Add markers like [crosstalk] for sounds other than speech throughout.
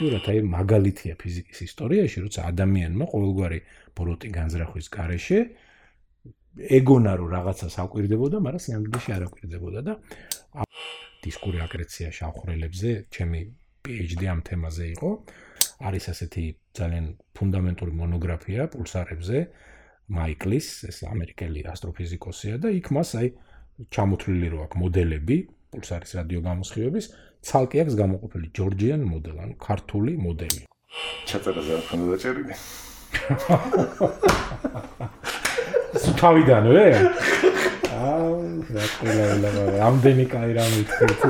ფაქტიურად აი მაგალითია ფიზიკის ისტორიაში, როცა ადამიანმა ყოველგვარი ბოროტი განზრახვის გარეშე ეგონა რომ რაღაცას აკვირდებოდა, მაგრამ სიამოვნებაში არ აკვირდებოდა და დისკური აკრეცია შავხრელებზე, ჩემი PhD ამ თემაზე იყო. არის ასეთი ძალიან ფუნდამენტური მონოგრაფია პულსარებზე მაიკლის, ეს ამერიკელი ასტროფიზიკოსია და იქ მას აი ჩამოთვლილი რო აქვს მოდელები პულსარის რადიოგამოსხივების, ცალკე აქვს გამოყოფილი ჯორჯიან მოდელი, ანუ ქართული მოდელი. ჩაწერაზე არ ხონდა დაჭერილი. თავიდანვე? აა, რა ყველა ყველა ამდენი კაი რამე თქვით.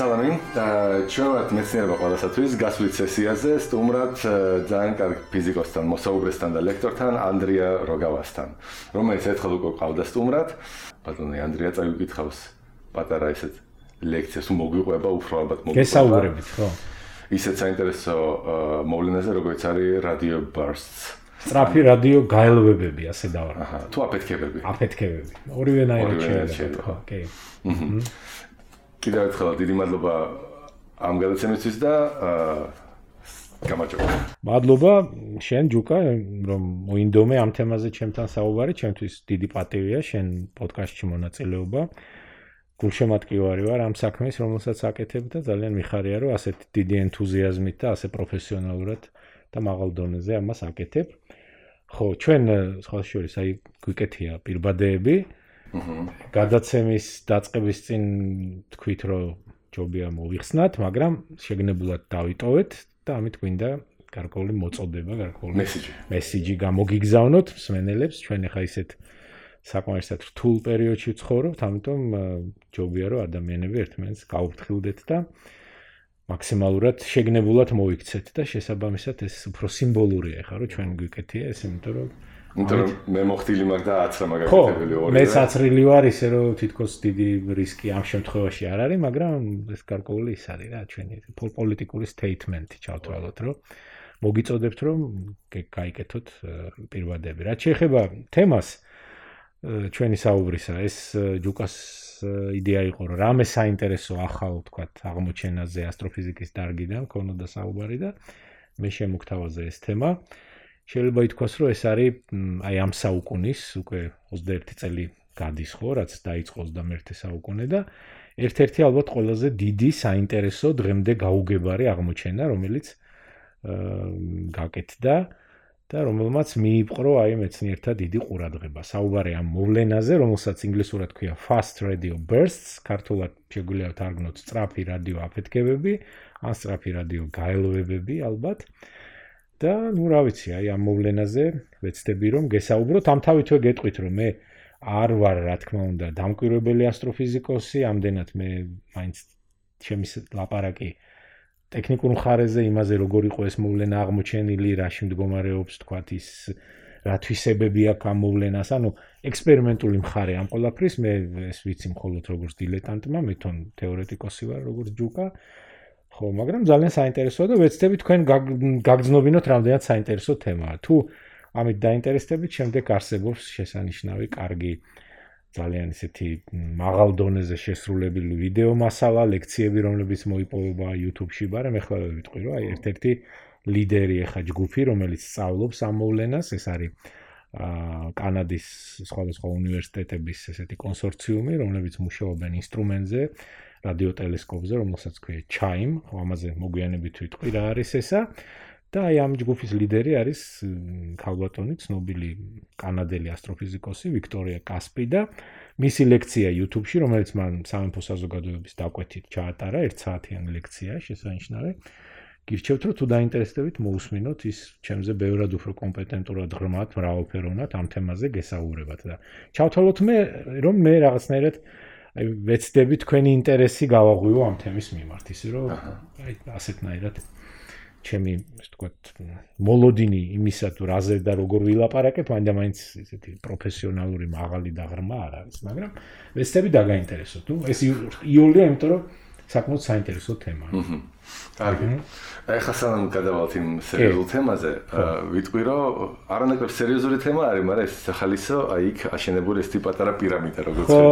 სალამი. ჩვენ მეცნიერება ყველასათვის გასვლით სესიაზე სტუმრად ძალიან კარგ ფიზიკოსთან, მოსაუბრესთან და ლექტორთან ანდრია როგავასთან, რომელიც ერთხელ უკვე ყავდა სტუმრად. ბატონი ანდრია წავიკითხავს პატარა ესეთ ლექციას უმოგვიყვება უფრო ალბათ მოგვიყვება. გესაუბრებით, ხო? ისეთ საინტერესო მოვლენაზე, როგორც არის radio bursts. სტრაფი რადიო გაელვებები, ასე დავარ. აჰა, თუ აფეთქებები. აფეთქებები. ორივენაირად შეიძლება, ხო, ოკეი. აჰა. კიდევ ერთხელ დიდი მადლობა ამ გადაცემისთვის და გამარჯობა. მადლობა შენ ჯუკა რომ მოინდომე ამ თემაზე ჩემთან საუბარი, ჩემთვის დიდი პატივია შენ პოდკასტში მონაწილეობა. გულშემატკივარი ვარ ამ საქმის, რომელსაც აკეთებ და ძალიან მიხარია რომ ასეთ დიდი ენთუზიაზმით და ასე პროფესიონალურად და მაღალ დონეზე ამას აკეთებ. ხო, ჩვენ სხვა შორის აი გვიკეთია პირბადეები. გადაცემის დაწყების წინ თქვით რომ ჯობია მოვიხსნათ, მაგრამ შეგნებულად დავიტოვეთ და ამით გვინდა გარკვეული მოწოდება, გარკვეული მესიჯი. მესიჯი გამოგიგზავნოთ მსმენელებს, ჩვენ ახლა ისეთ საკმარისად რთულ პერიოდში ვცხოვრობთ, ამიტომ ჯობია რომ ადამიანები ერთმანეთს გაუფრთხილდეთ და მაქსიმალურად შეგნებულად მოიქცეთ და შესაბამისად ეს უფრო სიმბოლურია ხა რომ ჩვენ გვიკეთია ეს იმიტომ რომ იმიტომ რომ მე მოხდილი მაგ და აცრა მაგაკეთებელი ორი. ხო, მეც აცრილი ვარ ისე რომ თითქოს დიდი რისკი ამ შემთხვევაში არ არის, მაგრამ ეს გარკვეული ის არის რა, ჩვენი პოლიტიკური სტეიტმენტი ჩავთვალოთ, რომ მოგიწოდებთ რომ გაიკეთოთ პირვადები. რაც შეეხება თემას ჩვენი საუბრისა, ეს ჯუკას იდეა იყო, რომ რამე საინტერესო ახალ, თქვათ, აღმოჩენაზე ასტროფიზიკის დარგიდან ქონოდა საუბარი და მე შემოგთავაზე ეს თემა. შეიძლება ითქვას, რომ ეს არის აი ამ საუკუნის უკვე 21 წელი გადის ხო, რაც დაიწყო 21 საუკუნე და ერთ-ერთი ალბათ ყველაზე დიდი საინტერესო დღემდე გაუგებარი აღმოჩენა, რომელიც აა გაკეთდა და რომელმაც მიიპყრო აი მეცნიერთა დიდი ყურადღება. საუბარი ამ მოვლენაზე, რომელსაც ინგლისურად ქვია fast radio bursts, ქართულად შეგვიძლია თარგმნოთ სწრაფი რადიო აფეთქებები, ან სწრაფი რადიო გაელვებები ალბათ. და ნუ რა ვიცი, აი ამ მოვლენაზე ვეცდები რომ გესაუბროთ. ამ თავითვე გეტყვით რომ მე არ ვარ რა თქმა უნდა დამკვირვებელი ასტროფიზიკოსი, ამდენად მე მაინც ჩემი ლაპარაკი ტექნიკურ მხარეზე იმაზე როგორ იყო ეს მოვლენა აღმოჩენილი, რაში მდგომარეობს თქვათ ის რა თვისებები აქვს ამ მოვლენას, ანუ ექსპერიმენტული მხარე ამ ყველაფრის მე ეს ვიცი მხოლოდ როგორც დილეტანტმა, მე თვითონ თეორეტიკოსი ვარ როგორც ჯუკა. ხო, მაგრამ ძალიან საინტერესოა და ვეცდები თქვენ გაგზნობინოთ რამდენად საინტერესო თემაა. თუ ამით დაინტერესდებით, შემდეგ არსებობს შესანიშნავი კარგი ძალიან ისეთი მაღალ დონეზე შესრულებული ვიდეო მასალა, ლექციები, რომლებიც მოიპოვება YouTube-ში, მაგრამ ეხლა ვიტყვი, რომ აი ერთ-ერთი ლიდერი ახლა ჯგუფი, რომელიც სწავლობს ამ მოვლენას, ეს არის აა კანადის სხვადასხვა უნივერსიტეტების ესეთი კონსორციუმი, რომლებიც მუშაობენ ინსტრუმენტზე. რადიოტელესკოპზე, რომელსაც ქვია Chime, ხო ამაზე მოგვიანებით ვიტყვი რა არის ესა. და აი ამ ჯგუფის ლიდერი არის ქალბატონი, ცნობილი კანადელი ასტროფიზიკოსი ვიქტორია კასპი და მისი ლექცია YouTube-ში, რომელიც მან სამეფო საზოგადოების დაკვეთით ჩაატარა, 1 საათიანი ლექცია, შესანიშნავი. გირჩევთ, რომ თუ დაინტერესდებით, მოусმინოთ ის ჩემზე ბევრად უფრო კომპეტენტურად ღრმად, მრავალფეროვნად ამ თემაზე გესაუბრებათ და ჩავთვალოთ მე, რომ მე რაღაცნაირად აი ვეცდები თქვენი ინტერესი გავაღვიო ამ თემის მიმართ, ისე რომ აი ასეთნაირად ჩემი ასე ვთქვათ მოლოდინი იმისა თუ რაზე და როგორ ვილაპარაკებ, მაინდა-მაინც ესეთი პროფესიონალური მაღალი დაღრმა არ არის, მაგრამ ვეცდები დაგაინტერესო. თუ ეს იოლია, იმიტომ რომ საკმაოდ საინტერესო თემაა. აჰა. კარგი. ეხლა სანამ გადავალთ იმ სერიოზულ თემაზე, ვიტყვი რომ არანაკლებ სერიოზული თემა არის, მაგრამ ეს სახალისო, აი იქ აშენებული ეს ტიპ პატარა პირამიდა როგორც ხო,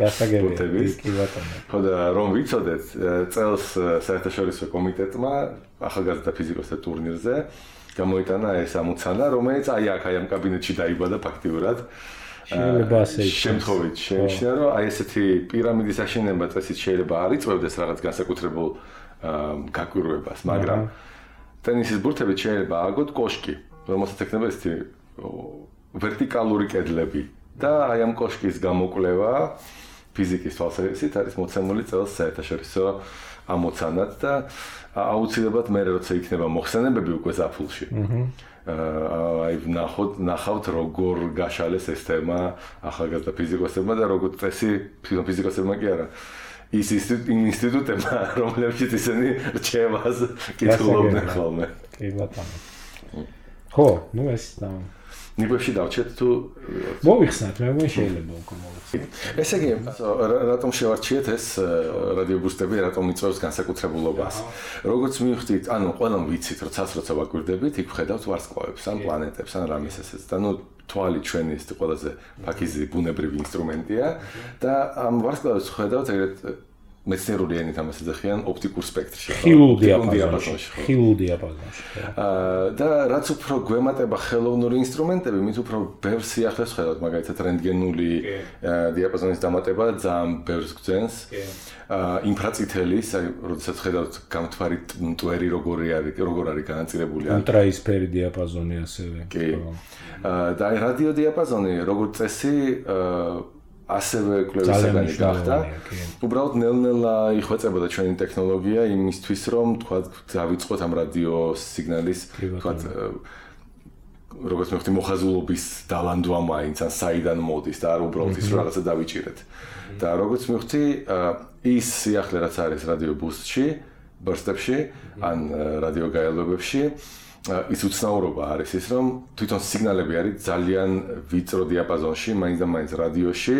გასაგებია. კი ბატონო. ხო და რომ ვიცოდეთ, წელს საერთაშორისო კომიტეტმა ახალგაზრდა ფიზიკოსთა ტურნირზე გამოიტანა ეს ამოცანა, რომელიც აი აქ აი ამ კაბინეტში დაიბადა ფაქტიურად. შეიძლება ასე იყოს. შემთხვევით შენიშნა, რომ აი ესეთი პირამიდის აშენება წესით შეიძლება არ იწევდეს რაღაც განსაკუთრებულ გაკვირვებას, მაგრამ ტენისის ბურთებით შეიძლება აგოთ კოშკი, რომელსაც ექნება ესეთი ვერტიკალური კედლები და აი ამ კოშკის გამოკვლევა ფიზიკის თვალსაზრისით არის მოცემული წელს საერთაშორისო ამოცანად და აუცილებლად მე როცა იქნება მოხსენებები უკვე ზაფხულში. აჰა. აი ნახოთ ნახავთ როგორ გაშალეს ეს თემა ახალგაზრდა ფიზიკოსებმა და როგორ წესი ფიზიკოსებმა კი არა ის ინსტიტუტებმა [laughs] რომლებშიც ისინი რჩევას კითხულობდნენ ხოლმე. კი ბატონო. ხო, ნუ ეს და ნიგვებში დავჩეთ თუ მოიხსნათ მე მე შეიძლება უკვე მოვიხსნათ. ესე იგი, რატომ შევარჩიეთ ეს რადიო ბუსტები, რატომ იწევს განსაკუთრებულობას? როგორც მივხვდით, ანუ ყველამ ვიცით, რომ ცას როცა ვაკვირდებით, იქ ვხედავთ ვარსკვლავებს, ან პლანეტებს, ან რამეს ესეც და ნუ თვალი ჩვენი ის ყველაზე ფაქიზი ბუნებრივი ინსტრუმენტია და ამ ვარსკვლავებს ხედავთ ეგრეთ მეცნიერული ენით ამას ეძახიან ოპტიკურ სპექტრში. ხილულ დიაპაზონში. ხილულ დიაპაზონში. აა და რაც უფრო გვემატება ხელოვნური ინსტრუმენტები, მით უფრო ბევრ სიახლეს ხედავთ, მაგალითად რენტგენული დიაპაზონის დამატება ძალიან ბევრს გძენს. აა ინფრაწითელის, აი, როდესაც ხედავთ გამთვარი მტვერი როგორი არის, როგორ არის განაწილებული. ულტრაისფერი დიაპაზონი ასევე. კი. აა და აი რადიო დიაპაზონი, როგორც წესი, აა ასევე კვლევისგანი გახდა. უბრალოდ ნელ-ნელა იხვეწებოდა ჩვენი ტექნოლოგია იმისთვის, რომ თქვა დავიწყოთ ამ რადიო სიგნალის, თქვა როგორც მე ხთი მოხაზულობის დალანდვა მაინც ან საიდან მოდის და არ უბრალოდ ის რაღაცა დავიჭირეთ. და როგორც მე ხთი ის სიახლე რაც არის რადიო ბუსტში, ბურსტებში ან რადიო გაელვებებში ის უცნაურობა არის ის რომ თვითონ სიგნალები არის ძალიან ვიწრო დიაპაზონში, მაინც და მაინც რადიოში.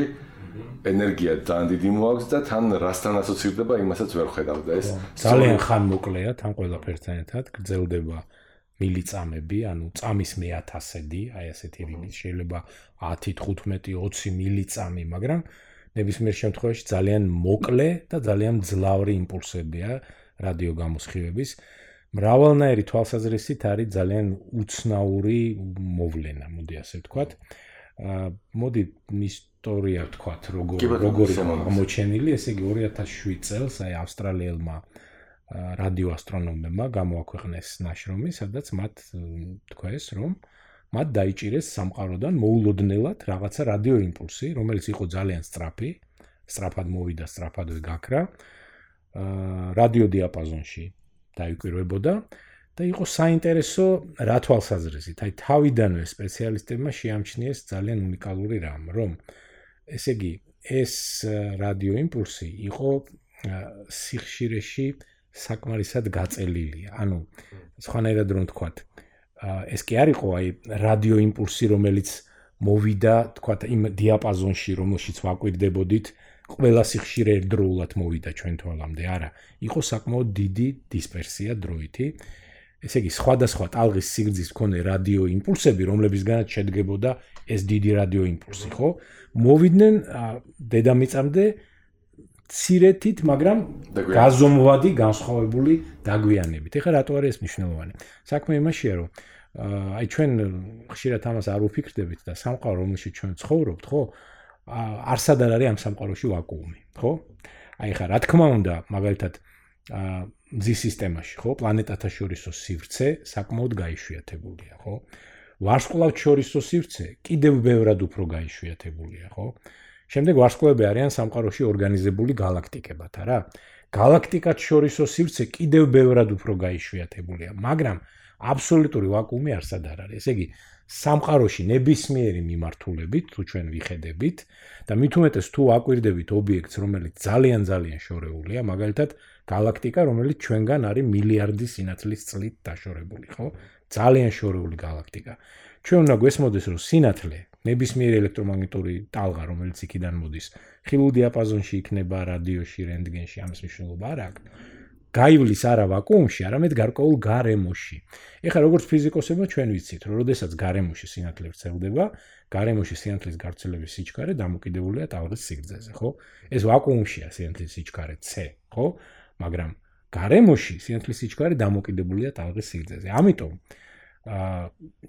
ენერგია ძალიან დიდი მოაქვს და თან რასთან ასოცირდება იმასაც ვერ ხედავ და ეს ძალიან ხან მოკლეა თან ყველაფერთან ერთად გრძელდება მილიწამები, ანუ წამის მეათასედი, აი ასეთი რიგის შეიძლება 10, 15, 20 მილიწამი, მაგრამ ნებისმიერ შემთხვევაში ძალიან მოკლე და ძალიან ძლავრი იმპულსებია რადიო გამოსხივების. მრავალნაირი თვალსაზრისით არის ძალიან უცნაური მოვლენა, მოდი ასე ვთქვათ. აა მოდი ისტორია ვთქვათ, როგორ როგორ გამოჩენილი, ესე იგი 2007 წელს აი ავსტრალიელმა რადიო ასტრონომებმა გამოაქვეყნეს ნაშრომი, სადაც მათ თქვა ეს, რომ მათ დაიჭირეს სამყაროდან მოულოდნელად რაღაცა რადიო იმპულსი, რომელიც იყო ძალიან სწრაფი, სწრაფად მოვიდა, სწრაფადვე გაქრა აა რადიო დიაპაზონში დაიკვირვებოდა და იყო საინტერესო რა თვალსაზრისით. აი თავიდანვე სპეციალისტებმა შეამჩნიეს ძალიან უნიკალური რამ, რომ ესე იგი ეს რადიო იმპულსი იყო სიხშირეში საკმარისად გაწელილია. ანუ სხვანაირად რომ თქვათ, ეს კი არისო აი რადიო იმპულსი, რომელიც მოვიდა, თქვათ, იმ დიაპაზონში, რომელშიც ვაკვირდებოდით, ყველა სიხშირე ერთდროულად მოვიდა ჩვენ თვალამდე, არა, იყო საკმაოდ დიდი დისპერსია დროითი. ესე იგი, სხვადასხვა ტალღის სიგრძის მქონე რადიო იმპულსები, რომლებისგანაც შედგებოდა ეს დიდი რადიო იმპულსი, ხო? მოვიდნენ დედამიწამდე ცირეთით, მაგრამ გაზომვადი განსხვავებული დაგვიანებით. ეხლა რატო არის ეს მნიშვნელოვანი? საქმე იმაშია, რომ აი ჩვენ ხშირად ამას არ ვფიქრდებით და სამყარო რომელშიც ჩვენ ცხოვრობთ, ხო? არსად არ არის ამ სამყაროში ვაკუუმი, ხო? აი ხა რა თქმა უნდა, მაგალითად აა მზის სისტემაში, ხო, პლანეტათა შორისო სივრცე საკმაოდ გაიშვიათებულია, ხო? ვარსკვლავთ შორისო სივრცე კიდევ ბევრად უფრო გაიშვიათებულია, ხო? შემდეგ ვარსკვლავები არიან სამყაროში ორგანიზებული galaktikებად, არა? galaktikat შორისო სივრცე კიდევ ბევრად უფრო გაიშვიათებულია, მაგრამ აბსოლუტური ვაკუუმი არსად არ არის. ესე იგი, სამყაროში ნებისმიერი მიმართულებით თუ ჩვენ ვიხედებით და მით უმეტეს თუ აკვირდებით ობიექტს, რომელიც ძალიან ძალიან შორეულია, მაგალითად, galaktika, რომელიც ჩვენგან არის მილიარდი სინათლის წლით დაშორებული, ხო? ძალიან შორეული galaktika. ჩვენ უნდა გვესმოდეს, რომ სინათლე ნებისმიერი ელექტრომაგნიტური ტალღა, რომელიც იქიდან მოდის, ხილულ დიაპაზონში იქნება, რადიოში, რენტგენში, ამის მნიშვნელობა არ აქვს. გაივლის არა ვაკუუმში, არამედ გარკვეულ გარემოში. ეხლა როგორც ფიზიკოსებმა ჩვენ ვიცით, რომ შესაძაც გარემოში სინათლე ვრცელდება, გარემოში სინათლის გავრცელების სიჩქარე დამოკიდებულია ტალღის სიგრძეზე, ხო? ეს ვაკუუმშია სინათლის სიჩქარე c, ხო? მაგრამ გარემოში სინათლის სიჩქარე დამოკიდებულია ტალღის სიგრძეზე. ამიტომ აა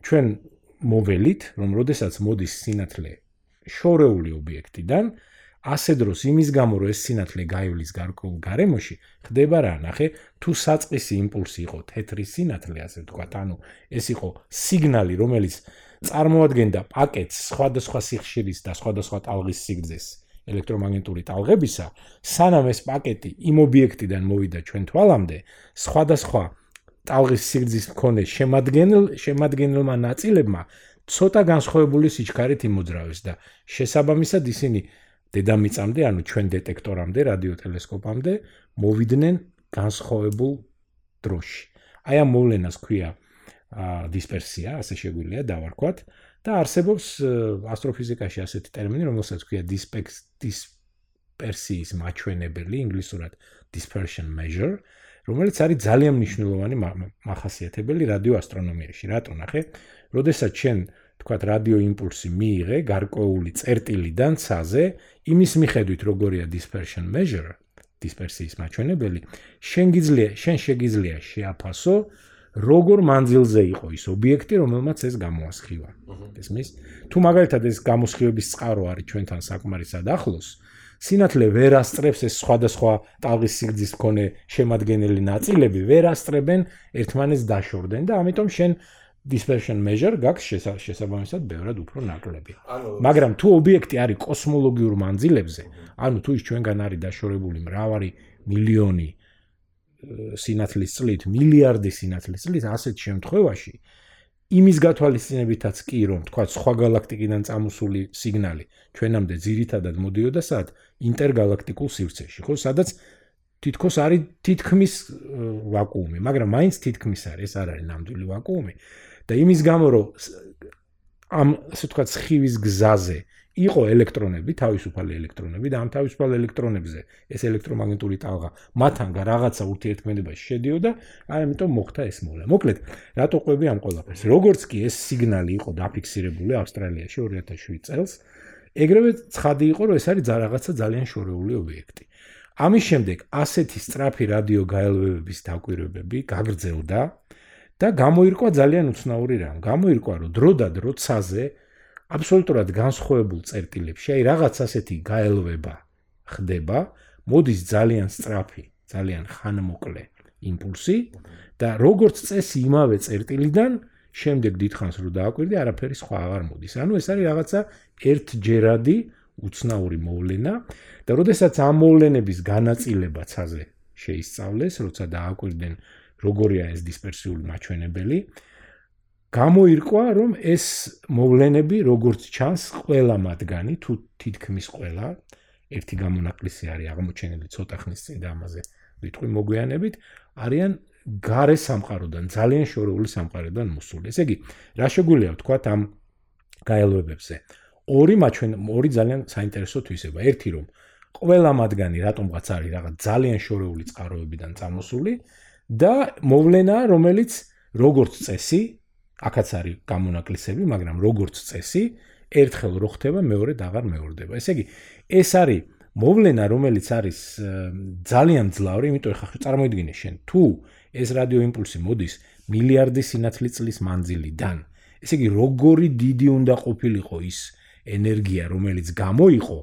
ჩვენ მოველით, რომ შესაძაც მოდის სინათლე შორეული ობიექტიდან, ასე დროს იმის გამო რომ ეს სინათლე გაივლის გარკვეულ გარემოში ხდება რა ნახე თუ საწყისი იმპულსი იყო თეთრი სინათლე ასე ვთქვათ ანუ ეს იყო სიგნალი რომელიც წარმოადგენდა პაკეტს სხვადასხვა სიხშირის და სხვადასხვა ტალღის სიგრძეს ელექტრომაგნიტური ტალღებისა სანამ ეს პაკეტი იმ ობიექტიდან მოვიდა ჩვენ თვალამდე სხვადასხვა ტალღის სიგრძის მქონე შემადგენელ შემადგენელმა ნაწილებმა ცოტა განსხვავებული სიჩქარით იმოძრავეს და შესაბამისად ისინი დედამიწამდე, ანუ ჩვენ დეტექტორამდე, რადიოტელესკოპამდე მოვიდნენ განსხვავებულ დროში. აი ამ მოვლენას ქვია დისპერსია, ასე შეგვიძლია დავარქვათ და არსებობს ასტროფიზიკაში ასეთი ტერმინი, რომელსაც ქვია დისპერსიის მაჩვენებელი, ინგლისურად dispersion measure, რომელიც არის ძალიან მნიშვნელოვანი მახასიათებელი რადიოასტრონომიაში. რატო ნახე? როდესაც ჩვენ თქვათ რადიო იმპულსი მიიღე გარკვეული წერტილიდან ცაზე, იმის მიხედვით როგორია dispersion measure, დისპერსიის მაჩვენებელი, შენ გიძლია, შენ შეგიძლია შეაფასო როგორ მანძილზე იყო ის ობიექტი, რომელმაც ეს გამოასხივა. ესმის? თუ მაგალითად ეს გამოსხივების წყარო არის ჩვენთან საკმარისად ახლოს, სინათლე ვერ ასწრებს ეს სხვადასხვა ტალღის სიგრძის მქონე შემადგენელი ნაწილები ვერ ასწრებენ ერთმანეთს დაშორდნენ და ამიტომ შენ dispersion measure გაქვს შესაბამისად ბევრად უფრო ნაკლები. მაგრამ თუ ობიექტი არის კოსმოლოგიურ მანძილებზე, ანუ თუ ის ჩვენგან არის დაშორებული მრავალი მილიონი სინათლის წლით, მილიარდი სინათლის წლით, ასეთ შემთხვევაში იმის გათვალისწინებითაც კი რომ თქვა სხვა galaktikიდან წამოსული სიგნალი ჩვენამდე ძირითადად მოდიოდა სად ინტერგალაქტიკულ სივრცეში, ხო, სადაც თითქოს არის თითქმის ვაკუუმი, მაგრამ მაინც თითქმის არის, ეს არ არის ნამდვილი ვაკუუმი. და იმის გამო რომ ამ ასე ვთქვათ სხივის გზაზე იყო ელექტრონები, თავისუფალი ელექტრონები და ამ თავისუფალ ელექტრონებზე ეს ელექტრომაგნიტური ტალღა მათთან რაღაცა ურთიერთმოებაში შედიოდა, ამიტომ მოხდა ეს მოვლა. მოკლედ, რატო ყვები ამ ყველაფერს? როგორც კი ეს სიგნალი იყო დაფიქსირებული ავსტრალიაში 2007 წელს, ეგრევე ცხადი იყო, რომ ეს არის რაღაცა ძალიან შორეული ობიექტი. ამის შემდეგ ასეთი სწრაფი რადიო გაელვებების დაკვირვებები გაგრძელდა და გამოირკვა ძალიან უცნაური რამ. გამოირკვა, რომ დრო და დრო ცაზე აბსოლუტურად განსხვავებულ წერტილებში, აი რაღაც ასეთი გაელვება ხდება, მოდის ძალიან სწრაფი, ძალიან ხანმოკლე იმპულსი და როგორც წესი იმავე წერტილიდან შემდეგ დიდხანს რო დააკვირდი, არაფერი სხვა აღარ მოდის. ანუ ეს არის რაღაცა ერთჯერადი უცნაური მოვლენა და როდესაც ამ მოვლენების განაწილება ცაზე შეისწავლეს, როცა დააკვირდნენ როგორია ეს დისპერსიული მაჩვენებელი. გამოირკვა, რომ ეს მოვლენები, როგორც ჩანს, ყველა მათგანი თუ თითქმის ყველა, ერთი გამონაკლისი არის აღმოჩენილი ცოტა ხნის წინ და ამაზე ვიტყვი მოგვიანებით, არიან გარე სამყაროდან, ძალიან შორეული სამყაროდან მოსული. ესე იგი, რა შეგვიძლია ვთქვა ამ გაელვებებზე? ორი მაჩვენ ორი ძალიან საინტერესო თვისება. ერთი რომ ყველა მათგანი რატომღაც არის რაღაც ძალიან შორეული წყაროებიდან წამოსული, და მოვლენა, რომელიც როგორც წესი, აქაც არის გამონაკლისები, მაგრამ როგორც წესი, ერთხელ რო ხდება, მეორე დაღარ მეორდება. ესე იგი, ეს არის მოვლენა, რომელიც არის ძალიან ძლავრი, იმიტომ ხა წარმოიდგინე შენ, თუ ეს რადიო იმპულსი მოდის მილიარდი სინათლის წლის მანძილიდან, ესე იგი, როგორი დიდი უნდა ყოფილიყო ის ენერგია, რომელიც გამოიყო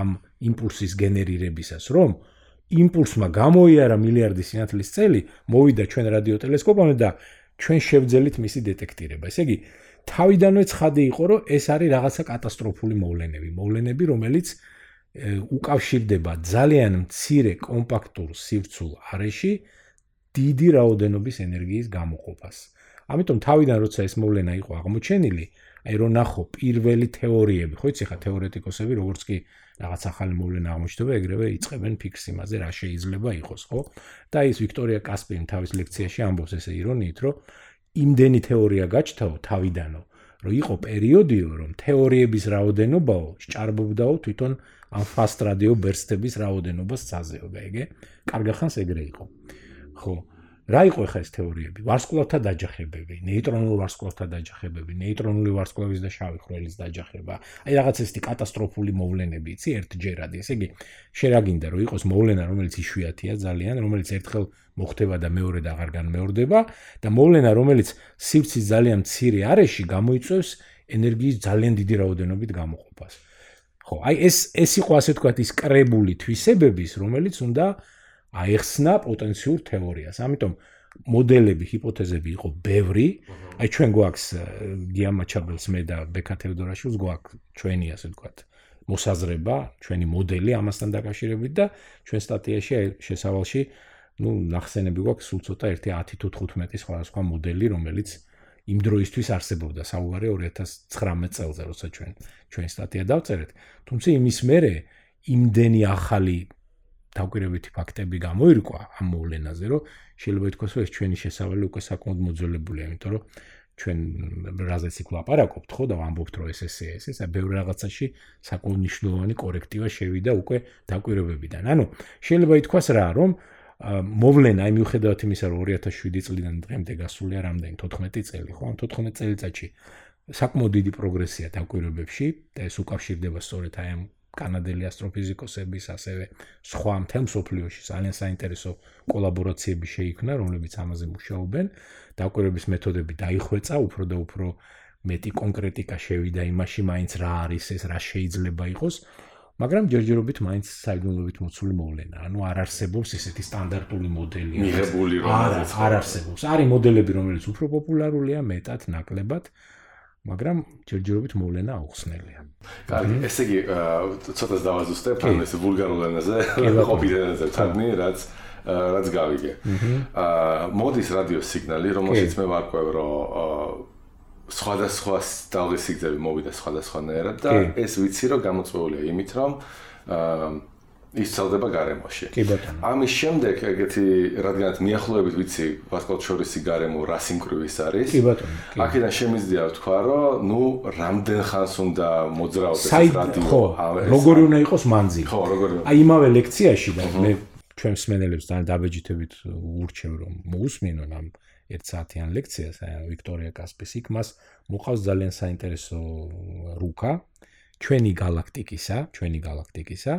ამ იმპულსის გენერირებისას, რომ იმპულსმა გამოიარა მილიარდი სინათლის წელი, მოვიდა ჩვენ რადიოტელესკოპამდე და ჩვენ შევძელით მისი დეტექტირება. ესე იგი, თავიდანვე ცხადი იყო, რომ ეს არის რაღაცა კატასტროფული მოვლენები, მოვლენები, რომელიც უკავშირდება ძალიან მცირე კომპაქტურ სივრცულ არეში დიდი რაოდენობის ენერგიის გამოყოფას. ამიტომ თავიდან როცა ეს მოვლენა იყო აღმოჩენილი, აი რომ ნახო პირველი თეორიები, ხო იცი ხა თეორეტიკოსები როგორც კი რაღაც ახალი მოვლენა აღმოჩნდება, ეგრევე იწყებენ ფიქს იმაზე, რა შეიძლება იყოს, ხო? და ის ვიქტორია კასპერი თავის ლექციაში ამბობს ესე ირონიით, რომ იმდენი თეორია გაჩთაო თავიდანო, რომ იყო პერიოდიო, რომ თეორიების რაოდენობაო სჭარბობდაო თვითონ ამ ფასტ რადიო ბერსტების რაოდენობას საზეო, გაიგე? კარგა ხანს ეგრე იყო. ხო, რა იყო ხა ეს თეორიები? ვარსკვლავთა დაჯახებები, ნეიტრონულ ვარსკვლავთა დაჯახებები, ნეიტრონული ვარსკვლავის და შავი ხვრელის დაჯახება. აი რაღაც ესეთი კატასტროფული მოვლენები, იცი, ერთჯერადი. ესე იგი, შერაგინდა რომ იყოს მოვლენა, რომელიც იშვიათია ძალიან, რომელიც ერთხელ მოხდება და მეორე და აღარ განმეორდება და მოვლენა, რომელიც სივრცის ძალიან მცირე არეში გამოიწვევს ენერგიის ძალიან დიდი რაოდენობით გამოყოფას. ხო, აი ეს ეს იყო ასე ვთქვათ ის კრებული თვისებების, რომელიც უნდა აიხსნა პოტენციურ თეორიას. ამიტომ მოდელები, ჰიპოთეზები იყო ბევრი. აი ჩვენ გვაქვს გიამაჩაბელს მე და ბეკა თევდორაშვილს გვაქვს ჩვენი ასე ვთქვათ მოსაზრება, ჩვენი მოდელი ამასთან დაკავშირებით და ჩვენ სტატიაში აი შესავალში ну ნახსენები გვაქვს სულ ცოტა 1 10 თუ 15 სხვადასხვა მოდელი, რომელიც იმ დროისთვის არსებობდა საუბარი 2019 წელზე, როცა ჩვენ ჩვენ სტატია დავწერეთ. თუმცა იმის მერე იმდენი ახალი დაკვირვებითი ფაქტები გამოირკვა ამ მოვლენაზე, რომ შეიძლება ითქვას, რომ ეს ჩვენი შესავალი უკვე საკმაოდ მოძველებულია, იმიტომ რომ ჩვენ რაზეც იქ ლაპარაკობთ, ხო და ვამბობთ, რომ ეს ესე ეს ეს ბევრ რაღაცაში საკმაოდ მნიშვნელოვანი კორექტივა შევიდა უკვე დაკვირვებებიდან. ანუ შეიძლება ითქვას რა, რომ მოვლენა, აი მიუხედავად იმისა, რომ 2007 წლიდან დღემდე გასულია რამდენი 14 წელი, ხო? ამ 14 წელიწადში საკმაოდ დიდი პროგრესია დაკვირვებებში და ეს უკავშირდება სწორედ აი ამ კანადელი ასტროფიზიკოსების, ასევე სხვა მთელ მსოფლიოში ძალიან საინტერესო კოლაბორაციები შეიქმნა, რომლებიც ამაზე მუშაობენ. დაკვირვების მეთოდები დაიხვეწა, უფრო და უფრო მეტი კონკრეტიკა შევიდა იმაში, მაინც რა არის ეს, რა შეიძლება იყოს. მაგრამ ჯერჯერობით მაინც საიდუმლოებით მოცული მოვლენა. ანუ არ არსებობს ესეთი სტანდარტული მოდელი. მიღებული რომელიც არ არსებობს. არის მოდელები, რომელიც უფრო პოპულარულია, მეტად, ნაკლებად. მაგრამ ჯერჯერობით მოვლენა აუხსნელია. კარგი, ესე იგი, ცოტას დავაზუსტებ ამ ეს ვულგარულ ენაზე, ყოფილი ენაზე, თარგმნი, რაც რაც გავიგე. აა მოდის რადიო სიგნალი, რომელშიც მე ვარკვევ, რომ სხვადასხვა სტაილის სიგნალები მოვიდა სხვადასხვანაირად და ეს ვიცი, რომ გამოწვეულია იმით, რომ აა ისწავლდება გარემოში. კი ბატონო. ამის შემდეგ ეგეთი რადგანაც მიახლოებით ვიცი ვასკოლჩორისი გარემო რა სიმკვრივის არის. კი ბატონო. აქედან შემიძლია ვთქვა, რომ ნუ რამდენ ხანს უნდა მოძრაოს ეს რადიო. ხო, როგორი უნდა იყოს მანძილი. ხო, როგორი. აი იმავე ლექციაში და მე ჩვენ მსმენელებს ძალიან დაბეჯითებით ურჩევ რომ მოусმინონ ამ ერთ საათიან ლექციას, აი ვიქტორია კასპის იქ მას მოყავს ძალიან საინტერესო რუკა ჩვენი galaktikisa, ჩვენი galaktikisa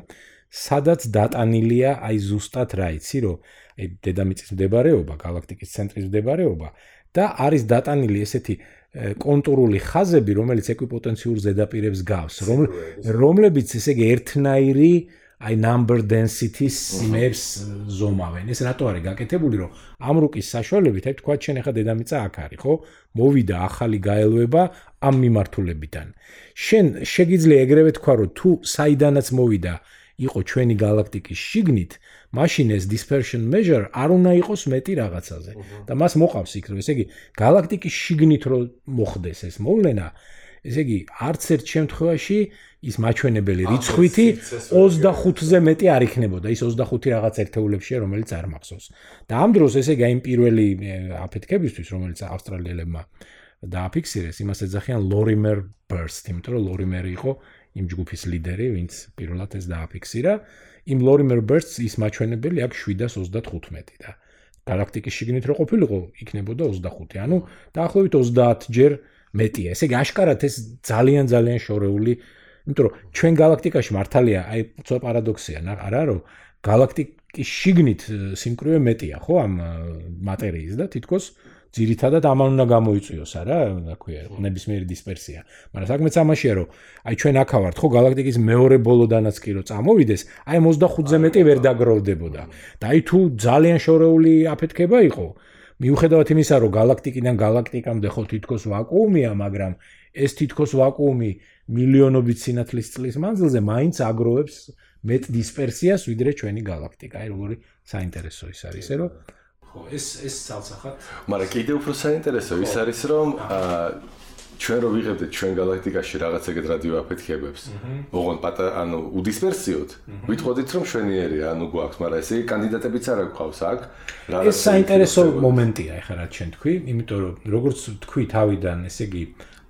სადაც დატანილია აი ზუსტად რა იცი რომ აი დედამიწის მდებარეობა, galaktikis ცენტრის მდებარეობა და არის დატანილი ესეთი კონტურული ხაზები, რომელიც ეკვიპოტენციურ ზედაპირებს გავს, რომლებიც ესე იგი ერთნაირი აი number density-ს იმებს ზომავენ. ეს რატო არის გაკეთებული, რომ ამ რუკის საშუალებით, აი თქვა ჩვენ ახლა დედამიწა აქ არის, ხო? მოვიდა ახალი გაელვება ამ მიმართულებიდან. შენ შეგიძლია ეგრევე თქვა, რომ თუ საიდანაც მოვიდა იყო ჩვენი galaktikis შიგნით, მაშინ ეს dispersion measure არ უნდა იყოს მეტი რაღაცაზე. და მას მოყავს იქ, რომ ესე იგი galaktikis შიგნით რო მოხდეს ეს მოვლენა, ესე იგი არც ერთ შემთხვევაში ის მაჩვენებელი რიცხვითი 25-ზე მეტი არ იქნებოდა. ის 25 რაღაც ერთეულებშია, რომელიც არ მახსოვს. და ამ დროს ესე იგი იმ პირველი აფეთქებისთვის, რომელიც ავსტრალიელებმა დააფიქსირეს, იმას ეძახიან Lorimer burst, იმიტომ რომ Lorimer იყო იმ ჯგუფის ლიდერი, ვინც პირველად ეს დააფიქსირა. იმ Lorimer bursts ის მაჩვენებელი აქ 735 და galaktikis შიგნით რო ყოფილიყო, იქნებოდა 25. ანუ დაახლოებით 30 ჯერ მეტია. ესე იგი აშკარად ეს ძალიან ძალიან შორეული, იმიტომ რომ ჩვენ galaktikაში მართალია, აი ცოტა პარადოქსია, არა რომ galaktikis შიგნით სიმკვრივე მეტია, ხო, ამ მატერიის და თითქოს ძირითადად ამან უნდა გამოიწვიოს, არა, რა ქვია, ნებისმიერი დისპერსია. მაგრამ საქმეც ამაშია, რომ აი ჩვენ აქა ვართ, ხო, galaktikis მეორე ბოლოდანაც კი რო წამოვიდეს, აი 25-ზე მეტი ვერ დაგროვდებოდა. და აი თუ ძალიან შორეული აფეთქება იყო, მიუხედავად იმისა, რომ galaktikიდან galaktikამდე ხო თითქოს ვაკუუმია, მაგრამ ეს თითქოს ვაკუუმი მილიონობით სინათლის წლის მანძილზე მაინც აგროვებს მეტ დისპერსიას ვიდრე ჩვენი galaktika. აი როგორი საინტერესო ის არის, რომ ხო, ეს ეს ცალსახად. მაგრამ კიდე უფრო საინტერესო ის არის რომ ჩვენ რო ვიღებდეთ ჩვენ galaktikაში რაღაც ეგეთ რადიო აფეთქებებს. ოღონდ პატა ანუ უდისპერსიოდ. ვითხოვდით რომ შვენიერია, ანუ გვაქვს, მაგრამ ესე კანდიდატებიც არ გვყავს აქ. ეს საინტერესო მომენტია ეხლა რა ჩვენ თქვი, იმიტომ რომ როგორც თქვი თავიდან, ესე იგი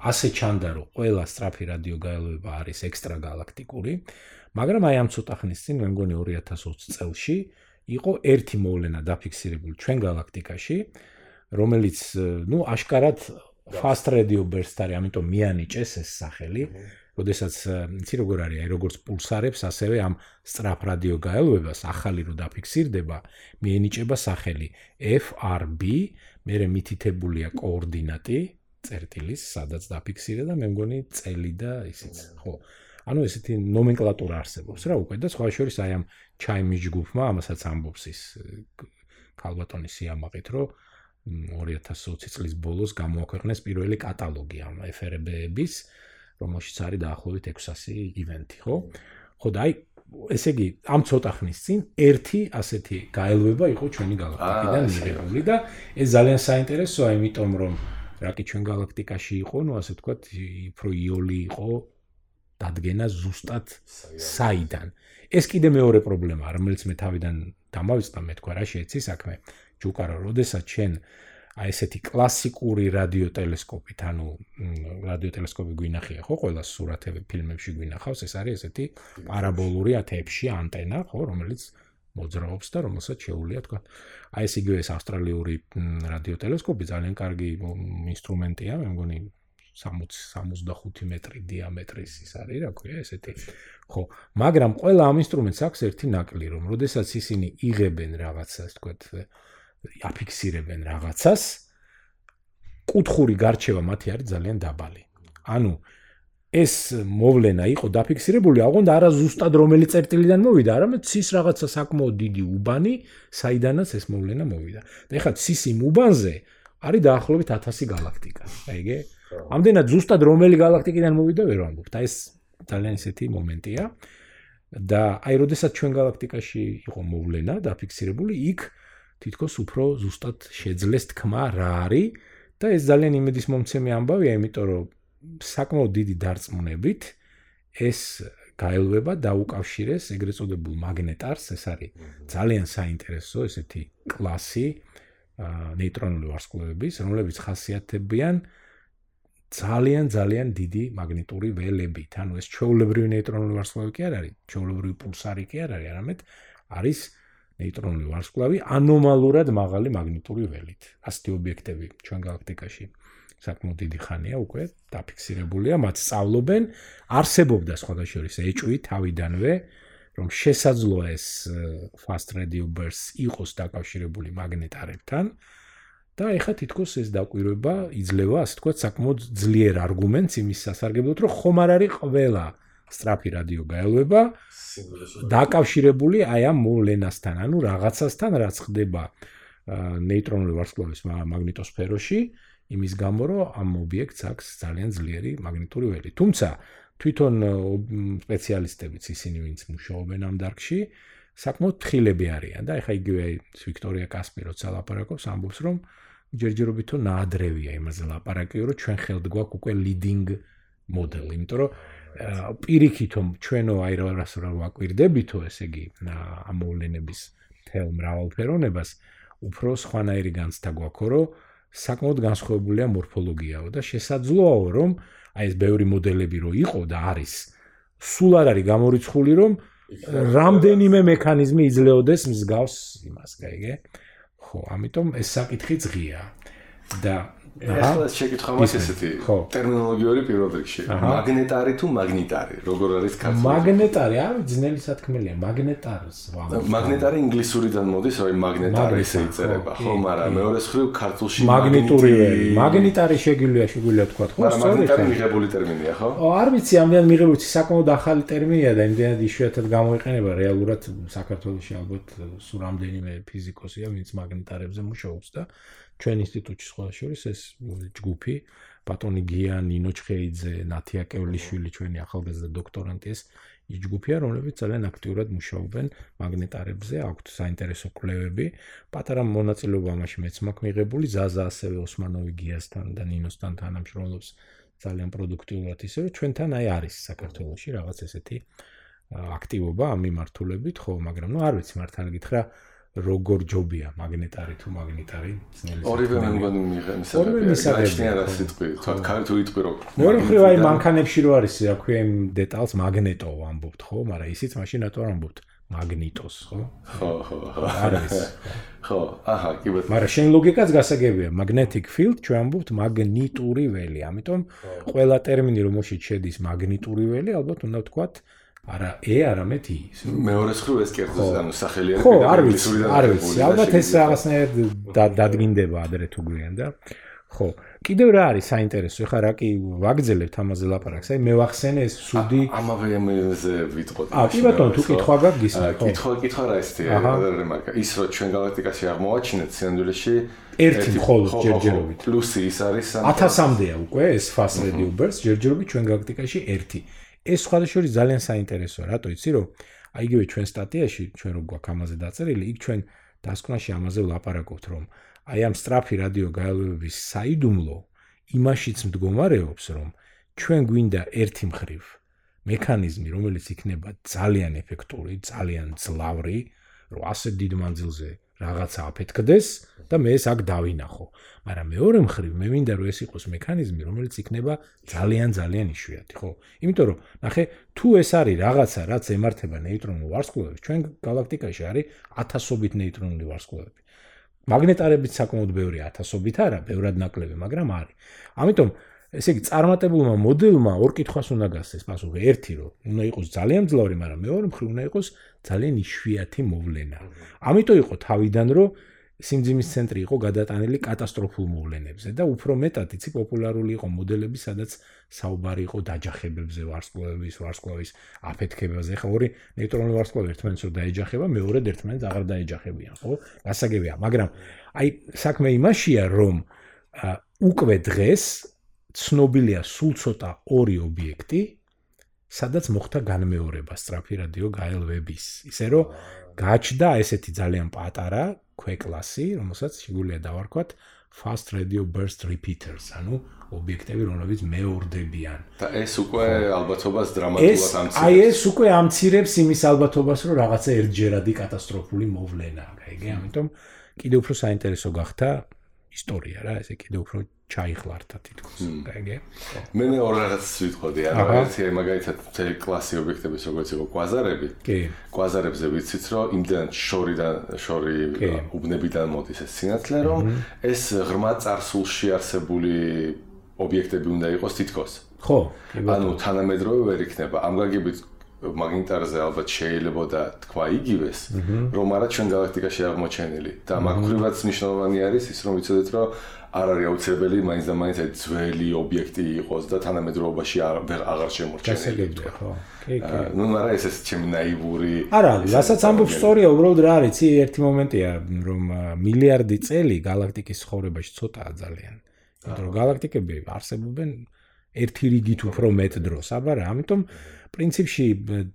ასე ჩანდა რომ ყველა სტრაფი რადიო გაელვება არის ექსტრა galaktikuri, მაგრამ აი ამ ცოტა ხნის წინ მე მგონი 2020 წელს იყო ერთი მოვლენა დაფიქსირებული ჩვენ galaktikაში, რომელიც ნუ აშკარად fast radio burst არის, ამიტომ მიანიჭეს ეს სახელი. როდესაც იცი როგორ არის, აი როგორც პულსარებს, ასევე ამ სწრაფ რადიო გაელვებას ახალი რო დაფიქსირდება, მიენიჭება სახელი FRB, მერე მითითებულია კოორდინატი წერტილის, სადაც დაფიქსირდა და მე მგონი წელი და ისიც, ხო. ანუ ესეთი ნომენკლატურა არსებობს რა უკვე და სხვა შორის აი ამ ჩაიმის ჯგუფმა ამასაც ამბობს ის ქალბატონის სიამაყით, რომ 2020 წლის ბოლოს გამოაქვეყნეს პირველი კატალოგი ამ FRB-ების, რომელშიც არის დაახლოებით 600 ივენთი, ხო? ხო და აი ესე იგი, ამ ცოტა ხნის წინ ერთი ასეთი გაელვება იყო ჩვენი galaktikიდან მიღებული და ეს ძალიან საინტერესოა, იმიტომ რომ რაკი ჩვენ galaktikაში იყო, ну ასე ვთქვათ, უფრო იოლი იყო დადგენა ზუსტად საიდან. ეს კიდე მეორე პრობლემაა, რომელიც მე თავიდან დამავიწყდა, მე თქვა რა შეეცი საქმე. ჯუკარო, როდესაც ჩვენ აი ესეთი კლასიკური რადიოტელესკოპით, ანუ რადიოტელესკოპი გვინახია, ხო, ყველა სურათები ფილმებში გვინახავს, ეს არის ესეთი პარაბოლური ათებში ანტენა, ხო, რომელიც მოძრაობს და რომელსაც შეუულია თქვა. აი ეს იგივე ეს ავსტრალიური რადიოტელესკოპი ძალიან კარგი ინსტრუმენტია, მე მგონი 60-65 მეტრი დიამეტრის ის არის, რა ქვია, ესეთი. ხო, მაგრამ ყველა ამ ინსტრუმენტს აქვს ერთი ნაკლი, რომ როდესაც ისინი იღებენ რაღაცას, თქვა, აფიქსირებენ რაღაცას, კუთხური გარჩევა მათი არის ძალიან დაბალი. ანუ ეს მოვლენა იყო დაფიქსირებული, აღონდა არა ზუსტად რომელი წერტილიდან მოვიდა, არამედ ცის რაღაცა საკმაოდ დიდი უბანი, საიდანაც ეს მოვლენა მოვიდა. და ეხლა ცის იმ უბანზე არის დაახლოებით 1000 galaktika. აიგე? ამდენად ზუსტად რომელი galaktikიდან მოვიდა ვერ ვამბობ. და ეს ძალიან ისეთი მომენტია. და აი, როდესაც ჩვენ galaktikაში იყო მოვლენა დაფიქსირებული, იქ თითქოს უფრო ზუსტად შეძლეს თქმა რა არის და ეს ძალიან იმედის მომცემი ამბავია, იმიტომ რომ საკმაოდ დიდი დარწმუნებით ეს გაელვება დაუკავშირეს ეგრეთ წოდებულ მაგნეტარს, ეს არის ძალიან საინტერესო ესეთი კლასი ნეიტრონული ვარსკვლავების, რომლებიც ხასიათებიან ძალიან ძალიან დიდი მაგნიტური ველებით. ანუ ეს ჩვეულებრივი ნეიტრონული ვარსკვლავი კი არ არის, ჩვეულებრივი პულსარი კი არ არის, არამედ არის ნეიტრონული ვარსკვლავი ანომალურად მაღალი მაგნიტური ველით. ასეთი ობიექტები ჩვენ galaktikაში საკმაოდ დიდი ხანია უკვე დაფიქსირებულია, მათ სწავლობენ, არსებობდა სხვადასხვა ეჭვი თავიდანვე, რომ შესაძლოა ეს fast radio bursts იყოს დაკავშირებული მაგნეტარებთან. და ეხა თითქოს ეს დაკვირვება იძლევა, ასე თქვა, საკმაოდ ძლიერ არგუმენტს იმის სასარგებლოდ, რომ ხომ არ არის ყველა სტრაფი რადიო გაელვება დაკავშირებული აი ამ მოვლენასთან, ანუ რაღაცასთან, რაც ხდება ნეიტრონული ვარსკვლავის მაგნიტოსფეროში, იმის გამო, რომ ამ ობიექტს აქვს ძალიან ძლიერი მაგნიტური ველი. თუმცა თვითონ სპეციალისტებიც ისინი, ვინც მუშაობენ ამ დარგში, საკმაოდ თხილები არიან და ეხა იგივე ვიქტორია კასპი როცა ლაპარაკობს, ამბობს, რომ ჯერჯერობითო ნაადრევია იმაზე ლაპარაკიო, რომ ჩვენ ხელთ გვაქვს უკვე leading model, იმიტომ რომ პირიქითო ჩვენო აერორას რა ვაკვირდებითო, ესე იგი, ამოვლენების თელ მრავალფეროვნებას, უფრო სხვანაირი განცდა გვაქვს, რომ საკმაოდ განსხვავებულია მორფოლოგიაო და შესაძლოა რომ აი ეს ბევრი მოდელები რო იყო და არის სულ არ არის გამორიცხული რომ რამდენიმე მექანიზმი იძლეოდეს მსგავს იმას, გაიგე? ხო, ამიტომ ეს საკითხი ძღია. და ახლა შეკითხვა მას ესეთი ტერმინოლოგიური პირველ რიგში მაგნეტარი თუ მაგნიტარი როგორ არის ქართულად მაგნეტარი არის ძნელი სათქმელია მაგნეტარს ვამბობ მაგნეტარი ინგლისურიდან მოდის აი მაგნეტარი ესე იწერება. ხო მაგრამ მეორე მხრივ ქართულში მაგნიტური მაგნიტარი შეგვიძლია შეგვიძლია თქვა ხო სწორედ მაგნეტარი მიღებული ტერმინია ხო? არ ვიცი ამდენ მიღებული საკმაოდ ახალი ტერმინია და იმდენად იშვიათად გამოიყენება. რეალურად საქართველოსში ალბათ სულ რამდენიმე ფიზიკოსია ვინც მაგნეტარებზე მუშაობს და ჩვენ ინსტიტუტში სხვა შორის ეს ჯგუფი ბატონი გია ნინო ჩხეიძე ნათია კევლიშვილი ჩვენი ახალგაზრდა დოქტორანტი ეს ის ჯგუფია, რომლებიც ძალიან აქტიურად მუშაობენ მაგნეტარებზე, აქვთ საინტერესო კვლევები. პატარა მონაწილეობა ამაში მეც მაქვს მიღებული, ზაზა ასევე ოსმანოვი გიასთან და ნინოსთან თანამშრომლობს ძალიან პროდუქტიულად, ისე რომ ჩვენთან აი არის საქართველოში რაღაც ესეთი აქტივობა ამ მიმართულებით, ხო, მაგრამ ნუ არ ვიცი მართალი გითხრა, როგორ ჯობია მაგნეტარი თუ მაგნიტარი ძნელი ორივე მე მგონი მიიღენ ორივე მისაღებია რა სიტყვი თქვა ქარი თუ იტყვი რო მეორე მხრივ აი მანქანებში რო არის რა ქვია იმ დეტალს მაგნეტო ამბობთ ხო? მაგრამ ისიც მაშინ რატო არ ამბობთ? მაგნიტოს ხო? ხო ხო ხო. არის [laughs] ხო. აჰა კი ბატონო. მაგრამ შენ ლოგიკაც გასაგებია magnetic field ჩვენ ამბობთ მაგნიტური ველი ამიტომ ყველა ტერმინი რომ მოშიც შედის მაგნიტური ველი ალბათ უნდა ვთქვათ არა ე არამედ ი მეორე ხრივ ეს კერძო ანუ სახელი არის ხო არ ვიცი არ ვიცი ალბათ ეს რაღაცნაირად დადგინდება ადრე თუ გვიან და ხო. კიდევ რა არის საინტერესო? ეხლა რა კი ვაგზელებთ ამაზე ლაპარაკს? აი მე ვახსენე ეს სუდი ამავე ამაზე ვიტყოდი აა კი ბატონო თუ კითხვა ხო. კითხვა კითხვა რა ისეთი რემარკა. ის რო ჩვენ galaktikაში აღმოვაჩინეთ სინამდვილეში ერთი მხოლოდ ჯერჯერობით. პლუსი ის არის 1000-მდეა უკვე ეს fast radio burst ჯერჯერობით ჩვენ galaktikაში ერთი ეს სხვადასხვა ძალიან საინტერესოა, რატო იცი რომ აი იგივე ჩვენ სტატიაში, ჩვენ რო გვაქვს ამაზე დაწერილი, იქ ჩვენ დასკვნაში ამაზე ვლაპარაკობთ, რომ აი ამ სტრაფი რადიო გაელვების საიდუმლო იმაშიც მდგომარეობს, რომ ჩვენ გვინდა ერთი მხრივ მექანიზმი, რომელიც იქნება ძალიან ეფექტური, ძალიან ძლავრი, რომ ასე დიდ მანძილზე რაღაცა აფეთქდეს და მე ეს აქ დავინახო. მაგრამ მეორე მხრივ მე მინდა რომ ეს იყოს მექანიზმი, რომელიც იქნება ძალიან ძალიან იშვიათი, ხო? იმიტომ რომ ნახე, თუ ეს არის რაღაცა, რაც ემართება ნეიტრონულ ვარსკვლავებს, ჩვენ galaktikაში არის ათასობით ნეიტრონული ვარსკვლავები. მაგნეტარებიც საკმაოდ ბევრი ათასობით არა, ბევრად ნაკლები, მაგრამ არის. ამიტომ ესე იგი წარმატებულმა მოდელმა ორ კითხვას უნდა გასცეს პასუხი. ერთი რომ უნდა იყოს ძალიან ძლოვრი, მაგრამ მეორე მხრივ უნდა იყოს ძალიან იშვიათი მოვლენა. ამიტომ იყო თავიდან რომ სიმძიმის ცენტრი იყო გადატანილი კატასტროფულ მოვლენებზე და უფრო მეტად იცი პოპულარული იყო მოდელები, სადაც საუბარი იყო დაჯახებებზე, ვარსკვლავების, ვარსკვლავის აფეთქებაზე. ხა ორი ნეიტრონული ვარსკვლავი ერთმანეთს რო დაეჯახება, მეორე ერთმანეთს აღარ დაეჯახებიან, ხო? გასაგებია, მაგრამ აი საქმე იმაშია, რომ უკვე დღეს ცნობილია სულ ცოტა ორი ობიექტი, სადაც მოხდა განმეორება სტრაფი რადიო გაელვების. ისე რომ გაჩნდა ესეთი ძალიან პატარა ქვეკლასი, რომელსაც შეგვიძლია დავარქვათ fast radio burst repeaters, ანუ ობიექტები, რომლებიც მეორდებიან. და ეს უკვე ალბათობას დრამატულად ამცირებს. აი ეს უკვე ამცირებს იმის ალბათობას, რომ რაღაცა ერთჯერადი კატასტროფული მოვლენაა, გაიგე? ამიტომ კიდევ უფრო საინტერესო გახდა ისტორია რა, ესე კიდევ უფრო ჩაიხლართა თითქოს. გაიგე? მე მე ორ რაღაცას ვიტყოდი, ანუ ერთი მაგალითად თელი კლასი ობიექტების როგორც იყო კვაზარები. კი. კვაზარებზე ვიცით, რომ იმდან შორიდან შორი უბნებიდან მოდის ეს სინათლე, რომ ეს ღრმა წარსულში არსებული ობიექტები უნდა იყოს თითქოს. ხო. ანუ თანამედროვე ვერ იქნება. ამ გაგებით მაგნიტარზე ალბათ შეიძლება და თქვა იგივეს, რომ არა ჩვენ galaktikაში აღმოჩენილი და მაგ ხრივაც მნიშვნელოვანი არის ის რომ ვიცოდეთ რომ არ არის აუცილებელი მაინც და მაინც ეს ძველი ობიექტი იყოს და თანამედროვეობაში აღარ შემორჩენილი. ხო. კი, კი. ნუ მაგრამ ეს ეს ჩემი ნაივური არა, რასაც ამბობ სწორია, უბრალოდ რა არის, იცი ერთი მომენტია რომ მილიარდი წელი galaktikis ცხოვრებაში ცოტაა ძალიან. იმიტომ რომ galaktikები არსებობენ ერთი რიგით უფრო მეტ დროს, აბა რა, ამიტომ პრინციპში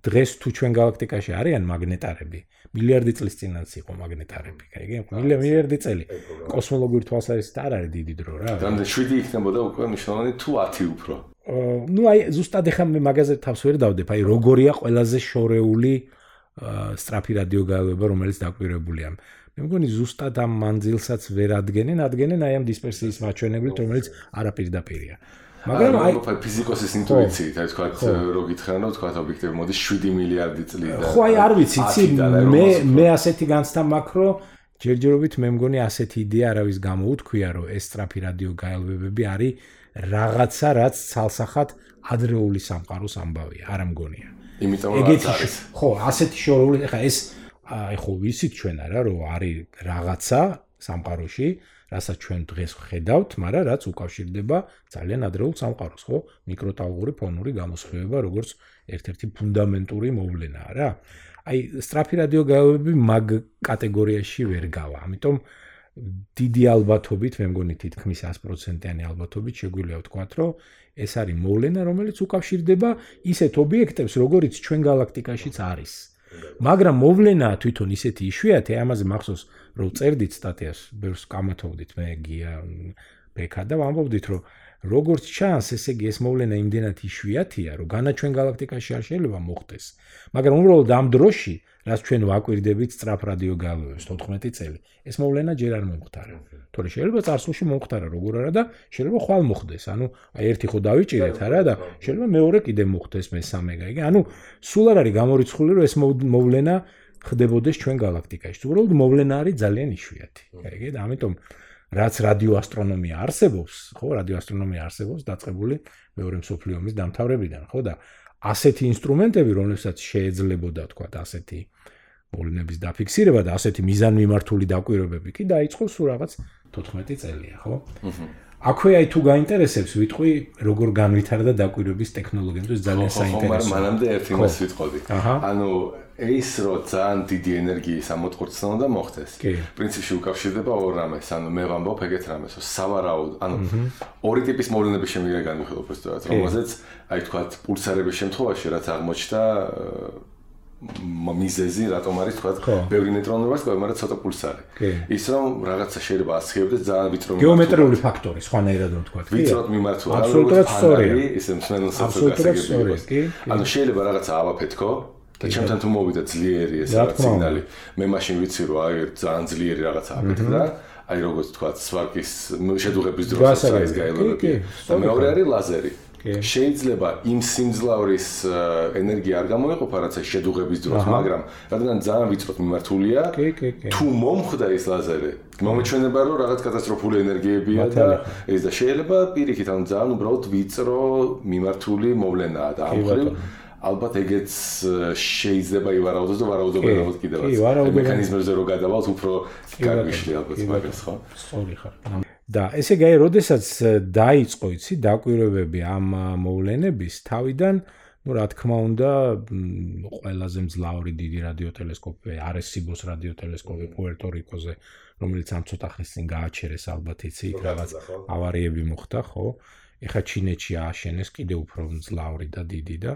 დღეს თუ ჩვენ galaktikაში არიან მაგნეტარები, მილიარდი წლის წინაც იყო მაგნეტარები, კაი? მილიარდი წელი. კოსმოლოგიური თვალსაზრისით არ არის დიდი დრო რა. დამდე 7 იქნებოდა უკვე მნიშვნელოვანი თუ 10 უფრო. ნუ აი ზუსტად ეხა მე მაგაზე თავს ვერ დავდებ, აი როგორია ყველაზე შორეული სტრაფი რადიოგალობა, რომელიც დაკვირვებულია. მე მგონი ზუსტად ამ მანძილსაც ვერ ადგენენ, ადგენენ აი ამ დისპერსიის მაჩვენებლით, რომელიც არაპირდაპირია. მაგრამ აი ფიზიკოსის ინტუიციით, აი თქვა რო გითხრან, რომ თქვა ობიექტები მოდის 7 მილიარდი წლიდან. ხო, აი არ ვიცი, იცი მე მე ასეთი განცდა მაქრო ჯერჯერობით მე მგონი ასეთი იდეა არავის გამოუთქვია, რომ ეს სტრაფი რადიო გაელვებები არის რაღაცა, რაც ცალსახად ადრეული სამყაროს ამბავია, არ ამგონია. იმიტომ რომ ხო, ასეთი შორეული, ეხა ეს აი ხო ვიცით ჩვენ არა, რომ არის რაღაცა სამყაროში, რასაც ჩვენ დღეს ხედავთ, მაგრამ რაც უკავშირდება ძალიან ადრეულ სამყაროს, ხო? მიკროტალღური ფონური გამოსხივება, როგორც ერთ-ერთი ფუნდამენტური მოვლენაა რა. აი, სტრაფი რადიოგავები მაგ კატეგორიაში ვერ გავა. ამიტომ დიდი ალბათობით, მე მგონი თითქმის 100%-იანი ალბათობით შეგვიძლია ვთქვათ, რომ ეს არის მოვლენა, რომელიც უკავშირდება ისეთ ობიექტებს, როგორიც ჩვენ galaktikashიც არის. მაგრამ მოვლენა თვითონ ისეთი იშვიათი, ამაზე მახსოვს, რომ წერდით სტატიას, ბევრს კამათობდით მე გია ბექა და ვამბობდით, რომ როგორც ჩანს, ესე იგი ეს მოვლენა იმდენად იშვიათია, რომ განა ჩვენ galaktikაში არ შეიძლება მოხდეს. მაგრამ უბრალოდ ამ დროში, რაც ჩვენ ვაკვირდებით სწრაფ რადიო გალოებს 14 წელი, ეს მოვლენა ჯერ არ მომხდარა. თორე შეიძლება წარსულში მომხდარა როგორ არა და შეიძლება ხვალ მოხდეს. ანუ აი ერთი ხო დავიჭირეთ არა და შეიძლება მეორე კიდე მოხდეს მესამე გაიგე. ანუ სულ არ არის გამორიცხული, რომ ეს მოვლენა ხდებოდეს ჩვენ galaktikაში. უბრალოდ მოვლენა არის ძალიან იშვიათი. გაიგე და ამიტომ რაც რადიოასტრონომია არსებობს, ხო, რადიოასტრონომია არსებობს დაწყებული მეორე მსოფლიო ომის დამთავრებიდან, ხო და ასეთი ინსტრუმენტები, რომლებსაც შეეძლებოდა, თქვა, ასეთი მოვლენების დაფიქსირება და ასეთი მიზანმიმართული დაკვირვებები კი დაიწყო სულ რაღაც 14 წელია, ხო? აჰა. აქვე აი თუ გაინტერესებს ვიტყვი როგორ განვითარდა დაკვირვების ტექნოლოგია, ეს ძალიან საინტერესოა. ხო, მანამდე ერთი მას ვიტყოდი. ანუ ეს რო ძალიან დიდი ენერგიის ამოწყურცნა უნდა მოხდეს. პრინციპში უკავშირდება ორ რამეს, ანუ მე ვამბობ ეგეთ რამეს, სავარაუდ, ანუ ორი ტიპის მოვლენების შემიგე განვიხილოთ უბრალოდ, რომელზეც აი თქვა პულსარების შემთხვევაში რაც აღმოჩნდა მიზეზი რატომ არის თქვა ბევრი ნეიტრონული ვარსკვლავი, მაგრამ ცოტა პულსარი. ის რომ რაღაცა შეიძლება ასხიებდეს ძალიან ვიწრო გეომეტრიული ფაქტორი, სხვანაირად რომ თქვა. ვიწროდ მიმართულ აბსოლუტურად სწორია. ისე მსმენელსაც გასაგებია. ანუ შეიძლება რაღაცა ავაფეთქო და ჩემთან თუ მოვიდა ძლიერი ეს სიგნალი, მე მაშინ ვიცი რომ აი ძალიან ძლიერი რაღაცა აფეთქდა. აი როგორც თქვა, სვარკის შედუღების დროს ეს გაელოდებია. და მეორე არის ლაზერი. შეიძლება იმ სიმძლავრის ენერგია არ გამოეყოფა რაც ეს შედუღების დროს, მაგრამ რადგან ძალიან ვიწროთ მიმართულია, თუ მომხდა ეს ლაზერი, მომეჩვენება რომ რაღაც კატასტროფული ენერგიებია და ეს და შეიძლება პირიქით ან ძალიან უბრალოდ ვიწრო მიმართული მოვლენაა და ამ ხრივ ალბათ ეგეც შეიძლება ივარაუდოს და ვარაუდობენ კიდევაც. მექანიზმებზე რო გადავალთ უფრო კარგი ალბათ მაგას ხო? სწორი ხარ. და ესე იგი, როდესაც დაიწყო, იცი, დაკვირვებები ამ მოვლენების თავიდან, ну, რა თქმა უნდა, ყველაზე მძლავრი დიდი რადიოტელესკოპი, არესიბოს რადიოტელესკოპი პუერტო-რიკოზე, რომელიც ამ ცოტა ხნის წინ გააჩერეს ალბათ, იცი, რაღაც ავარიები მოხდა, ხო? ეხა ჩინეთში ააშენეს კიდე უფრო მძლავრი და დიდი და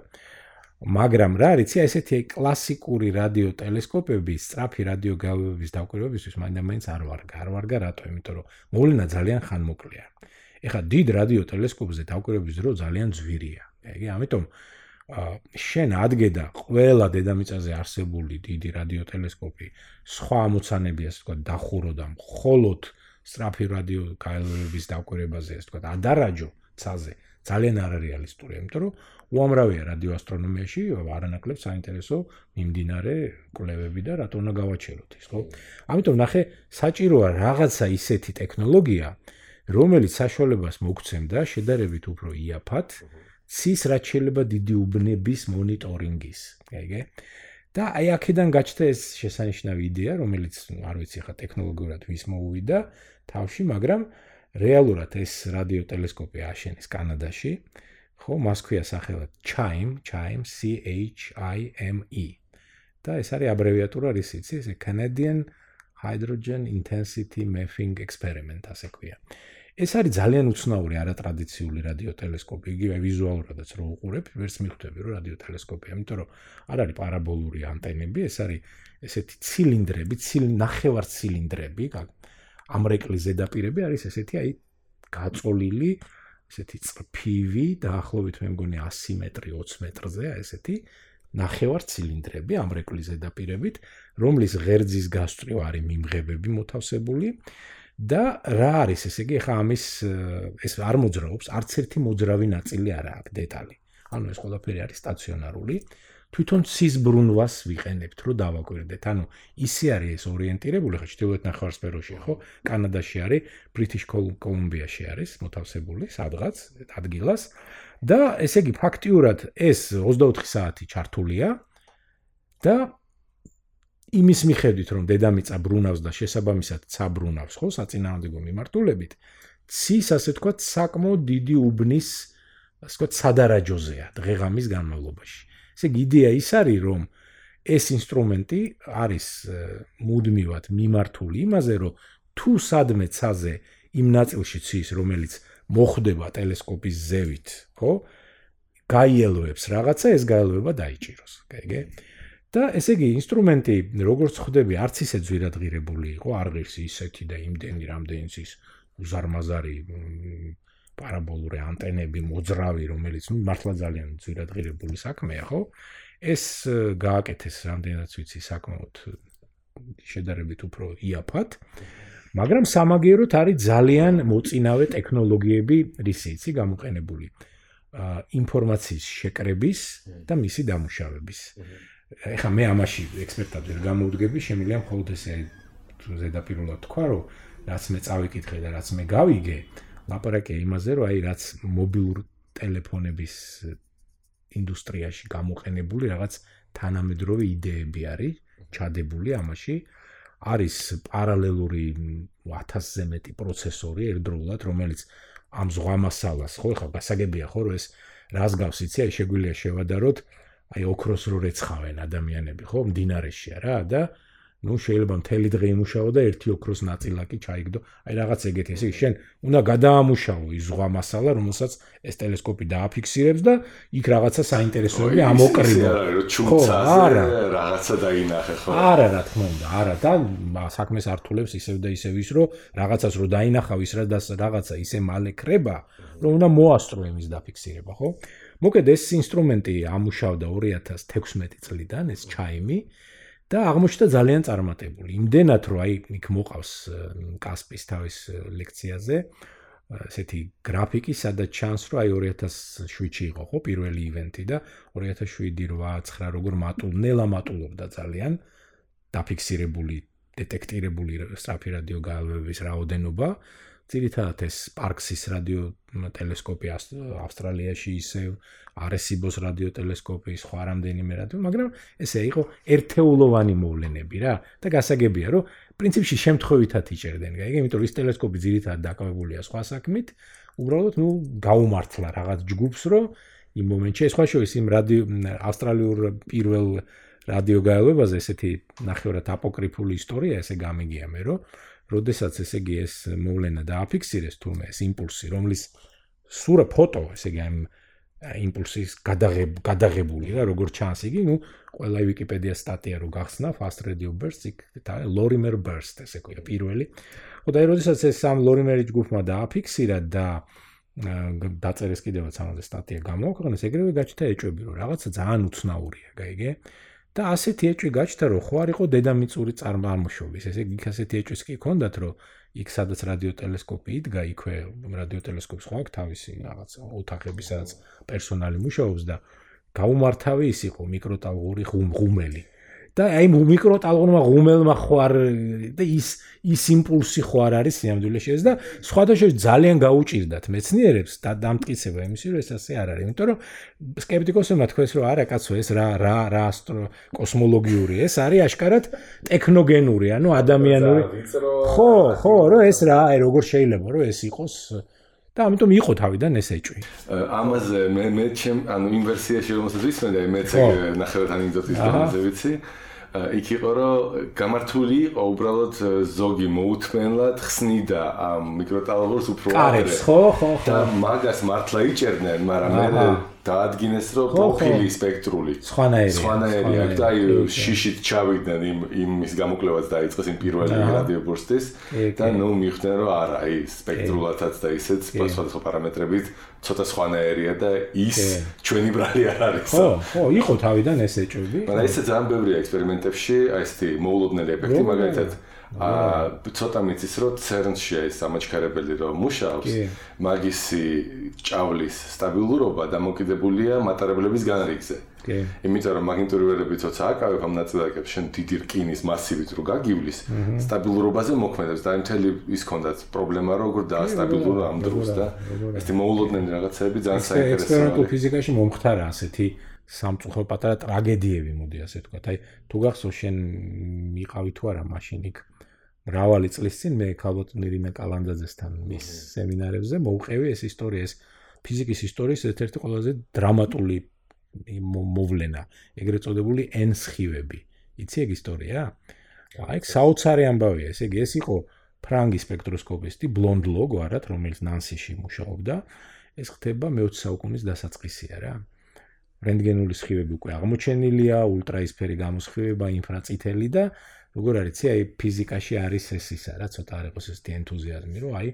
მაგრამ რა არის, იცი, ესეთი კლასიკური რადიოტელესკოპები, სწრაფი რადიოგალოების დაკვირვებისთვის მაინდა-მაინც არ ვარგა. არ ვარგა რატო? იმიტომ რომ მოვლენა ძალიან ხანმოკლეა. ეხლა დიდ რადიოტელესკოპზე დაკვირვების დრო ძალიან ძვირია. ეგე, ამიტომ შენ ადგედა ყველა დედამიწაზე არსებული დიდი რადიოტელესკოპი სხვა ამოცანები ასე თქვა დახურო და მხოლოდ სწრაფი რადიოგალოების დაკვირვებაზე ასე თქვა ადარაჯო ცაზე ძალიან არარეალისტურია, იმიტომ რომ უამრავია რადიოასტრონომიაში არანაკლებ საინტერესო მიმდინარე კვლევები და რატო უნდა გავაჩეროთ ის, ხო? ამიტომ ნახე, საჭიროა რაღაცა ისეთი ტექნოლოგია, რომელიც საშუალებას მოგცემდა შედარებით უფრო იაფად ცის რაც შეიძლება დიდი უბნების მონიტორინგის, აიგე? და აი აქედან გაჩნდა ეს შესანიშნავი იდეა, რომელიც არ ვიცი ხა ტექნოლოგიურად ვის მოუვიდა თავში, მაგრამ რეალურად ეს რადიოტელესკოპი აშენეს კანადაში. ხო, მას ქვია სახელად CHIME, CHIME C H I M E. და ეს არის აბრევიატურა რის იცი, ეს Canadian Hydrogen Intensity Mapping Experiment ასე ქვია. ეს არის ძალიან უცნაური არატრადიციული რადიოტელესკოპი, იგივე ვიზუალურადაც რო უყურებ, ვერც მიხვდები რომ რადიოტელესკოპია, იმიტომ რომ არ არის პარაბოლური ანტენები, ეს არის ესეთი ცილინდრები, ცილ ნახევარ ცილინდრები, ამრეკლი ზედაპირები არის ესეთი აი გაწოლილი ესეთი წრფივი დაახლოებით მე მგონი 100 მეტრი 20 მეტრზეა ესეთი ნახევარ ცილინდრები ამრეკლი ზედაპირებით რომლის ღერძის გასწრივ არის მიმღებები მოთავსებული და რა არის ესე იგი ხა ამის ეს არ მოძრაობს არც ერთი მოძრავი ნაწილი არ აქვს დეტალი. ანუ ეს ყველაფერი არის სტაციონარული თვითონ ცის ბრუნვას ვიყენებთ, რომ დავაკვირდეთ. ანუ ისე არის ეს ორიენტირებული, ხო, ჩრდილოეთ ნახევარსფეროში, ხო? კანადაში არის, ბრიტიშ კოლუმბიაში არის მოთავსებული სადღაც ადგილას და ესე იგი ფაქტიურად ეს 24 საათი ჩართულია და იმის მიხედვით, რომ დედამიწა ბრუნავს და შესაბამისად ცა ბრუნავს, ხო, საწინააღმდეგო მიმართულებით, ცის ასე თქვა საკმაოდ დიდი უბნის ასე თქვა სადარაჯოზეა დღეღამის განმავლობაში. ესე იგი იდეა ის არის რომ ეს ინსტრუმენტი არის მუდმივად მიმართული იმაზე რომ თუ სადმე ცაზე იმ ნაწილში ცის, რომელიც მოხდება ტელესკოპის ზევით, ხო? გაიელოებს რაღაცა, ეს გაიელოება დაიჭიროს. კაიგე? და ესე იგი, ინსტრუმენტი, როგორც ხვდები, არც ისე ძვირადღირებული იყო, არ ღირს ისეთი და იმდენი რამდენიც ის უზარმაზარი პარაბოლური ანტენები მოძრავი, რომელიც ნუ მართლა ძალიან ძვირადღირებული საქმეა, ხო? ეს გააკეთეს რამდენადაც ვიცი საკმაოდ შედარებით უფრო იაფად. მაგრამ სამაგიეროდ არის ძალიან მოწინავე ტექნოლოგიები, რისი იცი გამოყენებული. აა ინფორმაციის შეკრების და მისი დამუშავების. ეხლა მე ამაში ექსპერტად ვერ გამოვდგები, შემიძლია მხოლოდ ესე ზედაპირულად თქვა, რომ რაც მე წავიკითხე და რაც მე გავიგე, ლაპარაკია იმაზე, რომ აი რაც მობილურ ტელეფონების ინდუსტრიაში გამოყენებული რაღაც თანამედროვე იდეები არის ჩადებული ამაში. არის პარალელური 1000-ზე მეტი პროცესორი ერთდროულად, რომელიც ამ ზღვამასალას, ხო, ხა გასაგებია ხო, რომ ეს რას გავს, იცი, აი შეგვიძლია შევადაროთ, აი ოქროს რო რეცხავენ ადამიანები, ხო, მდინარეშია რა და ну შეიძლება მთელი დღე იმუშაო და ერთი ოქროს ნაწილაკი ჩაიგდო. აი რაღაც ეგეთი ესე შენ უნდა გადაამუშავო ის ზღვა მასალა, რომელსაც ეს ტელესკოპი დააფიქსირებს და იქ რაღაცა საინტერესოები ამოკრიბო. ხო, არა, რაღაცა დაინახე ხო? არა, რა თქმა უნდა, არა და საქმეს ართულებს ისევ და ისევ ის, რომ რაღაცას რო დაინახავ ის რა და რაღაცა ისე მალე ხრება, რომ უნდა მოასწრო იმის დაფიქსირება, ხო? მოკედ ეს ინსტრუმენტი ამუშავდა 2016 წლიდან ეს ჩაიმი და აღმოჩნდა ძალიან წარმატებული. იმდენად რომ აი იქ მოყავს კასპის თავის ლექციაზე ესეთი გრაფიკი, სადაც ჩანს რომ აი 2007-ში იყო ხო პირველი ივენთი და 2007-8-9 როგორ მატულ, ნელა მატულობდა ძალიან დაფიქსირებული, დეტექტირებული სწრაფი რადიო გაალვების რაოდენობა. ძირითადად ეს პარქსის რადიო ტელესკოპი ავსტრალიაში ისევ არესიბოს რადიო ტელესკოპი სხვა რამდენიმე რადიო, მაგრამ ესე იყო ერთეულოვანი მოვლენები რა. და გასაგებია რომ პრინციპში შემთხვევითად იჭერდნენ, გაიგე, იმიტომ რომ ის ტელესკოპი ძირითადად დაკავებულია სხვა საქმით, უბრალოდ ნუ გაუმართლა რაღაც ჯგუფს, რომ იმ მომენტში სხვა შორის იმ რადიო ავსტრალიურ პირველ რადიო გაელვებაზე ესეთი ნახევრად აპოკრიფული ისტორია ესე გამიგია მე რომ როდესაც ესე იგი ეს მოვლენა დააფიქსირეს თურმე ეს იმპულსი, რომლის სურა ფოტო, ესე იგი ამ იმპულსის გადაღებ გადაღებული რა, როგორც ჩანს იგი, ну, ყველა ვიკიპედია სტატია რო გახსნა fast radio burst იქ და lorimer burst ესე ქვია პირველი. ხო და როდესაც ეს სამ lorimer ჯგუფმა დააფიქსირა და დაწერეს კიდევაც ამაზე სტატია გამოაქვეყნეს, ეგრევე გაჩნდა ეჭვები, რომ რაღაცა ძალიან უცნაურია, გაიგე? და ასეთი ეჭვი გაჩნდა რომ ხო არ იყო დედამიწური წარმოშობის ესე იგი ასეთი ეჭვის კი ჰქონდათ რომ იქ სადაც რადიო ტელესკოპი იდგა იქვე რადიო ტელესკოპს ხო აქვს თავისი რაღაც ოთახები სადაც პერსონალი მუშაობს და გაუმართავი ის იყო მიკროტალღური ღუმელი და აი მიკროტალღურმა ღუმელმა ხო არ და ის ის იმპულსი ხო არ არის სიამდვილეში ეს და სხვადასხვა ძალიან გაუჭირდათ მეცნიერებს და დამტკიცება იმისი რომ ეს ასე არ არის იმიტომ რომ скеპტიკოსებმა თქვეს რომ არა კაცო ეს რა რა რა ასტრო კოსმოლოგიური ეს არის აშკარად ტექნოგენური ანუ ადამიანური ხო ხო რომ ეს რა აი როგორ შეიძლება რომ ეს იყოს და ამიტომ იყო თავიდან ეს ეჭვი. ამაზე მე მე ჩემ ანუ იმ ვერსიაში რომელსაც ვისმენდი, მეც ნახევრად ანეკდოტის დონეზე ვიცი. აა იქ იყო რომ გამართული იყო უბრალოდ ზოგი მოუთმენლად ხსნიდა ამ მიკროტალღურს უფრო აღარ ხო ხო ხო და მაგას მართლა იჭერდნენ მაგრამ მე დაადგინეს რომ პროფილი სპექტრული. სხვანაირია სხვანაირია. აქ და აი შიშით ჩავიდნენ იმ იმის გამოკვლევაც დაიწყეს იმ პირველი რადიო ბურსტის და ნუ მიხდნენ რომ არა აი სპექტრულათაც და ისეც სხვადასხვა პარამეტრებით ცოტა სხვანაირია და ის ჩვენი ბრალი არ არის. ხო ხო იყო თავიდან ეს ეჭვები მაგრამ ესე ძალიან ბევრია ექსპერიმენტებში აი ესეთი მოულოდნელი ეფექტი მაგალითად აა ცოტა მიცის რომ CERN-ში ეს ამაჩქარებელი რომ მუშაობს. მაგისი ჭავლის სტაბილურობა დამოკიდებულია მატარებლების განრიგზე. კი. იმიტომ რომ მაგნიტური ველები ცოტა აკავებ ამ ნაწილაკებს შენ დიდი რკინის მასივით რო გაგივლის სტაბილურობაზე მოქმედებს და მთელი ის კონდაც პრობლემა როგორ დაასტაბილურა ამ დროს და ესეთი მოულოდნელი რაღაცები ძალიან საინტერესოა. ექსპერიმენტულ ფიზიკაში მომხდარა ასეთი სამწუხო პატარა ტრაგედიები მოდი ასე თქვა აი თუ გახსოვს შენ მიყავი თუ არა მაშინ იქ მრავალი წლის წინ მე ქალბატ ნირინა კალანდაძესთან მის სემინარებზე მოვყევი ეს ისტორია ეს ფიზიკის ისტორიის ერთ-ერთი ყველაზე დრამატული მოვლენა, ეგრეთ წოდებული ენსხივები. იცი ეგ ისტორია? აი, საოცარი ამბავია, ესე იგი ეს იყო ფრანგი სპექტროსკოპისტი ბლონდ ლოგო არათ, რომელიც ნანსიში მუშაობდა. ეს ხდება მე-20 საუკუნის დასაწყისია რა. რენტგენული სხივები უკვე აღმოჩენილია, ულტრაისფერი გამოსხივება, ინფრაწითელი და როგორ არის, ცი აი ფიზიკაში არის ეს ისა რა, ცოტა არ იყოს ეს ენთუზიაზმი, რომ აი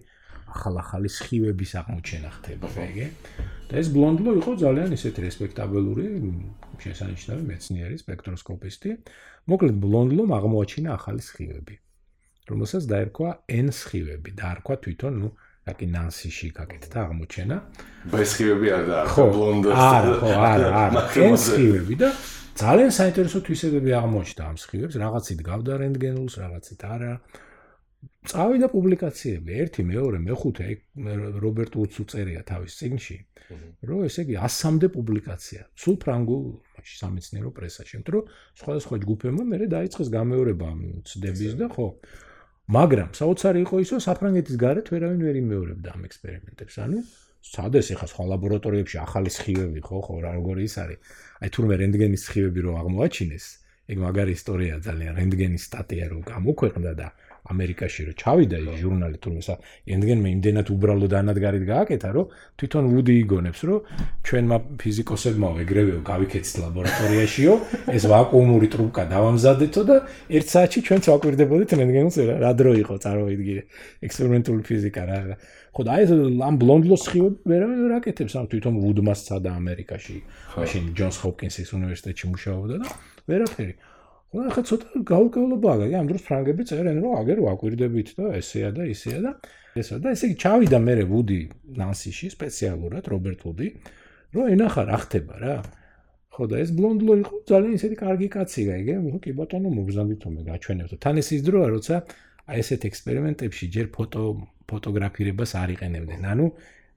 ახალ-ახალი სხივების აღმოჩენა ხდება, ეგე. და ეს ბლონდლო იყო ძალიან ისეთი რესპექტაბელური, შესანიშნავი მეცნიერი სპექტროსკოპისტი. მოკლედ ბლონდლომ აღმოაჩინა ახალი სხივები, რომელსაც დაერქვა N სხივები, დაარქვა თვითონ, ну, აკი ნანსიში გაკეთდა აღმოჩენა. ბესხივები არ და ბლონდო. არა, ხო, არა, არა. N სხივები და ძალიან საინტერესო თვისებები აღმოჩნდა ამ სხივებს, რაღაცით გავდა რენტგენულს, რაღაცით არა. წავიდა პუბლიკაციები, ერთი, მეორე, მეხუთე, რობერტ უცუ წერია თავის წიგნში, რომ ესე იგი 100-მდე პუბლიკაცია, სულ ფრანგულ სამეცნიერო პრესაში, იმიტომ რომ სხვადასხვა ჯგუფებმა მე დაიწყეს გამეორება ამ ცდების და ხო. მაგრამ საოცარი იყო ისო საფრანგეთის გარეთ ვერავინ ვერ იმეორებდა ამ ექსპერიმენტებს, ანუ სადეს ახლა სხვა ლაბორატორიებში ახალი სხივები ხო ხო რა როგორი ის არის? აი თურმე რენტგენის სხივები რო აღმოაჩინეს ეგ მაგარი ისტორია ძალიან რენტგენის სტატია რო გამოქვეყნდა და ამერიკაში რო ჩავიდა ის ჟურნალი თურმე სა ენდგენმა იმდენად უბრალო დანადგარით გააკეთა რომ თვითონ ვუდი იგონებს რომ ჩვენმა ფიზიკოსებმა ეგრევე გავიქეცთ ლაბორატორიაშიო ეს ვაკუუმური ტრუბკა დავამზადეთო და ერთ საათში ჩვენც ვაკვირდებოდით ენდგენს რა დრო იყო წარმოიდგინე ექსპერიმენტული ფიზიკა რა ხო და ეს ამ ბლონდლოს ვერავინ ვერ აკეთებს ამ თვითონ ვუდმას წადა ამერიკაში. მაშინ ჯონს ჰოპკინსის უნივერსიტეტში მუშაობდა და ვერაფერი ხო ახლა ცოტა გაურკვევლობაა, აი ამ დროს ფრანგები წერენ რომ აგერ ვაკვირდებით და ესეა და ისეა და ესა და ესე იგი ჩავიდა მე ვუდი ნანსიში სპეციალურად რობერტ ვუდი რომ ენახა რა ხდება რა ხო და ეს ბლონდლო იყო ძალიან ისეთი კარგი კაცი გაიგე ხო კი ბატონო მოგზანდით რომ მე გაჩვენებთ თან ეს ის დროა როცა აი ესეთ ექსპერიმენტებში ჯერ ფოტო ფოტოგრაფირებას არ იყენებდნენ ანუ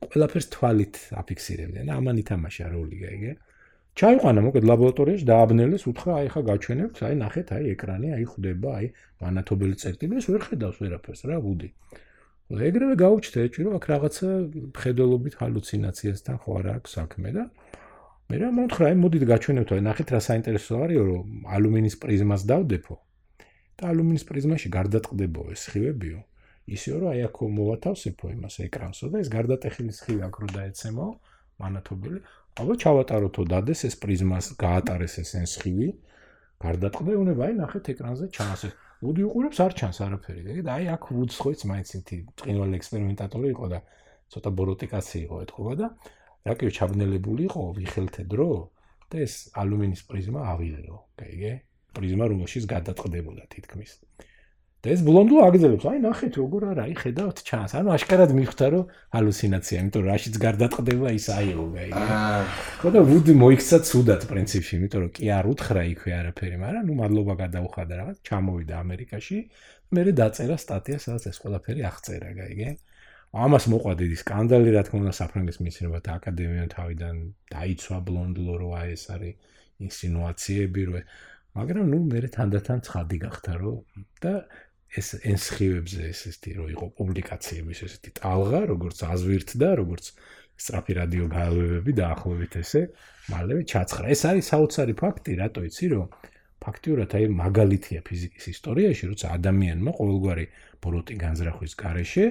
ყველაფერს თვალით აფიქსირებდნენ ამან ითამაშა როლი გაიგე ჩაიყვანა მოკლედ ლაბორატორიაში დააბნელეს უთხრა აი ხა გაჩვენებთ აი ნახეთ აი ეკრანი აი ხვდება აი მანათობელი წერტილი. ეს ვერ ხედავს ვერაფერს რა ვუდი? ეგრევე გაუჩნდა ეჭვი რომ აქ რაღაცა ხედელობით ჰალუცინაციასთან ხო არა აქვს საქმე და მე რა მომთხრა აი მოდით გაჩვენებთ აი ნახეთ რა საინტერესო არის რომ ალუმინის პრიზმას დავდებო და ალუმინის პრიზმაში გარდატყდებო ეს სხივებიო ისე რომ აი აქ მოვათავსებო იმას ეკრანსო და ეს გარდატეხილი სხივი აქ რო დაეცემო მანათობელი აბა ჩავატაროთო დადეს ეს პრიზმას გაატარეს ეს ენსხივი გარდატყდა უნება აი ნახეთ ეკრანზე ჩანს ეს. უდი უყურებს? არ ჩანს არაფერი. და აი აქ ვუდს ხოიც მაინც ითი წინვალე ექსპერიმენტატორი იყო და ცოტა ბოროტიკაცი იყო ეთქობა და რაკიო ჩაბნელებული იყო ვიხელთე დრო და ეს ალუმინის პრიზმა ავიღეო კაიგე პრიზმა რომელშიც გადატყდებოდა თითქმის და ეს ბლონდო აგზელებს. აი ნახეთ როგორ არა, აი ხედავთ ჩანს. ანუ აშკარად მიხვდა რომ ჰალუცინაცია, იმიტომ რომ რაშიც გარდატყდება ის გაი. აა. ხოდა ვუდი მოიქცა ცუდად პრინციპში, იმიტომ რომ კი არ უთხრა იქვე არაფერი, მაგრამ ნუ მადლობა გადაუხადა რაღაც, ჩამოვიდა ამერიკაში. მე დაწერა სტატია, სადაც ეს ყველაფერი აღწერა, გაიგე? ამას მოყვა დიდი სკანდალი, რა თქმა უნდა, საფრანგეთის მეცნიერებათა აკადემიამ თავიდან დაიცვა ბლონდლო რო აი ეს არის ინსინუაციები რო მაგრამ ნუ მე თანდათან ცხადი გახდა რომ და ეს ენსხივებზე ესეთი რო იყო პუბლიკაციების ესეთი ტალღა, როგორც აზვირთ და როგორც სწრაფი რადიო გაალვებები დაახლოებით ესე, მალევე ჩაცხრა. ეს არის საოცარი ფაქტი, რატო იცი რომ ფაქტიურად აი მაგალითია ფიზიკის ისტორიაში, როცა ადამიანმა ყოველგვარი ბოროტი განზრახვის გარეშე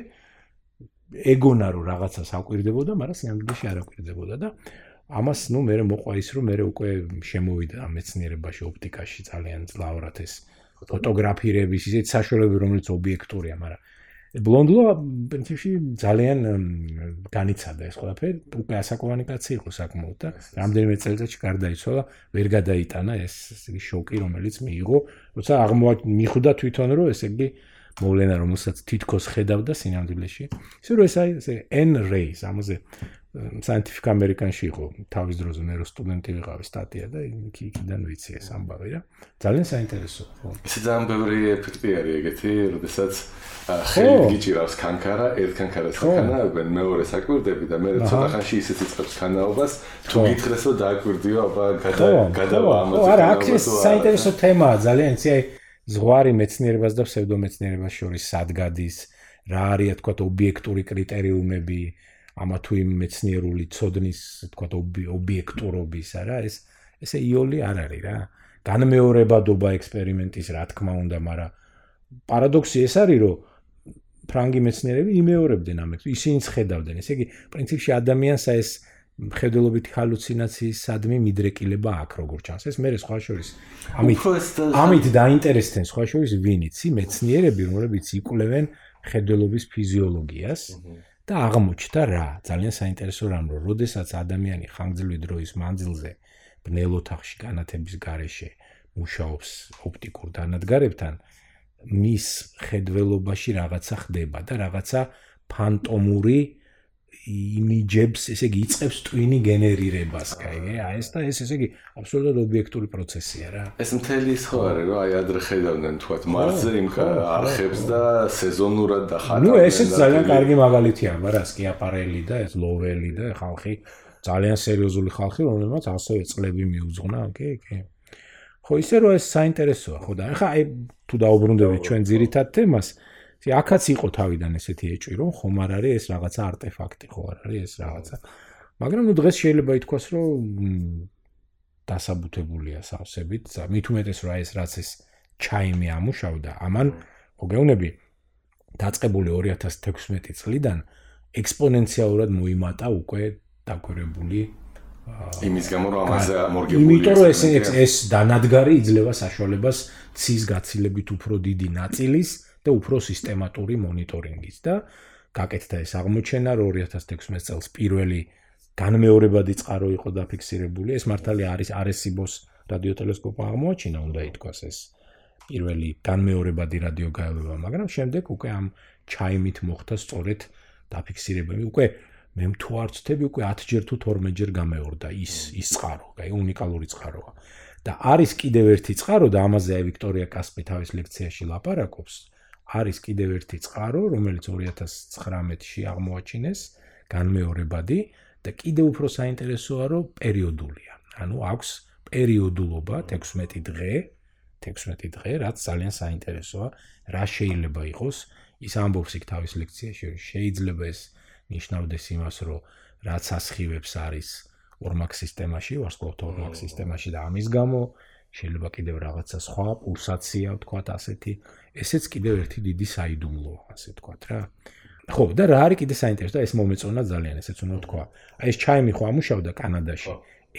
ეგონა რომ რაღაცას აკვირდებოდა, მაგრამ სიამოვნებაში არ აკვირდებოდა და ამას ნუ მე მოყვა ის რომ მე უკვე შემოვიდა მეცნიერებაში ოპტიკაში ძალიან ძლავრად ეს ფოტოგრაფირების ისეთ საშუალებები რომელიც ობიექტურია, მაგრამ ბლონდლო პრინციპში ძალიან განიცადა ეს ყველაფერი, უკვე ასაკოვანი კაცი იყო საკმაოდ და რამდენიმე წელიწადში გარდაიცვალა, ვერ გადაიტანა ეს შოკი რომელიც მიიღო, როცა აღმოაჩინდა თვითონ რომ ესე იგი მოვლენა რომელსაც თითქოს ხედავდა სინამდვილეში. ისე რომ ეს აი ეს N rays ამაზე scientific american-ში იყო თავის დროზე მე რო სტუდენტი ვიყავი სტატია და იქ იქიდან ვიცი ეს ამბავი რა. ძალიან საინტერესო. ეს ძალიან ბევრი ეფექტი არის ეგეთი, როდესაც ხელი გიჭირავს კანკარა, ერთ კანკარას ხანავენ, მეორე საკვირდები და მე ცოტა ხანში ისეთ იწყებს ხანაობას, თუ გითხრეს რომ დააკვირდიო, აბა გადა გადავა ამაზე. არა, აქ ეს საინტერესო თემაა ძალიან, იცი აი ზღვარი მეცნიერებას და ფსევდომეცნიერებას შორის სადგადის რა არის თქვა ობიექტური კრიტერიუმები ამა თუ იმ მეცნიერული ცოდნის თქვა ობიექტურობის არა ეს ესე იოლი არ არის რა განმეორებადობა ექსპერიმენტის რა თქმა უნდა მაგრამ პარადოქსი ეს არის რომ ფრანგი მეცნიერები იმეორებდნენ ამ ექს, ისინიც ხედავდნენ. ესე იგი, პრინციპში ადამიანს ეს მხედველობითი ჰალუცინაციის სადმი მიდრეკილება აქვს, როგორ ჩანს. ეს მე სხვა შორის ამით ამით დაინტერესდნენ სხვა შორის ვინიცი მეცნიერები, რომლებიც იკვლევენ ხედველობის ფიზიოლოგიას და აღმოჩნდა რა, ძალიან საინტერესო რამ, რომ როდესაც ადამიანი ხანგრძლივი დროის მანძილზე ბნელ ოთახში განათების გარეშე მუშაობს ოპტიკურ დანადგარებთან, მის ხედველობაში რაღაცა ხდება და რაღაცა ფანტომური იმიჯებს, ესე იგი, იწევს ტვინი გენერირებას, კაი, აი ეს და ეს ესე იგი აბსოლუტურად ობიექტური პროცესია რა. ეს მთელი ხო არა, რომ აი ადრე ხედავდნენ თქვა მარსზე იმ არხებს და სეზონურად და ხარ. ნუ ესეც ძალიან კარგი მაგალითია, მაგრამ სკიაპარელი და ეს ლოველი და ხალხი ძალიან სერიოზული ხალხი, რომელმაც ასევე წლები მიუძღვნა, კი, კი. ხო ისე რომ ეს საინტერესოა ხო და ახლა აი თუ დაუბრუნდებით ჩვენ ძირითად თემას ისი აქაც იყო თავიდან ესეთი ეჭვი რომ ხომ არ არის ეს რაღაცა არტეფაქტი ხო არ არის ეს რაღაცა. მაგრამ ნუ დღეს შეიძლება ითქვას რომ დასაბუთებულია სავსებით. მით უმეტეს აი ეს რაც ეს ჩაიმი ამუშავდა? ამან მოგეუნები დაწყებული 2016 წლიდან ექსპონენციალურად მოიმატა უკვე დაკვირვებული იმის გამო რომ ამაზე მორგებული იმიტომ რომ ეს ეს დანადგარი იძლევა საშუალებას ცის გაცილებით უფრო დიდი ნაწილის და უფრო სისტემატური მონიტორინგის და გაკეთდა ეს აღმოჩენა რომ 2016 წელს პირველი განმეორებადი წყარო იყო დაფიქსირებული ეს მართალია არის არესიბოს რადიოტელესკოპი აღმოაჩინა უნდა ითქვას ეს პირველი განმეორებადი რადიოგაელობა მაგრამ შემდეგ უკვე ამ ჩაიმით მოხდა სწორედ დაფიქსირება უკვე მე თუ არ ვწდები უკვე 10 ჯერ თუ 12 ჯერ გამეორდა ის ის წყარო, აი უნიკალური წყაროა. და არის კიდევ ერთი წყარო და ამაზე აი ვიქტორია კასპი თავის ლექციაში ლაპარაკობს. არის კიდევ ერთი წყარო, რომელიც 2019-ში აღმოაჩინეს, განმეორებადი და კიდევ უფრო საინტერესოა, რომ პერიოდულია. ანუ აქვს პერიოდულობა 16 დღე, 16 დღე, რაც ძალიან საინტერესოა, რა შეიძლება იყოს. ის ამბობს იქ თავის ლექციაში, რომ შეიძლება ეს ნიშნავდეს იმას, რომ რაც ასხივებს არის ორმაქ სისტემაში, ვარსკვლავთა ორმაქ სისტემაში და ამის გამო შეიძლება კიდევ რაღაცა სხვა პულსაცია ვთქვათ ასეთი, ესეც კიდევ ერთი დიდი საიდუმლოა, ასე ვთქვათ რა. ხო, და რა არის კიდე საინტერესო, ეს მომეწონა ძალიან, ესეც უნდა ვთქვა. აი ეს ჩაიმი ხო ამუშავდა კანადაში.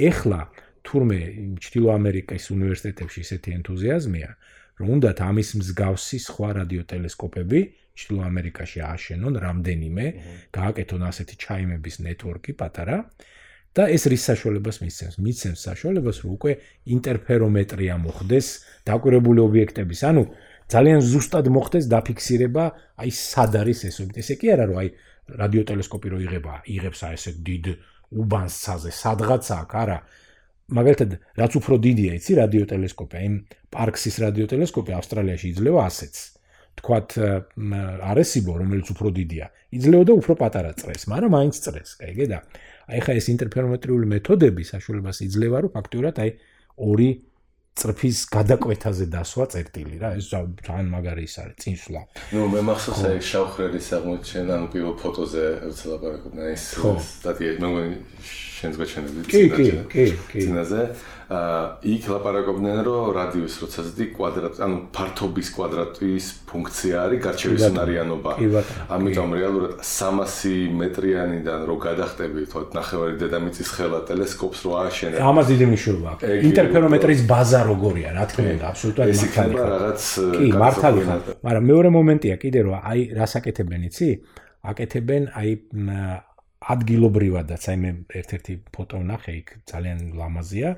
ეხლა თურმე ჩtildeო ამერიკის უნივერსიტეტებში ესეთი ენთუზიაზმია, რომ უნდათ ამის მსგავსი სხვა რადიოტელესკოპები ჩtildeო ამერიკაში ააშენონ რამდენიმე, გააკეთონ ასეთი ჩაიმების ნეტვორკი პატარა და ეს რის საშუალებას მისცემს? მისცემს საშუალებას, რომ უკვე ინტერფერომეტრია მოხდეს დაკვირვებული ობიექტების, ანუ ძალიან ზუსტად მოხდეს დაფიქსირება, აი სად არის ეს ობიექტი. ესე კი არა, რომ აი რადიოტელესკოპი რო იღება, იღებს აი ესე დიდ უბანს ცაზე, სადღაც აქ, არა. მაგალითად, რაც უფრო დიდია, იცი, რადიოტელესკოპი, აი პარქსის რადიოტელესკოპი ავსტრალიაში იძლევა ასეც. თქვათ არესიბო რომელიც უფრო დიდია იძლეოდა უფრო პატარა წრეს მაგრამ მაინც წრეს კაიგე და აი ხა ეს ინტერფერომეტრიული მეთოდები საშუალებას იძლევა რომ ფაქტურად აი ორი წრფის გადაკვეთაზე დასვა წერტილი რა ეს ძალიან მაგარი ის არის წინსვლა. ნუ მე მახსოვს აი შავხრელის აღმოჩენა ანუ პირველ ფოტოზე ერთხელ აპარაკობდნენ ეს სტატია მე მგონი შენს გაჩენები კი კი კი კი. წინაზე იქ ლაპარაკობდნენ რომ რადიუს როცა ზდი კვადრატ ანუ ფართობის კვადრატის ფუნქცია არის გარჩევისუნარიანობა ამიტომ რეალურად 300 მეტრიანიდან რო გადახტები თქო ნახევარი დედამიწის ხელა ტელესკოპს რო ააშენე ამას დიდი მნიშვნელობა აქვს. ინტერფერომეტრის ბაზა როგორია რა თქმა უნდა აბსოლუტურად მართალი რაღაც კი მართალი მაგრამ მეორე მომენტია კიდე რომ აი რას აკეთებენ იცი? აკეთებენ აი ადგილობრივადაც. აი მე ერთ-ერთი ფოტო ვნახე იქ ძალიან ლამაზია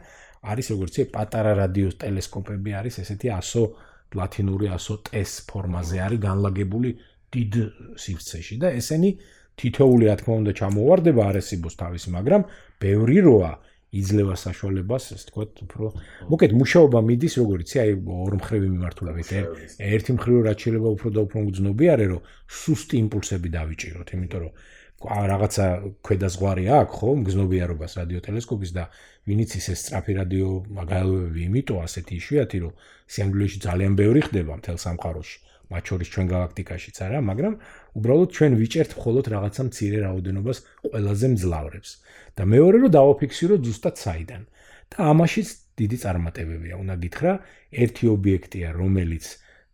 არის როგორც ეს პატარა რადიოს ტელესკოპები არის ესეთი 100 ლათინური 100 ტეს ფორმაზე არის განლაგებული დიდ სივრცეში და ესენი თითოეული რა თქმა უნდა ჩამოვარდება არესიბოს თავისი მაგრამ ბევრი როა იძლევა საშუალებას ასე თქვათ უფრო მოკეთ მუშაობა მიდის როგორიც აი ორ მხრივი მიმართულებით ერთი მხრივ რაც შეიძლება უფრო და უფრო გძნობიარე რომ სუსტი იმპულსები დავიჭიროთ იმიტომ რომ რაღაცა ქვედაზღვარი აქვს ხო მგზნობიარობას რადიოტელესკოპის და ვინიც ის ეს სწრაფი რადიო მაგალითები იმიტომ ასეთი იშვიათი რომ სიანგლეში ძალიან ბევრი ხდება მთელ სამყაროში მათ შორის ჩვენ galaktikashიც არა მაგრამ უბრალოდ ჩვენ ვიჭერთ მხოლოდ რაღაცა მცირე რაოდენობას ყველაზე მძლავრებს. და მეორე რომ დავაფიქსიროთ ზუსტად საიდან. და ამაშიც დიდი წარმატებებია. უნდა გითხრა ერთი ობიექტია რომელიც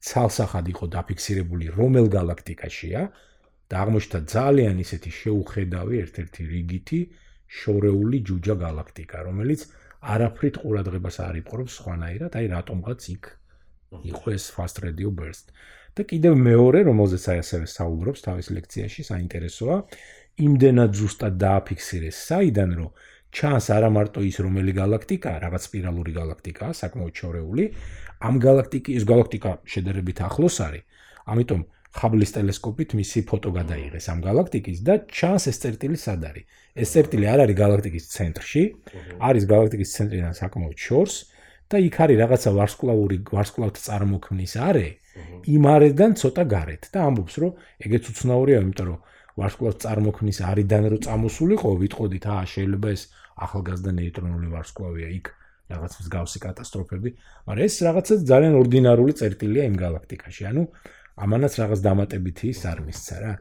ცალსახად იყო დაფიქსირებული რომელ galaktikaშია და აღმოჩნდა ძალიან ისეთი შეუხედავი ერთ-ერთი რიგითი შორეული ჯუჯა galaktika, რომელიც არაფრით ყურადღებას არ იპყრობს სხვანაირად, აი რატომღაც იქ იყო ეს fast radio burst. და კიდევ მეორე, რომელზეც აი ასევე საუბრობს თავის ლექციაში, საინტერესოა, იმდენად ზუსტად დააფიქსირეს საიდან რომ ჩანს არა მარტო ის რომელი galaktika, რაღაც სპირალური galaktikაა, საკმაოდ შორეული, ამ galaktikis galaktika შედარებით ახლოს არის. ამიტომ ხაბლის ტელესკოპით მისი ფოტო გადაიღეს ამ galaktikis და ჩანს ეს წერტილი სად არის. ეს წერტილი არ არის galaktikis ცენტრში, არის galaktikis ცენტრიდან საკმაოდ შორს და იქ არის რაღაცა ვარსკვლავური ვარსკვლავთ წარმოქმნის არე, იმ არედან ცოტა გარეთ და ამბობს, რომ ეგეც უცნაურია, იმიტომ რომ ვარსკვლავთ წარმოქმნის არიდან რო წამოსულიყო, ვიტყოდით, აა შეიძლება ეს ახალგაზრდა ნეიტრონული ვარსკვლავია იქ რაღაც მსგავსი კატასტროფები, მაგრამ ეს რაღაცა ძალიან ორდინარული წერტილია იმ galaktikაში. ანუ ამანაც რაღაც დამატებითი ის არ მისცა რა.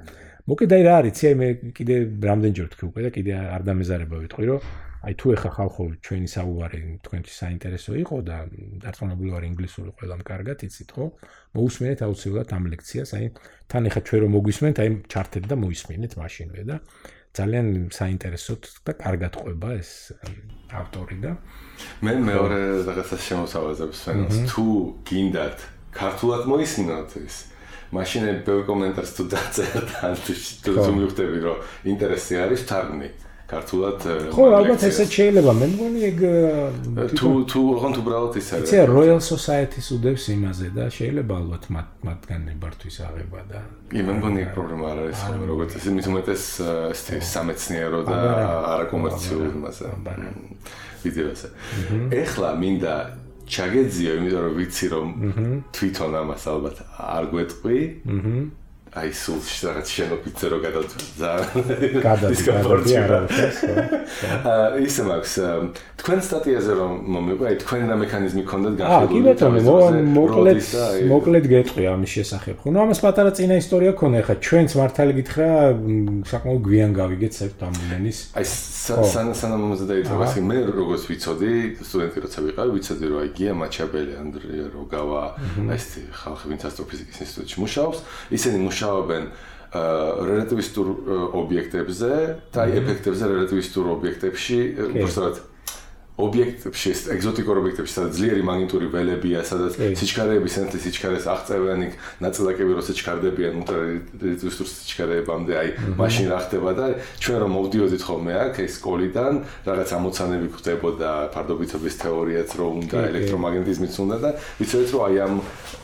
მოკე დაი რა არის, ცი მე კიდე რამდენჯერ თქვი უკვე და კიდე არ დამეზარება ვიტყვი, რომ აი თუ ეხა ხალხო ჩვენი საუბარი თქვენთვის საინტერესო იყო და დარწმუნებული ვარ ინგლისური ყველამ კარგად იცით ხო? მოусმენთ აუცილებლად ამ ლექციას, აი თან ეხა ჩვენ რომ მოგვისმენთ, აი ჩართეთ და მოისმინეთ მაშინვე და ძალიან საინტერესო და კარგად ყვება ეს ავტორი და მე მეორე რაღაცა შემოსავაზებს ფენს თუ გინდათ ქართულად მოისმინოთ ის მაშინ ბევრი კომენტარს თუ დაწერთ ან თუ თუ მიხვდები რომ ინტერესი არის თარგმნი. ქართულად ხო ალბათ ესეც შეიძლება. მე მგონი ეგ თუ თუ ოღონდ უბრალოდ ის არის იცი Royal Society-ს უდევს იმაზე და შეიძლება ალბათ მათ მათგან ნებართვის აღება და კი მე მგონი პრობლემა არ არის როგორც ეს მით უმეტეს ეს სამეცნიერო და არაკომერციული მასა ვიდეოზე. ეხლა მინდა ჩაგეძიო იმიტომ რომ ვიცი რომ თვითონ ამას ალბათ არ გვეტყვი. აჰა აი სულ რაღაც შენოფიცე რო გადაძა გადაძა არა [laughs] აა ისე მაქვს თქვენ სტატიაზე რომ მომიყვა აი თქვენი და მექანიზმი ქონდათ განხილული აა კი ბეთონი მოკლედ მოკლედ გეტყვი ამის შესახებ. ხო ნუ ამას პატარა წინა ისტორია ქონა ეხა ჩვენც მართალი გითხრა საკმაოდ გვიან გავიგეთ საერთოდ ამ მილენის აი სან სანამ მომზადდა ის მე როგორც ვიცოდი სტუდენტი როცა ვიყავი ვიცოდი რომ აი გია მაჩაბელი ანდრია როგავა აი ეს ხალხი ვინც ასტროფიზიკის ინსტიტუტში მუშაობს ისინი მუშაობენ მუშაობენ რელატივისტურ ობიექტებზე და ეფექტებზე რელატივისტურ ობიექტებში, უბრალოდ ობიექტებში, ეგზოტიკურ ობიექტებში, სადაც ძლიერი მაგნიტური ველებია, სადაც სიჩქარეები სენთლი სიჩქარეს აღწევენ, იქ ნაწილაკები რო სიჩქარდებიან ულტრარედუსტურ სიჩქარეებამდე, აი მაშინ რა ხდება და ჩვენ რომ მოვდიოდით ხოლმე აქ ეს სკოლიდან, რაღაც ამოცანები გვხდებოდა ფარდობითობის თეორიაც რო უნდა, ელექტრომაგნეტიზმიც უნდა და ვიცოდეთ რომ აი ამ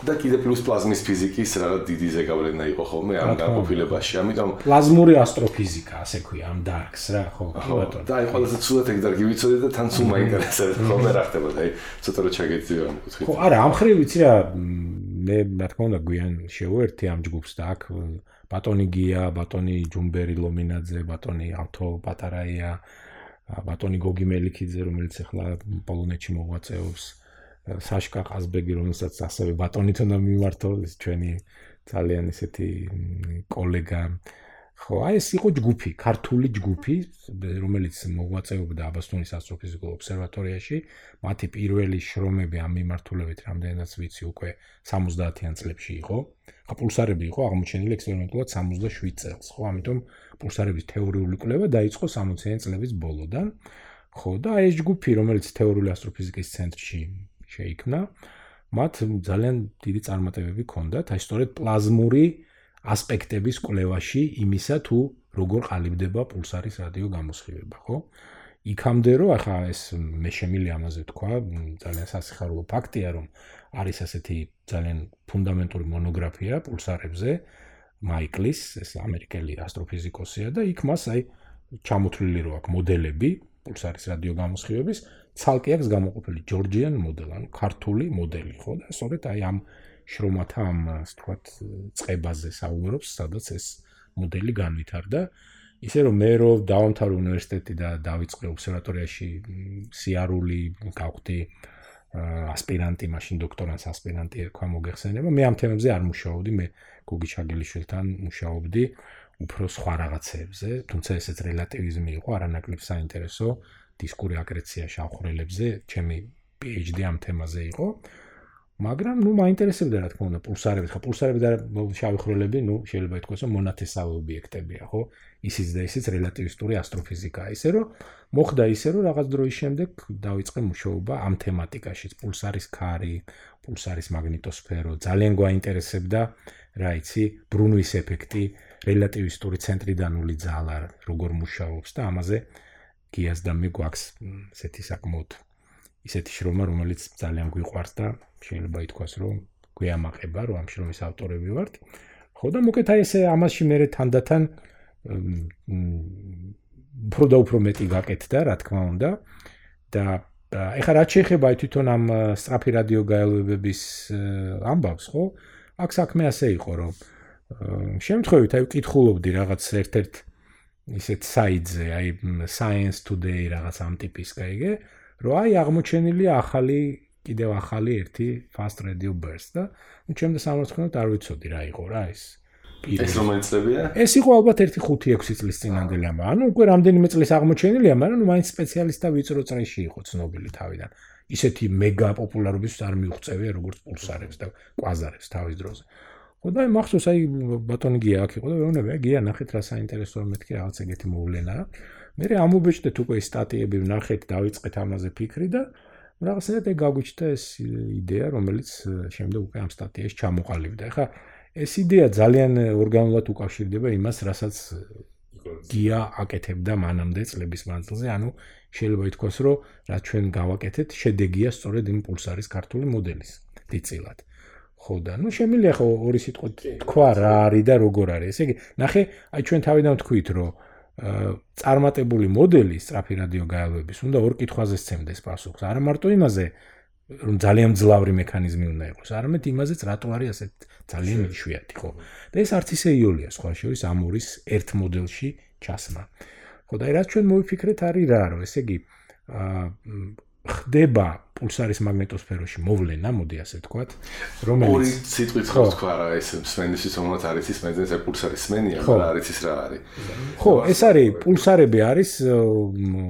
და კიდე პლუს პლაზმის ფიზიკის რაღაც დიდი ზეგავლენა იყო ხოლმე ამ განყოფილებაში. ამიტომ პლაზმური ასტროფიზიკა, ასე ქვია, ამ დარკს რა, ხო, ბატონო. და აი ყველაზე ცუდად ეგ დარგი ვიცოდი და თან სულ მაინტერესებს ხოლმე რა ხდებოდა, აი ცოტა რო ჩაგეძიო ამ კუთხით. ხო, არა, ამ ხრივ ვიცი რა, მე რა თქმა უნდა გვიან შევერთი ამ ჯგუფს და აქ ბატონი გია, ბატონი ჯუმბერი ლომინაძე, ბატონი ავთო პატარაია, ბატონი გოგი მელიქიძე, რომელიც ახლა პოლონეთში მოღვაწეობს. საშკა ყაზბეგი, რომელსაც ასევე ბატონით უნდა მიმართო, ჩვენი ძალიან ესეთი კოლეგა. ხო, აი ეს იყო ჯგუფი, ქართული ჯგუფი, რომელიც მოღვაწეობდა აბასთონის ასტროფიზიკულ ობსერვატორიაში. მათი პირველი შრომები ამ მიმართულებით რამდენადაც ვიცი, უკვე 70-იან წლებში იყო. ხო, პულსარები იყო აღმოჩენილი ექსპერიმენტულად 67 წელს, ხო, ამიტომ პულსარების თეორიული კვლევა დაიწყო 60-იან წლების ბოლოდან. ხო, და ეს ჯგუფი, რომელიც თეორიული ასტროფიზიკის ცენტრში შეიქმნა, მათ ძალიან დიდი წარმატებები ჰქონდათ, აი სწორედ პლაზმური ასპექტების კვლევაში იმისა თუ როგორ ყალიბდება პულსარის რადიო გამოსხივება, ხო? იქამდე რომ ახლა ეს მე შემილი ამაზე თქვა, ძალიან სასიხარულო ფაქტია, რომ არის ასეთი ძალიან ფუნდამენტური მონოგრაფია პულსარებზე, მაიკლის, ეს ამერიკელი ასტროფიზიკოსია და იქ მას აი ჩამოთვლილი რო აქვს მოდელები პულსარის რადიო გამოსხივების ცალკე აქვს გამოყოფილი ჯორჯიან მოდელი, ანუ ქართული მოდელი, ხო და სწორედ აი ამ შრომათა ამ ასე ვთქვათ წებაზე საუბრობს, სადაც ეს მოდელი განვითარდა. ისე რომ მე რო დავამთავრე უნივერსიტეტი და დავიწყე ობსერვატორიაში სიარული, გავხდი ასპირანტი, მაშინ დოქტორანტ ასპირანტი ერქვა მოგეხსენება. მე ამ თემებზე არ მუშაობდი, მე გუგი ჩაგელიშვილთან მუშაობდი უფრო სხვა რაღაცებზე, თუმცა ესეც რელატივიზმი იყო, არანაკლებ საინტერესო. დისკური აკრეცია შავხრელებზე, ჩემი PhD ამ თემაზე იყო. მაგრამ ნუ მაინტერესებდა რა თქმა უნდა პულსარები, ხა პულსარები და შავი ხვრელები, ნუ შეიძლება ითქვას, რომ მონათესავე ობიექტებია, ხო? ისიც და ისიც რელატივისტური ასტროფიზიკაა. ისე რომ მოხდა ისე, რომ რაღაც დროის შემდეგ დაიწყე მუშაობა ამ თემატიკაში, პულსარის ქარი, პულსარის მაგნიტოსფერო, ძალიან გვაინტერესებდა, რა იცი, ბრუნვის ეფექტი, რელატივისტური ცენტრიდანული ძალა როგორ მუშაობს და ამაზე გიას და მე გვაქვს ესეთი საკმაოდ ისეთი შრომა, რომელიც ძალიან გვიყვარს და შეიძლება ითქვას, რომ გვეამაყება, რომ ამ შრომის ავტორები ვართ. ხო და მოკლედ აი ესე ამასში მე თანდათან უფრო და უფრო მეტი გაკეთდა, რა თქმა უნდა. და ეხლა რაც შეეხება თვითონ ამ სწრაფი რადიო გაელვებების ამბავს, ხო? აქ საქმე ასე იყო, რომ შემთხვევით აი ვკითხულობდი რაღაც ერთ-ერთ ისეთ საიტზე, აი Science Today რაღაც ამ ტიპის, გაიგე, რომ აი აღმოჩენილია ახალი კიდევ ახალი ერთი fast radio burst და ნუ ჩემს სამართლოდ არ ვიცოდი რა იყო რა ეს. ეს რომელი წლებია? ეს იყო ალბათ 1-5-6 წლის წინანდელი ამა. ანუ უკვე რამდენიმე წლის აღმოჩენილია, მაგრამ ნუ მაინც სპეციალისტთა ვიწრო წრეში იყო ცნობილი თავიდან. ისეთი მეგა პოპულარობის არ მიუღწევია როგორც პულსარებს და კვაზარებს თავის დროზე. ხო და მახსოვს აი ბატონი გია აქ იყო და ვეუბნები გია ნახეთ რა საინტერესოა მეთქი რაღაც ეგეთი მოვლენა მე ამობეჭდეთ უკვე სტატიები ვნახეთ დავიწყეთ ამაზე ფიქრი და რაღაცნაირად ეგ გაგვიჩნდა ეს იდეა რომელიც შემდეგ უკვე ამ სტატიაში ჩამოყალიბდა. ეხლა ეს იდეა ძალიან ორგანულად უკავშირდება იმას რასაც გია აკეთებდა მანამდე წლების მანძილზე. ანუ შეიძლება ითქვას რომ რაც ჩვენ გავაკეთეთ შედეგია სწორედ იმ პულსარის ქართული მოდელის დიწილად ხო და ნუ შემიძლია ხო ორი სიტყვით თქვა რა არის და როგორ არის. ესე იგი, ნახე, აი ჩვენ თავიდან ვთქვით, რომ წარმატებული მოდელი სტრაფი რადიო გაელვების უნდა ორ კითხვაზე სცემდეს პასუხს. არა მარტო იმაზე, რომ ძალიან ძლავრი მექანიზმი უნდა იყოს, არამედ იმაზეც რატო არის ასეთ ძალიან იშვიათი, ხო? და ეს არც ისე იოლია სხვა შორის ამ ორის ერთ მოდელში ჩასმა. ხო და რაც ჩვენ მოვიფიქრეთ არის რა, რომ ესე იგი აა ხდება პულსარის მაგნიტოსფეროში მოვლენა, მოდი ასე ვთქვათ, რომელიც ორი სიტყვით ხო. თქვა რა, ეს სმენის რომელიც არის ის მეძენზე პულსარის სმენია, მაგრამ არის ის რა არის. ხო, ეს არის პულსარები არის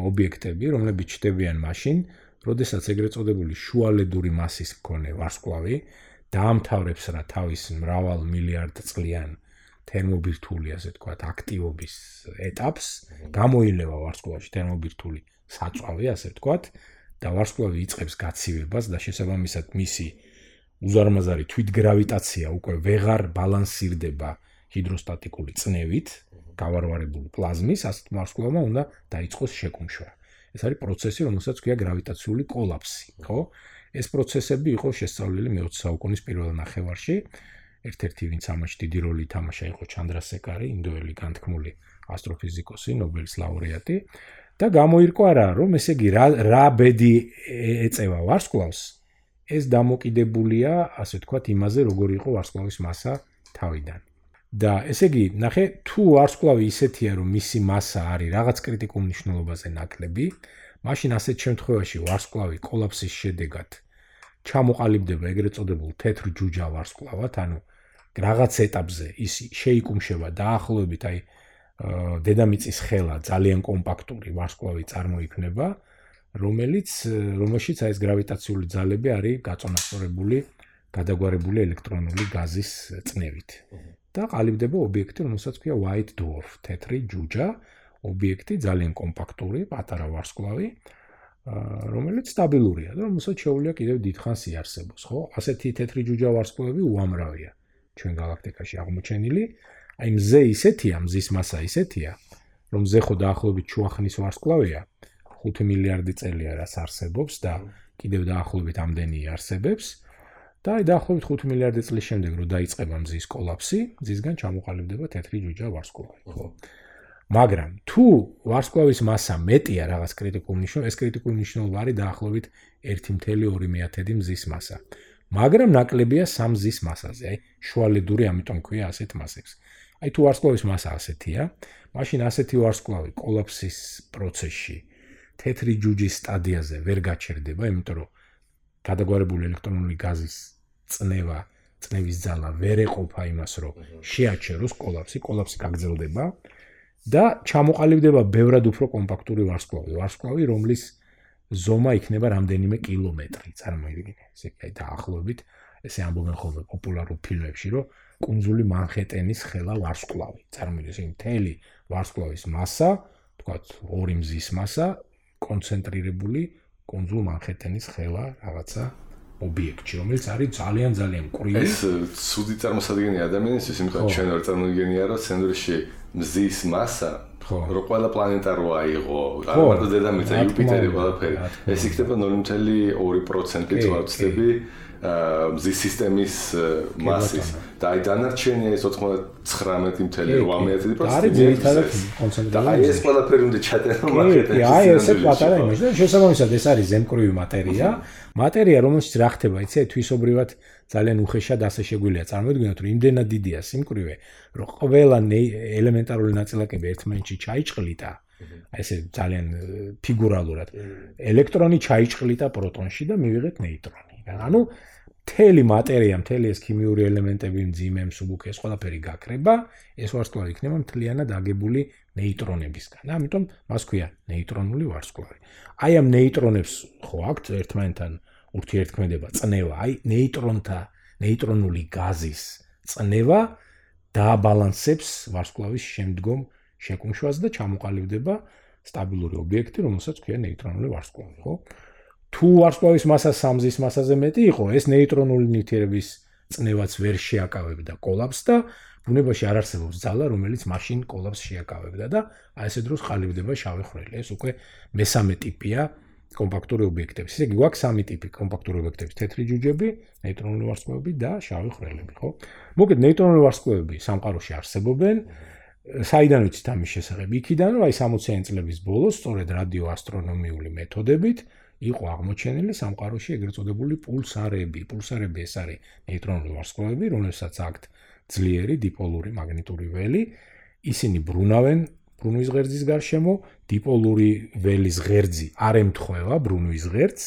ობიექტები, რომლებიც ჩდებიან მაშინ, როდესაც ეგრეთ წოდებული შუალედური მასის მქონე ვარსკვლავი დაამთავრებს რა თავის მრავალ მილიარდ წლიან თერმობირთული, ასე ვთქვათ, აქტივობის ეტაპს, გამოილევა ვარსკვლავში თერმობირთული საწვავი, ასე ვთქვათ, და ვარსკვლავი იწყებს გაცივებას და შესაბამისად მისი უზარმაზარი თვითგრავიტაცია უკვე ვეღარ ბალანსირდება ჰიდროსტატიკული წნევით გავარვარებული პლაზმის, ასეთ ვარსკვლავმა უნდა დაიწყოს შეკუმშვა. ეს არის პროცესი, რომელსაც ქვია გრავიტაციული კოლაფსი, ხო? ეს პროცესები იყო შესწავლილი მე-20 საუკუნის პირველ ნახევარში. ერთ-ერთი ვინც ამაში დიდი როლი ითამაშა იყო ჩანდრასეკარი, ინდოელი განთქმული ასტროფიზიკოსი, ნობელის ლაურეატი. და გამოირკვა რა, რომ ესე იგი რა რა ბედი ეწევა ვარსკვლავს, ეს დამოკიდებულია, ასე ვთქვათ, იმაზე, როგორი იყო ვარსკვლავის მასა თავიდან. და ესე იგი, ნახე, თუ ვარსკვლავი ისეთია, რომ მისი მასა არის რაღაც კრიტიკულ მნიშვნელობაზე ნაკლები, მაშინ ასეთ შემთხვევაში ვარსკვლავი კოლაფსის შედეგად ჩამოყალიბდება ეგრეთ წოდებულ თეთრ ჯუჯა ვარსკვლავად, ანუ რაღაც ეტაპზე ის შეიკუმშება დაახლოებით აი დედამიწის ხელა ძალიან კომპაქტური ვარსკვლავი წარმოიქმნება, რომელიც რომელშიც აი ეს გრავიტაციული ძალები არის გაწონასწორებული, გადაგვარებული ელექტრონული გაზის წნევით. და ყალიბდება ობიექტი, რომელსაც ქვია white dwarf, თეთრი ჯუჯა, ობიექტი ძალიან კომპაქტური, პატარა ვარსკვლავი, რომელიც სტაბილურია და რომელსაც შეუძლია კიდევ დიდხანს იარსებოს, ხო? ასეთი თეთრი ჯუჯა ვარსკვლავები უამრავია ჩვენ galaktikaში აღმოჩენილი. აი მზე ისეთია, მზის massa ისეთია, რომ მზე ხო დაახლოებით ჩუახნის ვარსკვლავია, 5 მილიარდი წელია რას არსებობს და კიდევ დაახლოებით ამდენი არსებებს. და აი დაახლოებით 5 მილიარდი წლის შემდეგ რო დაიწყება მზის კოლაფსი, მზისგან ჩამოყალიბდება თეთრი ჯუჯა ვარსკვლავი, ხო? მაგრამ თუ ვარსკვლავის massa მეტია რაღაც კრიტიკულ ნიშნულ, ეს კრიტიკულ ნიშნულობა არის დაახლოებით 1.2 მზის massa. მაგრამ ნაკლებია სამზის მასაზე, აი შუალედური, ამიტომ ქვია ასეთ მასებს. აი თუ ვარსკვლავის massa ასეთია, მაშინ ასეთი ვარსკვლავი კოლაფსის პროცესში თეთრი ჯუჯის სტადიაზე ვერ გაჩერდება, იმიტომ რომ გადაგვარებული ელექტრონული გაზის წნევა, წნევის ძალა ვერ ეყოფა იმას, რომ შეაჩეროს კოლაფსი, კოლაფსი გაგრძელდება და ჩამოყალიბდება ბევრად უფრო კომპაქტური ვარსკვლავი, ვარსკვლავი, რომლის ზომა იქნება რამდენიმე კილომეტრი, წარმოიდგინე. ესე კი აი დაახლოებით ესე ამბობენ ხოლმე პოპულარულ ფილმებში, რომ კუნძული მანჰეტენის ხელა ვარსკვლავი. წარმოიდგინე, ესე მთელი ვარსკვლავის მასა, თქვათ, ორი მზის მასა კონცენტრირებული კუნძულ მანჰეტენის ხელა რაღაცა ობიექტი, რომელიც არის ძალიან ძალიან მკვრივი. ეს ცუდი წარმოსადგენია ადამიანისთვის, იმიტომ რომ ჩვენ ვერ წარმოგიდგენია, რომ სცენარში მზის მასა რო ყველა პლანეტა რო აიღო, არ მარტო დედამიწა, იუპიტერი ყველაფერი. ეს იქნება 0.2% თუ არ ვცდები. მზის სისტემის მასის და აი დანარჩენი ეს 99.8%-ი არის ძირითადად კონცენტრირებული. აი ეს ყველაფერი უნდა ჩატერო მაგეთ. აი ესე პატარა იმაში და შესაბამისად ეს არის ზემკრივი მატერია. მატერია რომელშიც რა ხდება, იცი, თვისობრივად ძალიან უხეშად ასე შეგვიძლია წარმოიდგინოთ, რომ იმდენად დიდია სიმკვრივე, რომ ყველა ელემენტარული ნაწილაკები ერთმანეთში ჩაიჭყლიტა. აი ესე ძალიან ფიგურალურად. ელექტრონი ჩაიჭყლიტა პროტონში და მივიღეთ ნეიტრონი. ანუ მთელი მატერია, მთელი ეს ქიმიური ელემენტები, მძიმე, მსუბუქი, ეს ყველაფერი გაქრება, ეს ვარსკვლავი იქნება მთლიანად აგებული ნეიტრონებისგან. ამიტომ მას ქვია ნეიტრონული ვარსკვლავი. აი ამ ნეიტრონებს ხო აქვთ ერთმანეთთან ურთიერთქმედება, წნევა, აი ნეიტრონთა, ნეიტრონული გაზის წნევა დააბალანსებს ვარსკვლავის შემდგომ შეკუმშვას და ჩამოყალიბდება სტაბილური ობიექტი, რომელსაც ქვია ნეიტრონული ვარსკვლავი, ხო? თუ ვარსკვლავის მასა სამზის მასაზე მეტი იყო, ეს ნეიტრონული ნივთიერების წნევაც ვერ შეაკავებდა კოლაპსს და ბუნებაში არ არსებობს ძალა, რომელიც მაშინ კოლაპსს შეაკავებდა და აი ესე დროს ყალიბდება შავი ხვრელი. ეს უკვე მესამე ტიპია კომპაქტური ობიექტების. ესე იგი, გვაქვს სამი ტიპი კომპაქტური ობიექტების: თეთრი ჯუჯები, ნეიტრონული ვარსკვლავები და შავი ხვრელები, ხო? მოგეთ ნეიტრონული ვარსკვლავები სამყაროში არსებობენ. საიდან ვიცით ამის შესახებ? იქიდან, რომ აი 60-იანი წლების ბოლოს, სწორედ რადიოასტრონომიული მეთოდებით იყო აღმოჩენილი სამყაროში ეგრეთ წოდებული პულსარები. პულსარები ეს არის ნეიტრონული ვარსკვლავები, რომლებსაც აქვთ ძლიერი დიპოლური მაგნიტური ველი. ისინი ბრუნავენ ბრუნვის ღერძის გარშემო, დიპოლური ველის ღერძი არ ემთხვევა ბრუნვის ღერძს.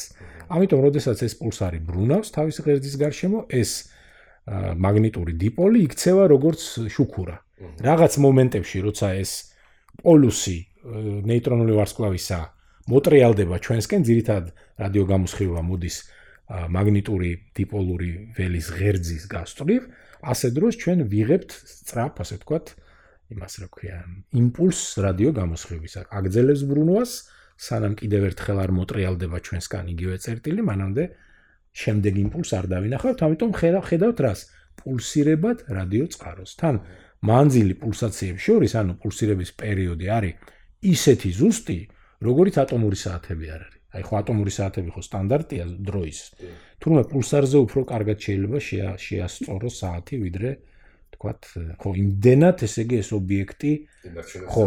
ამიტომ, როდესაც ეს პულსარი ბრუნავს თავის ღერძის გარშემო, ეს მაგნიტური დიპოლი იქცევა როგორც შუქურა. რაღაც მომენტებში, როცა ეს პოლუსი ნეიტრონული ვარსკვლავისა მოტრიალდება ჩვენსკენ ძირითადად რადიოგამოსხივება მოდის მაგნიტური დიპოლური ველის ღერძის გასწვრივ, ასე დროს ჩვენ ვიღებთ სწრაფ, ასე ვთქვათ, იმას რა ქვია, იმპულსს რადიოგამოსხივების. აგძელებს ბრუნვას, სანამ კიდევ ერთხელ არ მოტრიალდება ჩვენსკან იგივე წერტილი, მანამდე შემდეგ იმპულს არ დავინახავთ, ამიტომ ხედავთ რას? პულსირებად რადიო წყაროს. თან მანძილი პულსაციებს შორის, ანუ პულსირების პერიოდი არის ისეთი ზუსტი, როგორიც ატომური საათები არ არის. აი ხო ატომური საათები ხო სტანდარტია დროის. თუმცა პულსარზე უფრო კარგად შეიძლება შეასწოროს საათი ვიდრე თქვათ ხო იმდენად ესე იგი ეს ობიექტი ხო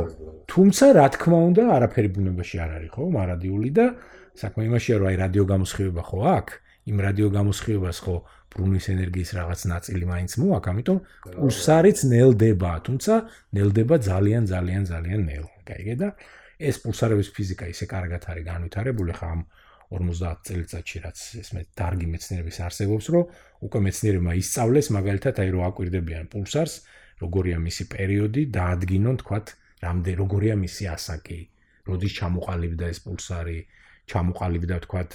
თუმცა რა თქმა უნდა არაფერი ბუნებაში არ არის ხო მარადიული და საქმე იმაშია რომ აი რადიო გამოსხივება ხო აქ იმ რადიო გამოსხივებას ხო ბრუნვის ენერგიის რაღაც ნაწილი მაინც მოაქვს ამიტომ პულსარიც ნელდება თუმცა ნელდება ძალიან ძალიან ძალიან ნელ კაიგე და ეს პულსარების ფიზიკა ისე კარგად არის განვითარებული ხა ამ 50 წელიწადში რაც ეს მე დარგი მეცნიერების არსებობს რომ უკვე მეცნიერებმა ისწავლეს მაგალითად აი რომ აკვირდებიან პულსარს როგორია მისი პერიოდი დაადგინონ თქვათ რამდენ როგორია მისი ასაკი როდის ჩამოყალიბდა ეს პულსარი ჩამოყალიბდა თქვათ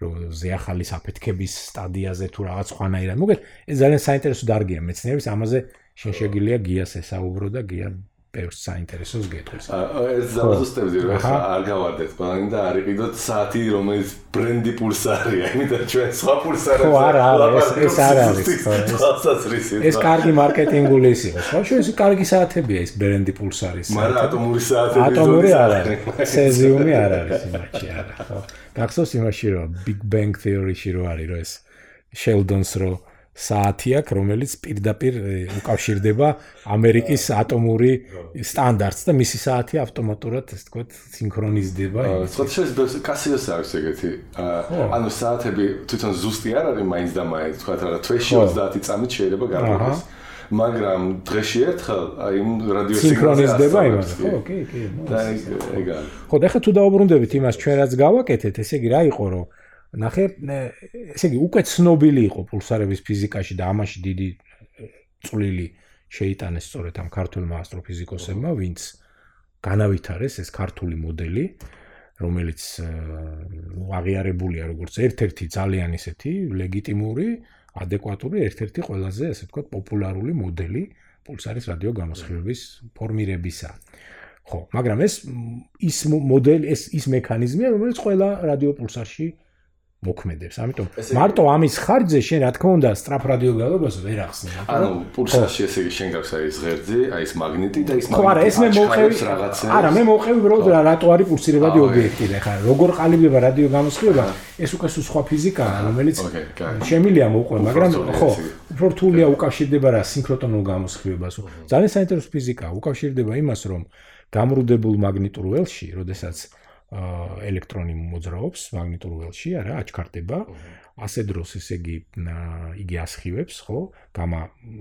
რომ ზეახალი საფეთქების სტადიაზე თუ რაღაც ხვანაირად მოგეთ ეს ძალიან საინტერესო დარგია მეცნიერების ამაზე შეგიძლია გიას ესაუბრო და გია ბევრ საინტერესოს გეტყვის. ეს რომ ხა არ გავარდეთ ყველანი და არ იყიდოთ საათი რომელიც ბრენდი პულსარია, იმიტომ ჩვენ სხვა პულსარებს ხო არა, ეს ეს არ არის. ეს კარგი მარკეტინგული ის იყო. ხო, ეს კარგი საათებია ეს ბრენდი პულსარის. მაგრამ ატომური საათები ატომური არ არის. სეზიუმი არ არის იმაში არა, ხო. გახსოვს იმაში რომ Big Bang Theory-ში რო არის რომ ეს Sheldon-ს რო საათი აქვს, რომელიც პირდაპირ უკავშირდება ამერიკის ატომური სტანდარტს და მისი საათი ავტომატურად, ასე ვთქვათ, სინქრონიზდება. სხვა შეიძლება კასიოს არის ეგეთი. ანუ საათები თვითონ ზუსტი არ არის მაინც და მაინც, ვთქვათ, რა თვეში 30 წამით შეიძლება გაიგოს. მაგრამ დღეში ერთხელ აი რადიო სინქრონიზდება იმას. ხო, კი, კი. და ეგა. ხო, და ხა თუ დაუბრუნდებით იმას ჩვენ რაც გავაკეთეთ, ესე იგი რა იყო რომ ნახე, ესე იგი, უკვე ცნობილი იყო პულსარების ფიზიკაში და ამაში დიდი წვლილი შეიტანეს სწორედ ამ ქართულმა ასტროფიზიკოსებმა, ვინც განავითარეს ეს ქართული მოდელი, რომელიც აღიარებულია როგორც ერთ-ერთი ძალიან ისეთი ლეგიტიმური, ადეკვატური, ერთ-ერთი ყველაზე ასე ვთქვათ პოპულარული მოდელი პულსარის რადიო გამოსხივების ფორმირებისა. ხო, მაგრამ ეს ის მოდელი, ეს ის მექანიზმია, რომელიც ყველა რადიო პულსარში მოქმედებს. ამიტომ მარტო ამის ხარჯზე შენ რა თქმა უნდა სტრაფ რადიო გალობას ვერ ახსნე. ანუ პულსაში ესე იგი შენ გაქვს აი ეს ღერძი, აი ეს მაგნიტი და ის მაგნიტი. ხო, არა, ეს მე მოხევი რაღაცა. არა, მე მოხევი უბრალოდ რატო არის პულსირებადი ობიექტი და ხა როგორ ყალიბება რადიო გამოსხივება, ეს უკვე სხვა ფიზიკაა, რომელიც შემილია მოყვე, მაგრამ ხო, უფრო რთულია უკავშირდება რა სინქროტონულ გამოსხივებას. ძალიან საინტერესო ფიზიკაა, უკავშირდება იმას, რომ გამრუდებულ მაგნიტურ ველში, როდესაც ელექტრონი მოძრაობს მაგნიტურ ველში, არა, აჩქარდება. ასე დროს ესე იგი იგი ასხივებს, ხო? გამა,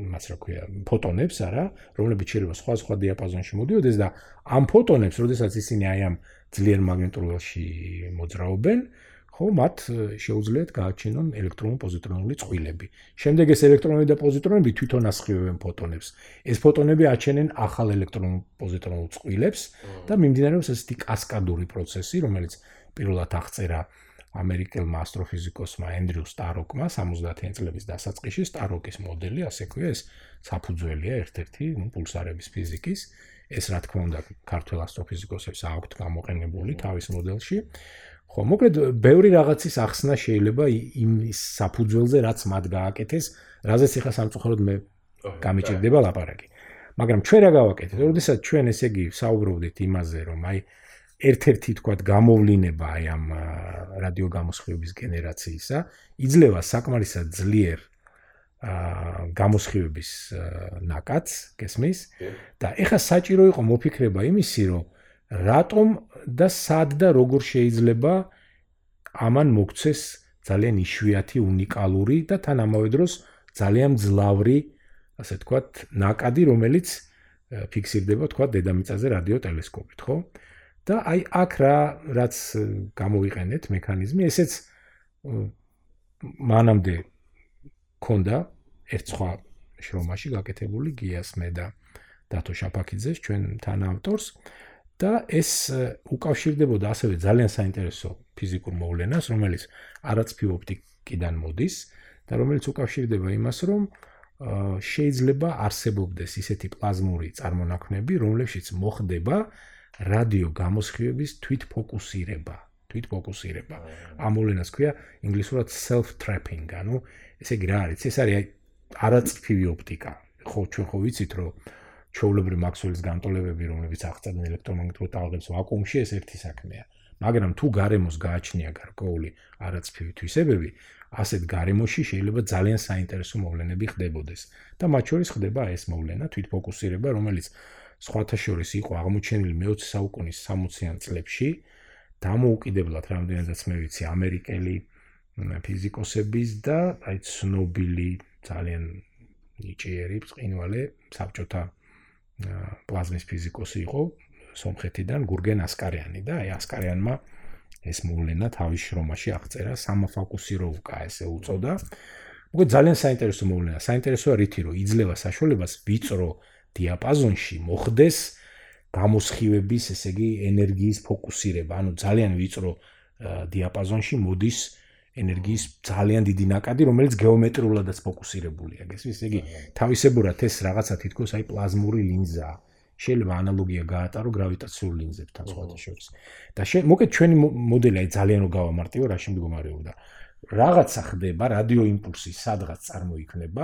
იმას რა ქვია, ფოტონებს, არა, რომლებიც შეიძლება სხვა სხვა დიაპაზონში მოდიოდეს და ამ ფოტონებს, როდესაც ისინი აი ამ ძლიერ მაგნიტურ ველში მოძრაობენ, ხო, მათ შეუძლიათ გააჩინონ ელექტრონ-პოზიტრონული წყვილები. შემდეგ ეს ელექტრონები და პოზიტრონები თვითონ ასხივებენ ფოტონებს. ეს ფოტონები აჩენენ ახალ ელექტრონ-პოზიტრონულ წყვილებს და მიმდინარეობს ესეთი კასკადური პროცესი, რომელიც პირველად აღწერა ამერიკელმა ასტროფიზიკოსმა ენდრიუ სტაროკმა 70-იან წლების დასაწყისში სტაროკის მოდელი, ასე ქვია, ეს საფუძველია ერთ-ერთი, ну, პულსარების ფიზიკის. ეს რა თქმა უნდა, ქართულ ასტროფიზიკოსებს აქვთ გამოყენებული თავის მოდელში. ხო, მოკლედ, ბევრი რაღაცის ახსნა შეიძლება იმ საფუძველზე, რაც მათ გააკეთეს, რაზეც ახლა სამწუხაროდ მე გამიჭირდება ლაპარაკი. მაგრამ ჩვენ რა გავაკეთეთ? როდესაც ჩვენ ესე იგი საუბრობდით იმაზე, რომ აი ერთ-ერთი თქვათ გამოვლინება აი ამ რადიო გამოსხივების გენერაციისა, იძლევა საკმარისად ძლიერ აა გამოსხივების ნაკადს, გესმის? და ეხა საჭირო იყო მოფიქრება იმისი, რომ რატომ და სად და როგორ შეიძლება ამან მოგცეს ძალიან იშვიათი, უნიკალური და თან ამავე დროს ძალიან ძლავრი, ასე თქვათ, ნაკადი, რომელიც ფიქსირდება, თქვათ, დედამიწაზე რადიოტელესკოპით, ხო? და აი აქ რა რაც გამოვიყენეთ მექანიზმი, ესეც მანამდე ქონდა ერთ სხვა შრომაში გაკეთებული გიას მე და დათო შაფაკიძეს ჩვენ თან ავტორს. და ეს უკავშირდებოდა ასევე ძალიან საინტერესო ფიზიკურ მოვლენას, რომელიც არაცფი ოპტიკიდან მოდის და რომელიც უკავშირდება იმას, რომ შეიძლება არსებობდეს ისეთი პლაზმური წარმონაქმნები, რომლებშიც მოხდება რადიო გამოსხივების თვითფოკუსირება. თვითფოკუსირება. ამ მოვლენას ქვია ინგლისურად self trapping, ანუ ესე იგი რა არის? ეს არის არაცფივი ოპტიკა. ხო, ჩვენ ხო ვიცით, რომ ჩაოლებრი მაქსველის განტოლებები, რომლებიც აღწევენ ელექტრომაგნიტურ ტალღებს ვაკუუმში, ეს ერთი საქმეა. მაგრამ თუ გარემოს გააჩნია გარკვეული არაცფივი თვისებები, ასეთ გარემოში შეიძლება ძალიან საინტერესო მოვლენები ხდებოდეს. და მათ შორის ხდება ეს მოვლენა, თვითფოკუსირება, რომელიც სხვათა შორის იყო აღმოჩენილი მე-20 საუკუნის 60-იან წლებში, დამოუკიდებლად რამდენადაც მე ვიცი, ამერიკელი ფიზიკოსების და აი ცნობილი ძალიან ნიჭიერი ბრწყინვალე საბჭოთა პლაზმის ფიზიკოსი იყო სომხეთიდან გურგენ ასკარიანი და აი ასკარიანმა ეს მოვლენა თავის შრომაში აღწერა სამაფოკუსიროვკა ესე უწოდა. მოკლედ ძალიან საინტერესო მოვლენა. საინტერესოა რითი რომ იძლევა საშუალებას ვიწრო დიაპაზონში მოხდეს გამოსხივების, ესე იგი, ენერგიის ფოკუსირება. ანუ ძალიან ვიწრო დიაპაზონში მოდის ენერგიის ძალიან დიდი ნაკადი, რომელიც გეომეტრიულადაც ფოკუსირებულია. გესმის? ესე იგი, თავისებურად ეს რაღაცა თითქოს აი პლაზმური ლინზაა. შეიძლება ანალოგია გაატარო გრავიტაციულ ლინზებთან სხვათა შორის. და მოკეთ ჩვენი მოდელი აი ძალიან რო გავამარტივო რა შემდგომარეობდა. რაღაცა ხდება, რადიო იმპულსი სადღაც წარმოიქმნება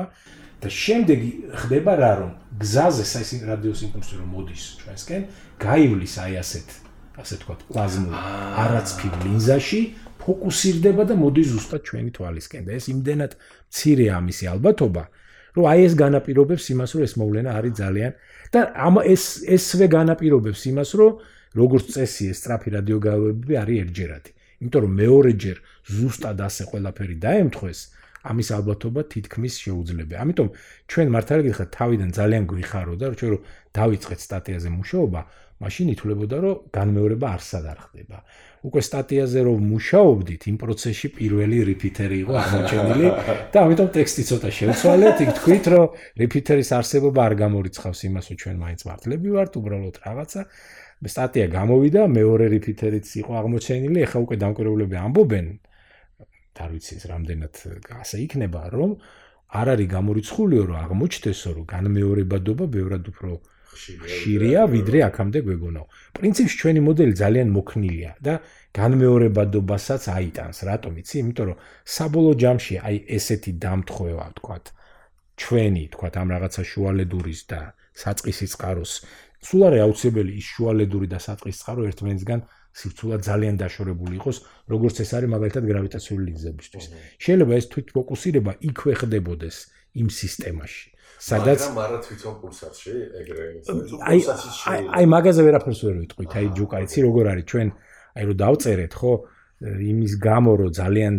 და შემდეგ ხდება რა რომ გზაზე ეს რადიოს იმპულსი რომ მოდის ჩვენსკენ, გაივლის აი ასეთ ასე თქვა პლაზმურ არაცფილ ლინზაში ფოკუსირდება და მოდის ზუსტად ჩვენი თვალისკენ და ეს იმდენად მცირე ამისი ალბათობა რომ აი ეს განაპირობებს იმას რომ ეს მოვლენა არის ძალიან და ამ ეს ესვე განაპირობებს იმას რომ როგორც წესი ეს სტრაფი რადიოგავები არის ერთჯერადი იმიტომ რომ მეორეჯერ ზუსტად ასე ყველაფერი დაემთხეს ამის ალბათობა თითქმის შეუძლებელი. ამიტომ ჩვენ მართალი გიხართ თავიდან ძალიან გვიხაროდა, რომ ჩვენ რომ დავიწყეთ სტატიაზე მუშაობა, მაშინ ითვლებოდა, რომ განმეორება არსად არ ხდება. უკვე სტატიაზე რომ მუშაობდით, იმ პროცესში პირველი რეპიტერი იყო აღმოჩენილი და ამიტომ ტექსტი ცოტა შევცვალეთ, იქ თქვით, რომ რეპიტერის არსებობა არ გამორიცხავს იმას, რომ ჩვენ მაინც მართლები ვართ, უბრალოდ რაღაცა. სტატია გამოვიდა, მეორე რეპიტერიც იყო აღმოჩენილი, ეხლა უკვე დამკვირვებლები ამბობენ, არ ვიცი ეს რამდენად ასე იქნება, რომ არ არის გამორიცხულიო, რომ აღმოჩნდესო, რომ განმეორებადობა ბევრად უფრო ხშირია, ვიდრე აქამდე გვეგონაო. პრინციპში ჩვენი მოდელი ძალიან მოქნილია და განმეორებადობასაც აიტანს. რატომ იცი? იმიტომ რომ საბოლოო ჯამში აი ესეთი დამთხევა, თქვათ, ჩვენი, თქვათ, ამ რაღაცა შუალედურის და საწყისი წყაროს სულ არის აუცილებელი ის შუალედური და საწყისი წყარო ერთმანეთისგან სივრცულად ძალიან დაშორებული იყოს, როგორც ეს არის მაგალითად გრავიტაციული ლინზებისთვის. შეიძლება ეს თვით ფოკუსირება იქვე ხდებოდეს იმ სისტემაში. სადაც მაგრამ არა თვითონ პულსაცში ეგრე აი აი მაგაზე ვერაფერს ვერ ვიტყვით. აი ჯუკა იცი როგორ არის? ჩვენ აი რომ დავწერეთ ხო იმის გამო რომ ძალიან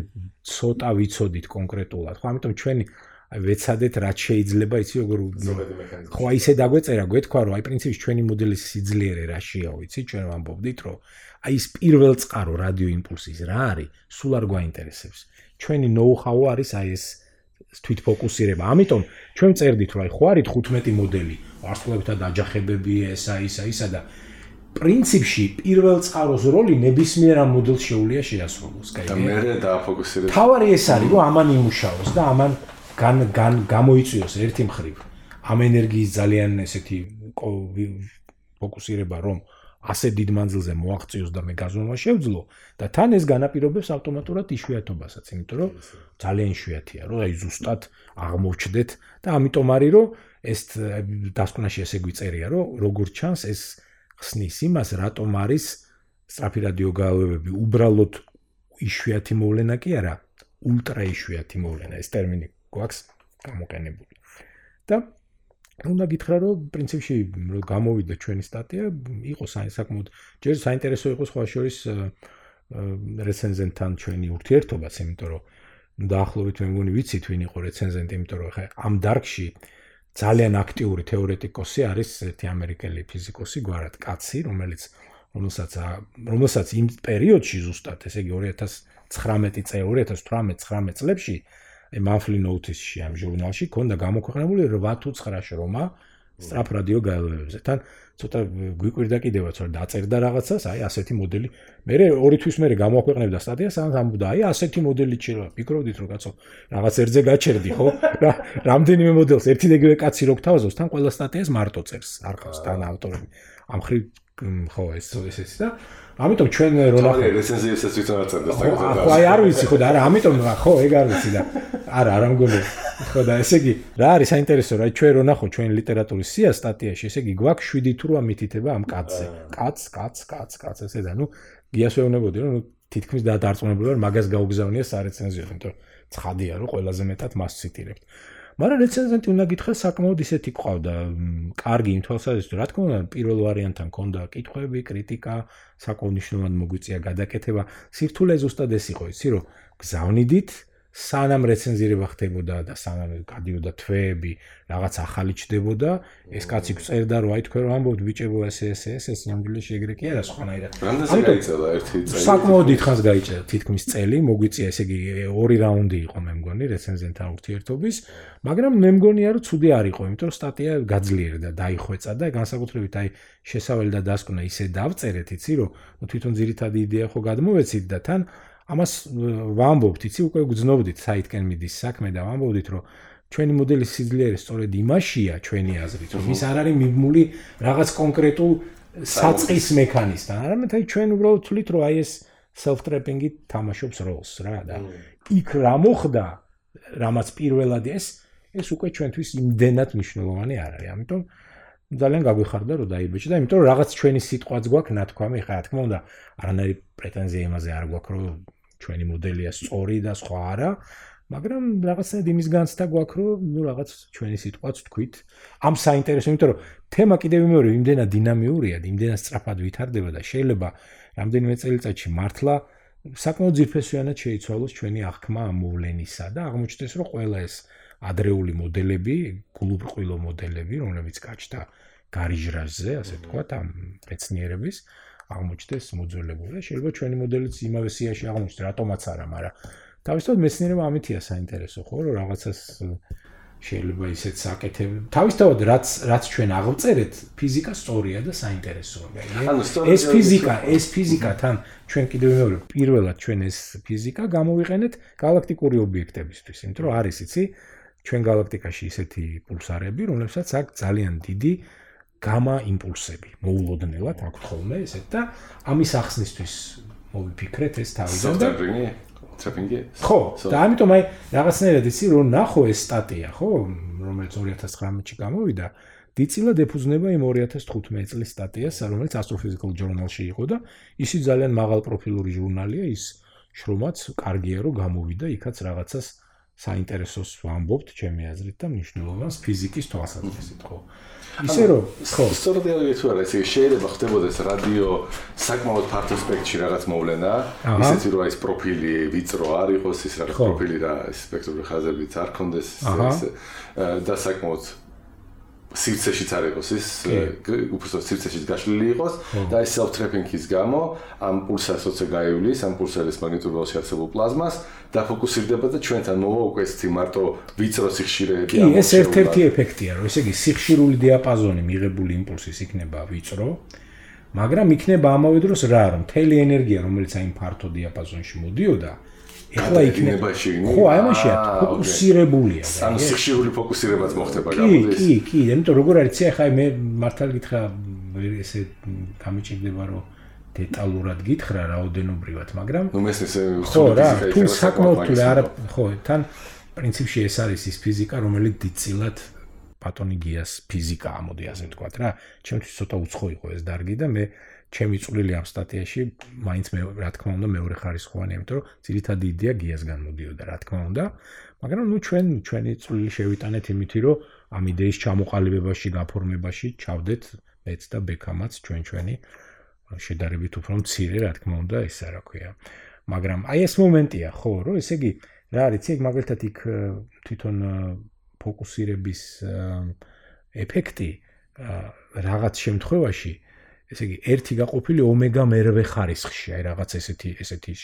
ცოტა ვიცოდით კონკრეტულად ხო? ამიტომ ჩვენი აი ვეცადეთ რაც შეიძლება იცი როგორ ხო აი ისე დაგვეწერა გვეთქვა რომ აი პრინციპში ჩვენი მოდელის სიძლიერე რა შეაო იცი ჩვენ ვამბობდით რომ აი ეს პირველ წყარო რადიო იმპულსის რა არის სულ არ გვაინტერესებს. ჩვენი ნოუ-ჰაუ არის აი ეს თვით ფოკუსირება. ამიტომ ჩვენ წერდით რომ აი ხო არის 15 მოდელი, ვარსკვლავებთან დაჯახებები ესა ისა ისა და პრინციპში პირველ წყაროს როლი ნებისმიერ ამ მოდელს შეუძლია შეასრულოს, კაი. და მე დააფოკუსირებ. თავარი ეს არის რომ ამან იმუშაოს და ამან გან გან გამოიწვიოს ერთი მხრივ ამ ენერგიის ძალიან ესეთი ფოკუსირება რომ ასე დიდ მანძილზე მოაღწიოს და მე გაზომა შევძლო და თან ეს განაპირობებს ავტომატურად იშვიათობასაც, იმიტომ რომ ძალიან იშვიათია, რომ აი ზუსტად აღმოჩნდეთ და ამიტომ არის რომ ეს დასკვნაში ესე გვიწერია, რომ როგორ ჩანს ეს ხსნის იმას, რატომ არის სწრაფი რადიოგალავები უბრალოდ იშვიათი მოვლენა კი არა, ультра იშვიათი მოვლენა, ეს ტერმინი გვაქვს გამოყენებული. და უნდა გითხრა რომ პრინციპში რომ გამოვიდა ჩვენი სტატია იყო საკმაოდ ჯერ საინტერესო იყო სხვა შორის რეცენზენტთან ჩვენი ურთიერთობაც იმიტომ რომ დაახლოებით მე მგონი ვიცით ვინ იყო რეცენზენტი იმიტომ რომ ხა ამ დარგში ძალიან აქტიური თეორეტიკოსი არის ერთი ამერიკელი ფიზიკოსი გვარად კაცი რომელიც რომელსაც რომელსაც იმ პერიოდში ზუსტად ესე იგი 2019 წელი 2018-19 წლებში აი monthly notice-ში ამ ჟურნალში ქონდა გამოქვეყნებული 8 თუ 9 შრომა strap radio გაელვებზე. თან ცოტა გვიკვირდა კიდევაც რომ დაწერდა რაღაცას, აი ასეთი მოდელი. მე ორი თვის მერე გამოქვეყნებდა სტატიას, ან ამბობდა, აი ასეთი მოდელი შეიძლება. ფიქრობდით რომ კაცო, რაღაც ერთზე გაჩერდი, ხო? რა რამდენიმე მოდელს ერთი და იგივე კაცი რო გთავაზობს, თან ყველა სტატიას მარტო წერს, არ ყავს თან ავტორები. ამ ხრი ხო ეს ეს ეს და ამიტომ ჩვენ რო ნახავთ რეცენზიებსაც თვითონ აწერდეს და ხო აი არ ვიცი ხო და არა ამიტომ ხო ეგ არ ვიცი და არა არა მგონი ხო და ესე იგი რა არის საინტერესო რა ჩვენ რო ნახო ჩვენ ლიტერატურის სია სტატიაში ესე იგი გვაქვს 7 თუ 8 მითითება ამ კაცზე. კაც კაც კაც კაც ესე და ნუ გიასვეუნებოდი რომ თითქმის დაადარწმუნებული ვარ მაგას გაუგზავნია სარეცენზიო იმიტომ ცხადია რომ ყველაზე მეტად მას ციტირებთ მაგრამ რეცენზენტი უნდა გითხრას საკმაოდ ისეთი ყავდა. კარგი იმ თვალსაზრისით რა თქმა უნდა პირველ ვარიანტთან ქონდა კითხვები კრიტიკა საკმაოდ მნიშვნელოვანი მოგვიწია გადაკეთება. სირთულე ზუსტად ეს იყო იცი რომ გზავნიდით სანამ რეცენზირება ხდებოდა და სანამ გადიოდა თვეები, რაღაც ახალი ჩდებოდა, ეს კაცი წერდა რომ აი თქვენ რომ ამბობთ ბიჭებო ესე ესე ეს ეს ნამდვილად შეგრე კი არა სხვანაირად. რამდენი გაიწელა ერთი წელი? საკმაოდ დიდხანს გაიწელა, თითქმის წელი, მოგვიწია ესე იგი ორი რაუნდი იყო მე მგონი რეცენზენტთან ურთიერთობის, მაგრამ მე მგონია რომ ცუდი არ იყო, იმიტომ რომ სტატია გაძლიერდა, დაიხვეწა და განსაკუთრებით აი შესავალი და დასკვნა ისე დავწერეთ, იცი რომ თვითონ ძირითადი იდეა ხო გადმოვეცით და თან ამას ვამბობთ, იცი, უკვე გძნობდით საითკენ მიდის საქმე და ვამბობდით, რომ ჩვენი მოდელის სიძლიერე სწორედ იმაშია ჩვენი აზრით, რომ ის არ არის მიბმული რაღაც კონკრეტულ საწყის მექანიზმთან. არამედ აი ჩვენ უბრალოდ თვლით, რომ აი ეს self-trapping-ი თამაშობს როლს რა და იქ რა მოხდა, რამაც პირველად ეს ეს უკვე ჩვენთვის იმდენად მნიშვნელოვანი არ არის. ამიტომ ძალიან გაგვიხარდა რომ დაიბეჭდა, იმიტომ რომ რაღაც ჩვენი სიტყვაც გვაქვს ნათქვამი, ხა რა თქმა უნდა, არანაირი პრეტენზია იმაზე არ გვაქვს, რომ ჩვენი მოდელია სწორი და სხვა არა, მაგრამ რაღაცნაირად იმის განცდა გვაქვს, რომ ნუ რაღაც ჩვენი სიტყვაც თქვით. ამ საინტერესო, იმიტომ რომ თემა კიდევ მეორე იმდენად დინამიურია, იმდენად სწრაფად ვითარდება და შეიძლება რამდენიმე წელიწადში მართლა საკმაოდ ძირფესვიანად შეიცვალოს ჩვენი აღქმა ამ მოვლენისა და აღმოჩნდეს, რომ ყველა ეს ადრეული მოდელები, გულუბრყვილო მოდელები, რომლებიც გაჩნდა გარიჟრაზე, ასე ვთქვათ, ამ მეცნიერების აღმოჩნდეს მოძველებული და შეიძლება ჩვენი მოდელიც იმავე სიაში აღმოჩნდეს, რატომაც არა, მაგრამ თავისთავად მეცნიერება ამითია საინტერესო, ხო, რომ რაღაცას შეიძლება ისეთ საკეთებ. თავისთავად რაც რაც ჩვენ აღწერეთ, ფიზიკა სწორია და საინტერესოა. ეს ფიზიკა, ეს ფიზიკა თან ჩვენ კიდევ მეორე პირველად ჩვენ ეს ფიზიკა გამოვიყენეთ galaktikuri ობიექტებისთვის, იმიტომ რომ არის იცი ჩვენ galaktikაში ისეთი პულსარები, რომლებსაც აქვს ძალიან დიდი გამა იმპულსები. მოულოდნელად აქვს ხოლმე ესეთ და ამის ახსნისთვის მოვიფიქრეთ ეს თავიდან და ტრეპინგი. ხო, და ამიტომ აი რაღაცნაირად იცი რომ ნახო ეს სტატია, ხო, რომელიც 2019-ში გამოვიდა, დიწილად ეფუძნება იმ 2015 წლის სტატიას, რომელიც Astrophysical Journal-ში იყო და ისი ძალიან მაღალ პროფილური ჟურნალია, ის შრომაც კარგია რომ გამოვიდა, იქაც რაღაცას საინტერესოს ვამბობთ ჩემი აზრით და მნიშვნელოვანს ფიზიკის თვალსაზრისით, ხო. ისე რომ ხო. სწორედ ეს არა ესე შეიძლება ხდებოდეს რადიო საკმაოდ ფართო სპექტრში რაღაც მოვლენა ისეთი რომ ეს პროფილი ვიწრო არ იყოს ის რაღაც პროფილი რა სპექტრული ხაზებიც არ კონდეს ეს და საკმაოდ სივრცეშიც არ იყოს ის უბრალოდ სივრცეშიც გაშლილი იყოს და ეს self trapping-ის გამო ამ პულსას როცა გაივლის ამ პულსარის მაგნიტურობაში არსებულ პლაზმას დაფოკუსირდება და ჩვენთან მოვა უკვე ეს მარტო ვიწრო სიხშირეები კი ეს ერთ-ერთი ეფექტია რომ ესე იგი სიხშირული დიაპაზონი მიღებული იმპულსის იქნება ვიწრო მაგრამ იქნება ამავე დროს რა რომ მთელი ენერგია რომელიც აი ფართო დიაპაზონში მოდიოდა ეხლა იქნება ხო აი მაშია ფოკუსირებულია ანუ სიხშირული ფოკუსირებაც მოხდება გამოდის? კი კი. კი იმიტომ როგორ არის ეხლა მე მართალ გითხრა ესე გამიჭირდება რომ დეტალურად გითხრა რაოდენობრივად მაგრამ ნუ მე ესე ხო რა თუ საკმაოდ თუ არა ხო თან პრინციპში ეს არის ის ფიზიკა რომელიც დიწილად ბატონი გიას ფიზიკა ამოდი ასე ვთქვა რა. ჩემთვის ცოტა უცხო იყო ეს დარგი და მე ჩემი წვლილი ამ სტატიაში მაინც მე რა თქმა უნდა მეორე ხარისხოვანია, იმიტომ რომ ძირითადი იდეა გიასგან მოდიოდა, რა თქმა უნდა. მაგრამ ნუ ჩვენ ჩვენი წვლილი შევიტანეთ იმითი, რომ ამ იდეის ჩამოყალიბებაში, გაფორმებაში ჩავდეთ მეც და ბექამაც ჩვენ ჩვენი შედარებით უფრო მცირე, რა თქმა უნდა, ეს რა ქვია. მაგრამ აი ეს მომენტია, ხო, რომ ესე იგი რა არის, ეგ მაგალითად იქ თვითონ ფოკუსირების ეფექტი რაღაც შემთხვევაში ესე იგი ერთი გაყოფილი ომეგა მერვე ხარისხში, აი რაღაც ესეთი ესეთი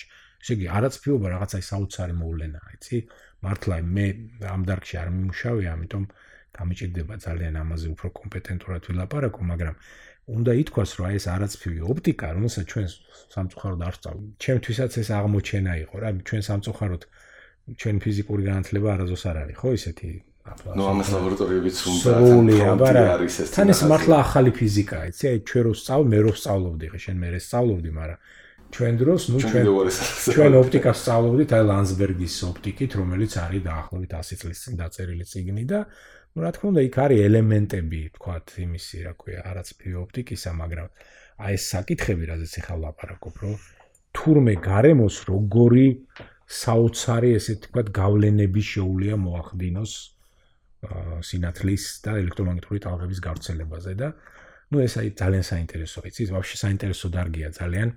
ესე იგი არაცფიობა რაღაცა საოცარი მოვლენაა, იცი? მართლა მე ამ დარგში არ მიმუშავე, ამიტომ გამიჭირდება ძალიან ამაზე უფრო კომპეტენტურად ვილაპარაკო, მაგრამ უნდა ითქვას, რომ აი ეს არაცფივი ოპტიკა, რომელსაც ჩვენ სამწუხაროდ არ ვწავლ. ჩემთვისაც ეს აღმოჩენა იყო, რა, ჩვენ სამწუხაროდ ჩვენ ფიზიკური განათლება არაზოს არ არის, ხო, ისეთი ნუ ამას ლაბორატორიებიც უნდა თან არის ეს თან ეს მართლა ახალი ფიზიკაა იცი აი ჩვენ რო სწავლ მე რო სწავლობდი ხე შენ მე რე სწავლობდი მაგრამ ჩვენ დროს ნუ ჩვენ ჩვენ ოპტიკას სწავლობდით აი ლანსბერგის ოპტიკით რომელიც არის დაახლოებით 100 წლის წინ დაწერილი წიგნი და ნუ რა თქმა უნდა იქ არის ელემენტები თქვათ იმისი რა ქვია არაცფი ოპტიკისა მაგრამ აი ეს საკითხები რაზეც ახლა ლაპარაკობ რომ თურმე გარემოს როგორი საოცარი ესე თქვათ გავლენები შეუულია მოახდინოს სინათლის და ელექტრომაგნიტური ტალღების გავრცელებაზე და ну ეს აი ძალიან საინტერესოა იცი ვაფშე საინტერესო დარგია ძალიან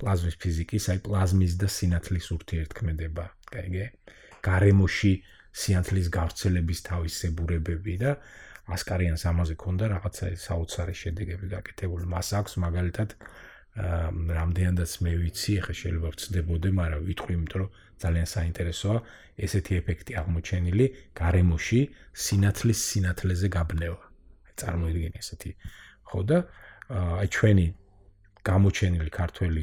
პლაზმის ფიზიკის აი პლაზმის და სინათლის ურთიერთქმედება კაიგე. გარემოში სინათლის გავრცელების თავისებურებები და ასკარიანს ამაზე ქონდა რაღაცა საოცარი შედეგები გაკეთებული. მას აქვს მაგალითად რამდენადაც მე ვიცი, ახლა შეიძლება ვწდებოდე, მაგრამ ვიტყვი, იმიტომ რომ ძალიან საინტერესოა ესეთი ეფექტი აღმოჩენილი გარემოში სინათლის სინათლეზე გაბნევა. აი წარმოიდგინე ესეთი ხო და აი ჩვენი გამოჩენილი ქართველი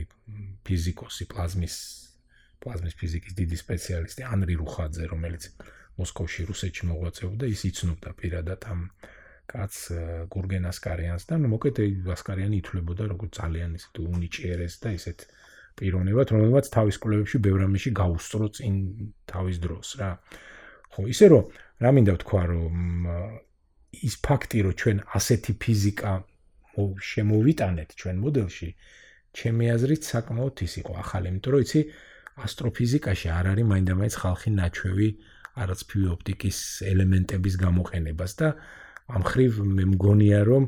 ფიზიკოსი პლაზმის პლაზმის ფიზიკის დიდი სპეციალისტი ანრი რუხაძე, რომელიც მოსკოვში რუსეთში მოღვაწეობდა, ის იცნობდა პირადად ამ კაც გურგენ ასკარიანს და მოკეთ ასკარიანი ითვლებოდა როგორც ძალიან ისეთ უნიჭიერეს და ისეთ პიროვნებად, რომელმაც თავის კვლევებში ბევრამეში გაუსწრო წინ თავის დროს რა. ხო, ისე რომ რა მინდა ვთქვა, რომ ის ფაქტი, რომ ჩვენ ასეთი ფიზიკა შემოვიტანეთ ჩვენ მოდელში, ჩემი აზრით საკმაოდ ის იყო ახალი, იმიტომ რომ იცი ასტროფიზიკაში არ არის მაინდამაინც ხალხი ნაჩვევი არაცფივი ოპტიკის ელემენტების გამოყენებას და ამ ხრივ მე მგონია რომ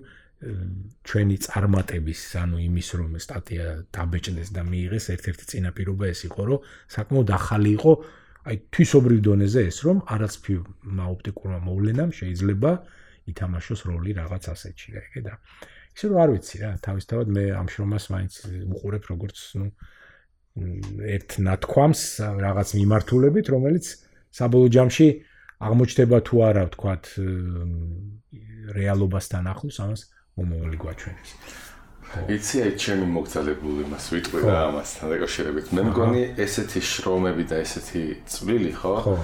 ჩვენი წარმატების ანუ იმის რომ სტატია დაბეჭდეს და მიიღეს ერთ-ერთი წინაპირობა ეს იყო რომ საკმაოდ ახალი იყო აი თვისობრივ დონეზე ეს რომ არაცფი ოპტიკურმა მოვლენამ შეიძლება ითამაშოს როლი რაღაც ასეთში ეგე და ისე რომ არ ვიცი რა თავისთავად მე ამ შრომას მაინც უყურებ როგორც ნუ ერთ ნათქვამს რაღაც მიმართულებით რომელიც საბოლოო ჯამში აღმოჩნდება თუ არა ვთქვათ რეალობასთან ახლოს ამას მომავალი გვაჩვენებს. იცი აი ჩემი მოგზალებული მას ვიტყვი რა ამასთან დაკავშირებით. მე მგონი ესეთი შრომები და ესეთი წვლილი ხო? ხო.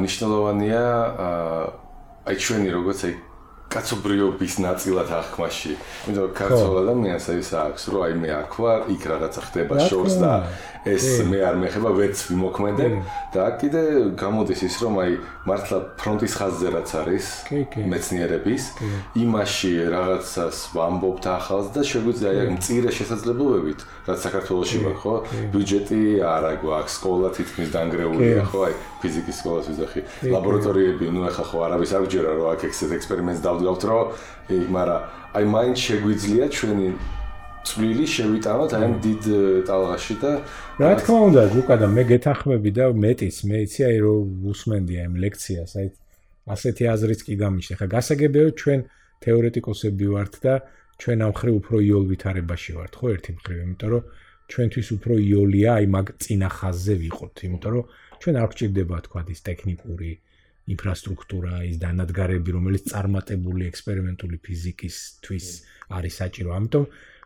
მნიშვნელოვანია აი ჩვენი როგორც აი კაცობრიობის ნაწილად აღქმაში. იმიტომ რომ ქართულ ადამიანს ის აქვს, რომ აი მე აქ ვარ, იქ რაღაცა ხდება შორს და ეს მე არ მეხება ვერც ვიმოქმედებ. და კიდე გამოდის ის რომ აი მართლა ფრონტის ხაზზე რაც არის მეცნიერების იმაში რაღაცას ვამბობთ ახალს და შეგვიძლია აი მწირე შესაძლებლობებით რაც საქართველოსში ვარ ხო ბიუჯეტი არა გვაქვს სკოლა თითქმის დანგრეულია ხო აი ფიზიკის სკოლას ვიზახი. ლაბორატორიები ნუ ახლა ხო არავის არ გჯერა რომ აქ ექსპერიმენტს დავდგავთ რომ იქ მაგრამ აი მაინც შეგვიძლია ჩვენი წვლილი შევიტანოთ აი ამ დიდ ტალღაში და რა თქმა უნდა ლუკა და მე გეთანხმები და მეტიც მე იცი აი რომ უსმენდი აი ამ ლექციას აი ასეთი აზრიც კი გამიშნე ხა გასაგებია ჩვენ თეორეტიკოსები ვართ და ჩვენ ამ ხრი უფრო იოლ ვითარებაში ვართ ხო ერთი მხრივ იმიტომ რომ ჩვენთვის უფრო იოლია აი მაგ წინა ხაზზე ვიყოთ იმიტომ რომ ჩვენ არ გჭირდება თქვა ის ტექნიკური ინფრასტრუქტურა ის დანადგარები რომელიც წარმატებული ექსპერიმენტული ფიზიკისთვის არის საჭირო ამიტომ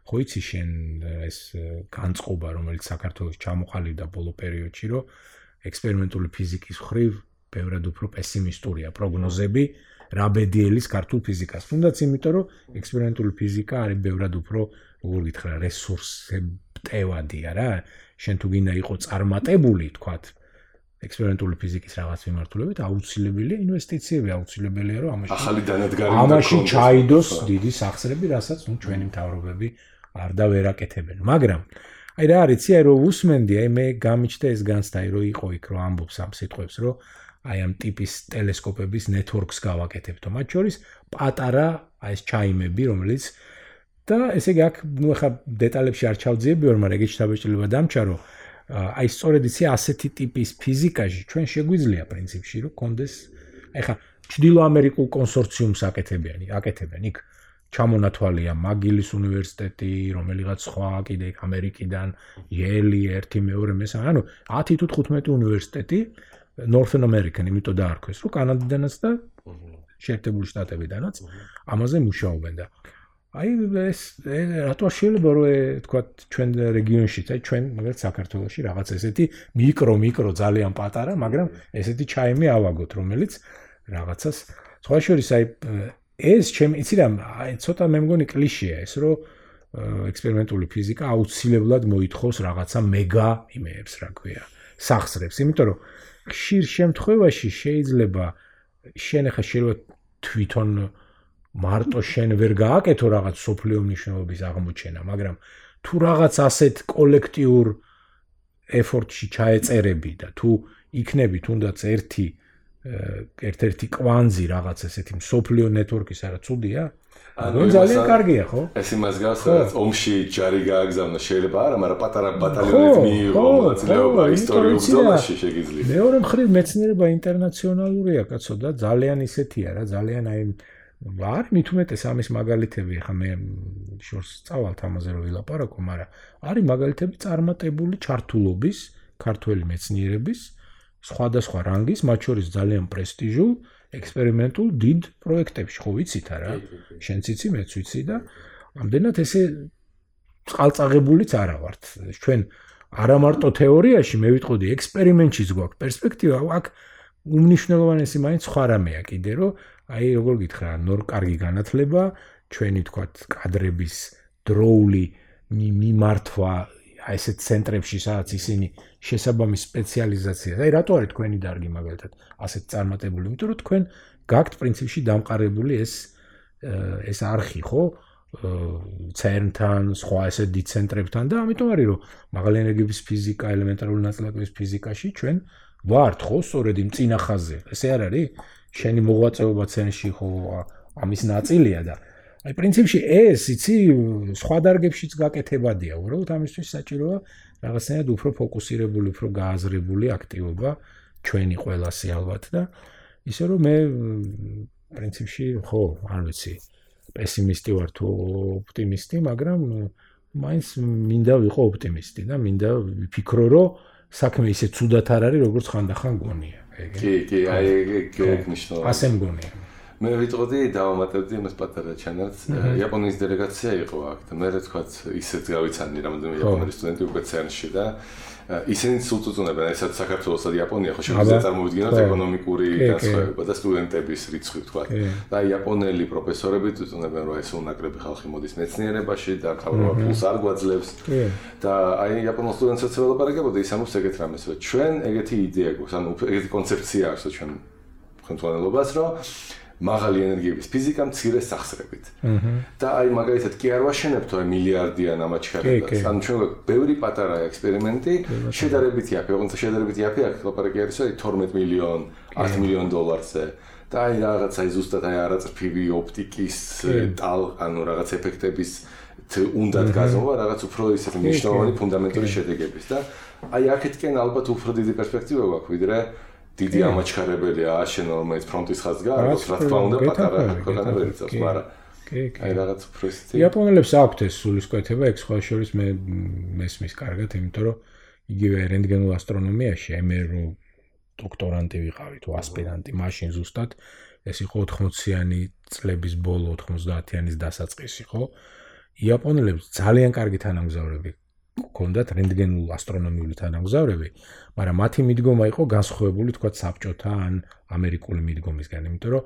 ხო იცი შენ ეს განწყობა რომელიც საქართველოს ჩამოყალიბდა ბოლო პერიოდში რომ ექსპერიმენტული ფიზიკის ხრივ ბევრად უფრო პესიმისტურია პროგნოზები რაბედიელის ქართულ ფიზიკას. თუნდაც იმიტომ რომ ექსპერიმენტული ფიზიკა არის ბევრად უფრო როგორ გითხრა რესურსებტევადია რა. შენ თუ გინდა იყო წარმატებული, თქვათ, ექსპერიმენტული ფიზიკის რაღაც მიმართულებით აუცილებელია ინვესტიციები, აუცილებელია რომ ამაში ახალი დანადგარი ამაში ჩაიდოს დიდი სახსრები, რასაც ნუ ჩვენი მთავრობები არ და ვერ აკეთებენ. მაგრამ აი რა არის, აი რომ უსმენდი, აი მე გამიჩნდა ეს განცდა, აი რომ იყო იქ რომ ამბობს ამ სიტყვებს, რომ აი ამ ტიპის ტელესკოპების ნეტვორკს გავაკეთებთო. მათ შორის პატარა აი ეს ჩაიმები, რომელიც და ესე იგი აქ ნუ ახლა დეტალებში არ ჩავძიები, მაგრამ ეგეც შთაბეჭდილება დამჩარო. აი სწორედ იცი ასეთი ტიპის ფიზიკაში ჩვენ შეგვიძლია პრინციპში რომ კონდეს აი ხა ჩდილო ამერიკულ კონსორციუმს აკეთებიანი, აკეთებენ იქ ჩამონათვალია მაგილის უნივერსიტეტი, რომელიღაც სხვა კიდე ამერიკიდან, იელი, ერთი მეორე მესამე, ანუ 10 თუ 15 უნივერსიტეტი Northern American, იმიტომ დაარქვეს, რომ კანადიდანაც და შეერთებული შტატებიდანაც ამაზე მუშაობენ და აი ეს რატო შეიძლება რომ თქვა ჩვენ რეგიონშიც, აი ჩვენ მაგალითად საქართველოში რაღაც ესეთი მიკრო მიკრო ძალიან პატარა, მაგრამ ესეთი ჩაიმი ავაგოთ, რომელიც რაღაცას სხვა შორის აი ეს ჩემ იცი რა აი ცოტა მე მგონი კლიშეა ეს რომ ექსპერიმენტული ფიზიკა აუცილებლად მოითხოვს რაღაცა მეგა იმეებს რა ქვია სახსრებს იმიტომ რომ ხშირ შემთხვევაში შეიძლება შენ ახლა შეიძლება თვითონ მარტო შენ ვერ გააკეთო რაღაც სოფლიო მნიშვნელობის აღმოჩენა მაგრამ თუ რაღაც ასეთ კოლექტიურ ეფორტში ჩაეწერები და თუ იქნები თუნდაც ერთი ერთ-ერთი კვანძი რაღაც ესეთი სოფლიო ნეტვორკის არა ცუდია? ანუ ძალიან კარგია, ხო? ეს იმას გავს, რომ ომში ჯარი გააგზავნა შეიძლება არა, მაგრამ პატარა ბატალიონით მიიღო მოძრაობა ისტორიულ ზონაში შეგიძლია. მეორე მხრივ მეცნიერება ინტერნაციონალურია, კაცო და ძალიან ისეთია რა, ძალიან აი არ მithumetes ამის მაგალითები, ხა მე შორს წავალთ ამაზე რომ ვილაპარაკო, მაგრამ არის მაგალითები წარმატებული ჩართულობის ქართველი მეცნიერების სხვადასხვა რანგის, მათ შორის ძალიან პრესტიჟულ ექსპერიმენტულ დიდ პროექტებში, ხო ვიცით არა? შენც იცი, მეც ვიცი და ამდენად ესე წყალწაღებულიც არა ვართ. ჩვენ არა მარტო თეორიაში, მე ვიტყოდი ექსპერიმენტშიც გვაქვს პერსპექტივა, აქ უმნიშვნელოვანესი მაინც სხვა რამეა კიდე, რომ აი როგორ გითხრა, ნორ კარგი განათლება, ჩვენი თქვა კადრების დროული მიმართვა აი ესეთ ცენტრებში, სადაც ისინი შესაბამის სპეციალიზაცია. აი რატო არის თქვენი დარგი მაგალითად ასეთ წარმატებული? იმიტომ რომ თქვენ გაქვთ პრინციპში დამყარებული ეს ეს არხი, ხო? CERN-თან, სხვა ესეთ დიდ ცენტრებთან და ამიტომ არის რომ მაღალი ენერგიის ფიზიკა, ელემენტარული ნაწილაკების ფიზიკაში ჩვენ ვართ, ხო, სწორედ იმ წინა ხაზზე. ესე არ არის? შენი მოღვაწეობა CERN-ში ხო ამის ნაწილია და აი პრინციპში ეს იცი სხვა დარგებშიც გაკეთებადია უბრალოდ ამისთვის საჭიროა რაღაცნაირად უფრო ფოკუსირებული უფრო გააზრებული აქტივობა ჩვენი ყველასი ალბათ და ისე რომ მე პრინციპში ხო არ ვიცი პესიმისტი ვარ თუ ოპტიმისტი მაგრამ მაინც მინდა ვიყო ოპტიმისტი და მინდა ვფიქრო რომ საქმე ისე ცუდად არ არის როგორც ხანდახან გონია კი კი აი ეგ ნიშნავს ასე მგონია მე ვიტყოდი დავამატებდი იმას პატარა ჩანაც. იაპონიის დელეგაცია იყო აქ და მე რა თქვა ისეთ გავიცანდი რამოდენიმე იაპონური სტუდენტი უკვე ცერნში და ისინი სულ წუწუნებენ ესაც საქართველოსა და იაპონია ხო შეიძლება წარმოვიდგინოთ ეკონომიკური განსხვავება და სტუდენტების რიცხვი თქვა. და იაპონელი პროფესორები წუწუნებენ რომ ეს უნაკლები ხალხი მოდის მეცნიერებაში და ქავრობა ფულს არ გვაძლევს. და აი იაპონელ სტუდენტებს ველაპარაკებოდი ის ამოს ეგეთ რამეს რომ ჩვენ ეგეთი იდეა გვაქვს ანუ ეგეთი კონცეფცია აქვს ჩვენ ხელმძღვანელობას რომ მაღალი ენერგიების ფიზიკა მცირე სახსრებით. და აი მაგალითად კი არ ვაშენებთ აი მილიარდიან ამაჩქარებას. ანუ ჩვენ ბევრი პატარა ექსპერიმენტი, შედარებით იაფი, ოღონდ შედარებით იაფი აქ ლაპარაკი არის აი 12 მილიონ, 10 მილიონ დოლარზე. და აი რაღაცა ზუსტად აი არაწრფივი ოპტიკის ტალ, ანუ რაღაც ეფექტების უნდა გაზომა რაღაც უფრო ისეთი მნიშვნელოვანი ფუნდამენტური შედეგების. და აი აქეთკენ ალბათ უფრო დიდი პერსპექტივა გვაქვს ვიდრე დიდი ამაჩქარებელია აშენ რომელიც ფრონტის ხაზს გააქვს რა თქმა უნდა პატარა ქვეყანები წავს მაგრამ კი კი. აი რაღაც ფრესტი იაპონელებს აქვთ ეს სულისკვეთება ეგ სხვა შორის მე მესმის კარგად იმიტომ რომ იგივე რენტგენულ ასტრონომიაში ემერო დოქტორანტი ვიყავი თუ ასპირანტი მაშინ ზუსტად ეს იყო 80-იანი წლების ბოლო 90-იანის დასაწყისი ხო? იაპონელებს ძალიან კარგი თანამგზავრები ჰქონდათ რენტგენულ ასტრონომიული თანამგზავრები, მაგრამ მათი მიდგომა იყო განსხვავებული თქვა საბჭოთა ან ამერიკული მიდგომისგან, იმიტომ რომ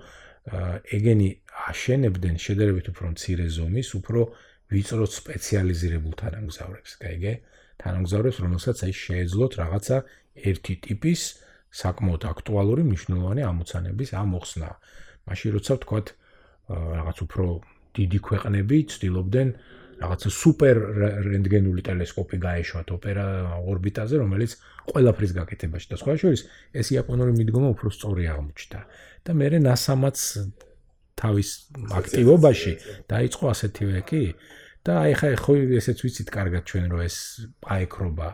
ეგენი აშენებდნენ შედარებით უფრო მცირე ზომის, უფრო ვიწრო სპეციალიზირებულ თანამგზავრებს, კაიგე? თანამგზავრებს, რომელსაც აი შეეძლოთ რაღაცა ერთი ტიპის საკმაოდ აქტუალური მნიშვნელოვანი ამოცანების ამოხსნა. მაშინ როცა თქვა რაღაც უფრო დიდი ქვეყნები ცდილობდნენ რაღაცა სუპერ რენტგენული ტელესკოპი გაეშვათ ოპერა ორბიტაზე, რომელიც ყველაფრის გაკეთებაში და სხვა შორის ეს იაპონური მიდგომა უფრო სწორი აღმოჩნდა. და მე ნასამაც თავის აქტივობაში დაიწყო ასეთივე კი და აი ხა ხო ესეც ვიცით კარგად ჩვენ რომ ეს პაეკრობა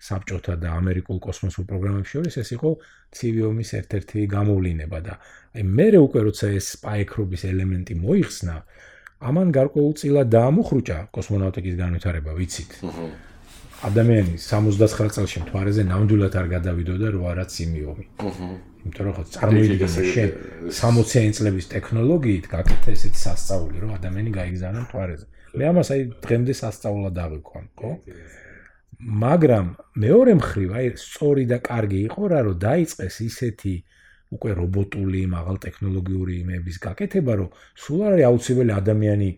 საბჭოთა და ამერიკულ კოსმოსურ პროგრამებში შორის ეს იყო ცივიომის ერთ-ერთი გამოვლინება და აი მე უკვე როცა ეს პაეკრობის ელემენტი მოიხსნა ამან გარკვეულწილად დაამუხრუჭა კოსმონავტიკის განვითარება, ვიცით. ადამიანი 69 წელში მთვარეზე ნამდვილად არ გადავიდოდა რო არა ციმიომი. იმიტომ რომ ხო წარმოიდგინე შენ 60-იანი წლების ტექნოლოგიით გაკეთე ესეთ სასწაული, რომ ადამიანი გაიგზავნა მთვარეზე. მე ამას აი დღემდე სასწაულად აღიქვამ, ხო? მაგრამ მეორე მხრივ აი სწორი და კარგი იყო რა რომ დაიწყეს ისეთი უკვე რობოტული, მაღალტექნოლოგიური იმების გაკეთება, რომ სულ არის აუცილებელი ადამიანი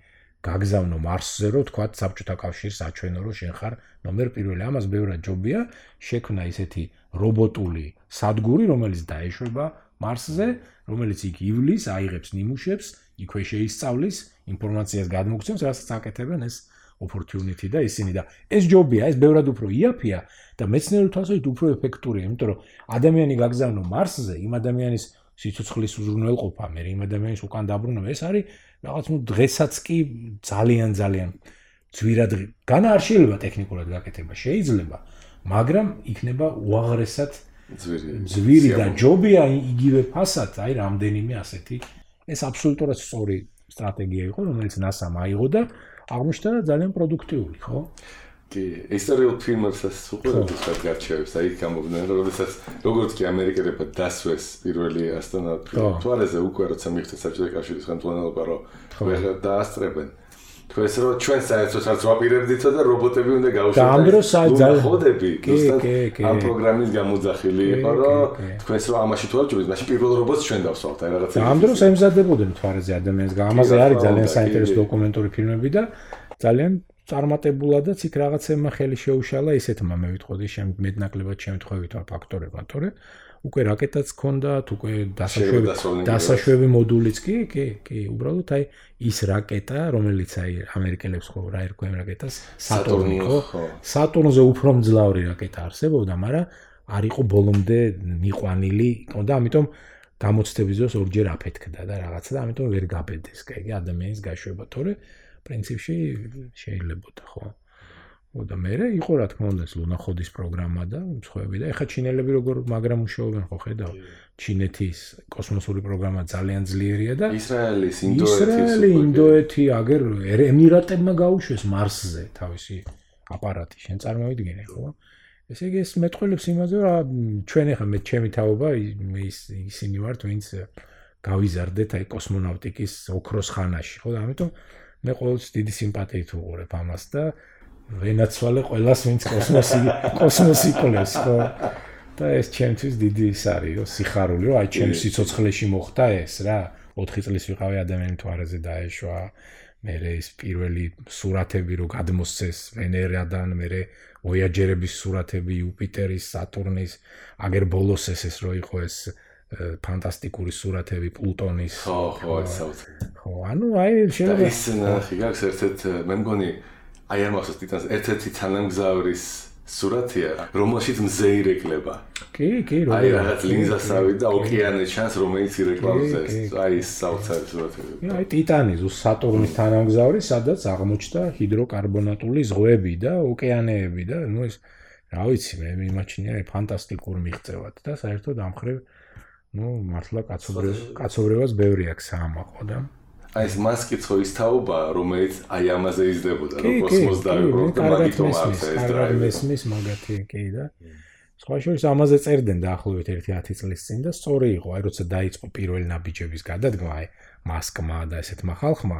გაგზავნო მარსზე, რომ თქვა საბჭოთა კავშირს აჩვენო, რომ შენ ხარ ნომერ პირველი. ამას ბევრად ჯობია შექმნა ისეთი რობოტული სადგური, რომელიც დაეშვება მარსზე, რომელიც იქ ივლის, აიღებს ნიმუშებს, იქვე შეისწავლის, ინფორმაციას გადმოგცემს, რასაც აკეთებენ ეს opportunity და ისინი და ეს ჯობია, ეს ბევრად უფრო იაფია და მეცნიერულ თვალსაზრისით უფრო ეფექტურია, იმიტომ რომ ადამიანი გაგზავნო მარსზე, იმ ადამიანის სიცოცხლის უზრუნველყოფა, მე იმ ადამიანის უკან დაბრუნება, ეს არის რაღაც ნუ დღესაც კი ძალიან ძალიან ძვირად განა არ შეიძლება ტექნიკურად გაკეთება, შეიძლება, მაგრამ იქნება უაღრესად ძვირი. ძვირი და ჯობია იგივე ფასად, აი რამდენიმე ასეთი ეს აბსოლუტურად სწორი სტრატეგია იყო, რომელიც NASA-მა აიღო და აღმოჩნდა ძალიან პროდუქტიული, ხო? კი, ისტორიულ ფილმებსაც უყურებთ ის გადარჩევებს, აი გამოვიდნენ, რომ შესაძ როგორც კი ამერიკელებმა დასვეს პირველი ასტრონავტი, თვალეზე უკვე როცა მიხდა საბჭოთა კავშირის ხელმძღვანელობა, რომ ყველა დაასწრებენ. თქვენს რო ჩვენ საერთოდ არც ვაპირებდითო და რობოტები უნდა გაუშვათ. და ამ დროს ხოდები, ზუსტად ამ პროგრამის გამოძახილი იყო, რომ თქვენს რო ამაში თუ არ ჯობს, მაშინ პირველ რობოტს ჩვენ დავსვათ, აი რაღაცა. და ამ დროს ემზადებოდნენ თვარეზე ადამიანს. ამაზე არის ძალიან საინტერესო დოკუმენტური ფილმები და ძალიან წარმატებულადაც იქ რაღაცემა ხელი შეუშალა ისეთმა მე ვიტყოდი შემ მეტნაკლებად შემთხვევით ფაქტორებმა, თორე უკვე რაკეტაც ჰქონდათ, უკვე დასაშვები დასაშვები მოდულიც კი, კი, კი, უბრალოდ აი ის რაკეტა, რომელიც აი ამერიკელებს ხო რა ერქვა რაკეტას, სატურნი ხო? სატურნზე უფრო მძლავრი რაკეტა არსებობდა, მაგრამ არ იყო ბოლომდე მიყვანილი, და ამიტომ გამოცდების დროს ორჯერ აფეთქდა და რაღაცა და ამიტომ ვერ გაბედეს, კაი, ადამიანის გაშვება, თორე პრინციპში შეიძლებაოდა, ხო? და მე იყო რა თქმა უნდა ლუნახოდის პროგრამა და მსხვერპლი და ეხა ჩინელები როგორ მაგრამ მუშაობენ ხო ხედავ? ჩინეთის კოსმოსური პროგრამა ძალიან ძლიერია და ისრაელის ინდოეთის ისრაელი ინდოეთი აგერ ემირატებმა გაუშვეს მარსზე თავისი აპარატი შენ წარმოვიდგინე ხო? ესე იგი ეს მეტყველებს იმაზე რომ ჩვენ ახლა მე ჩემი თაობა ის ისინი ვართ ვინც გავიზარდეთ აი კოსმონავტიკის ოქროს ხანაში ხო? და ამიტომ მე ყოველთვის დიდი სიმპათიით ვუყურებ ამას და ვენაცვალე ყოველას ვინც კოსმოსი კოსმოსი ყოლეს ხო? და ეს ჩემთვის დიდი ის არის რომ სიხარული რომ აი ჩემ სიცოცხლეში მოხდა ეს რა 4 წლის ვიყავი ადამიანის თვარეზე დაეშვა მე ეს პირველი სურათები რო გადმოსცეს ვენერადან მე ვოიაჯერების სურათები იუპიტერის სატურნის აგერ ბოლოს ეს ეს რო იყო ეს ფანტასტიკური სურათები პლუტონის. ხო ხო ეს საოცარი ხო ანუ აი შეიძლება ის ნახი გაქვს ერთ-ერთ მე მგონი აი ამასაც ტიტანს ერთ-ერთი თანამგზავრის სურათია, რომელშიც მზე ირეკლება. კი, კი, როგორია. აი რაღაც ლინზასავი და ოკეანე ჩანს, რომელიც ირეკლავს ეს. აი ეს საოცარი სურათები. აი ტიტანი ზუსტ სატურნის თანამგზავრი, სადაც აღმოჩნდა ჰიდროკარბონატული ზღვები და ოკეანეები და ნუ ეს რა ვიცი, მე მიმაჩნია ფანტასტიკურ მიღწევად და საერთოდ ამხრე ნუ მართლა კაცობრიობას კაცობრიობას ბევრი აქვს საამაყო და აი ეს მასკიცო ის თაობა რომელიც აი ამაზე იზრდებოდა კოსმოს დაიბრუნდა მაგითო არის ეს დრაივი მესმის მაგათი კი და სხვა შორის ამაზე წერდნენ დაახლოებით 1-10 წლის წინ და სწორი იყო აი როცა დაიწყო პირველი ნაბიჯების გადადგმა აი მასკმა და ესეთმა ხალხმა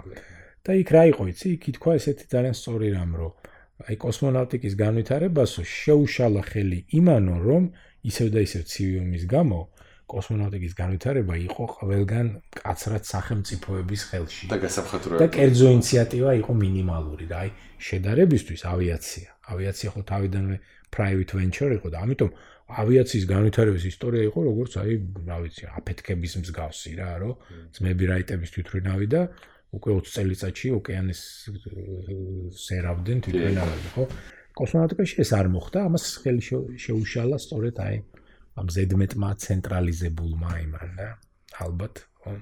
და იქ რა იყო იცი? იქ ითქვა ესეთი ძალიან სწორი რამ რომ აი კოსმონავტიკის განვითარებასო შეუშალა ხელი იმანო რომ ისევ და ისევ ცივი გამო კოსმონავტიკის განვითარება იყო ყველგან კაცრად სახელმწიფოების ხელში. და გასაფხატრო და კერძო ინიციატივა იყო მინიმალური და აი შედარებისთვის ავიაცია. ავიაცია ხო თავიდანვე private venture იყო და ამიტომ ავიაციის განვითარების ისტორია იყო როგორც აი, რა ვიცი, აფეთქების მსგავსი რა, რომ ძმები რაიტების თვითრინავი და უკვე 20 წელიწადში ოკეანის სერავდნენ თვითრინავები, ხო? კოსმონავტიკაში ეს არ მოხდა, ამას ხელი შეუშალა სწორედ აი ამ ზედმეტმა ცენტრალიზებულმა იმან და ალბათ ხო?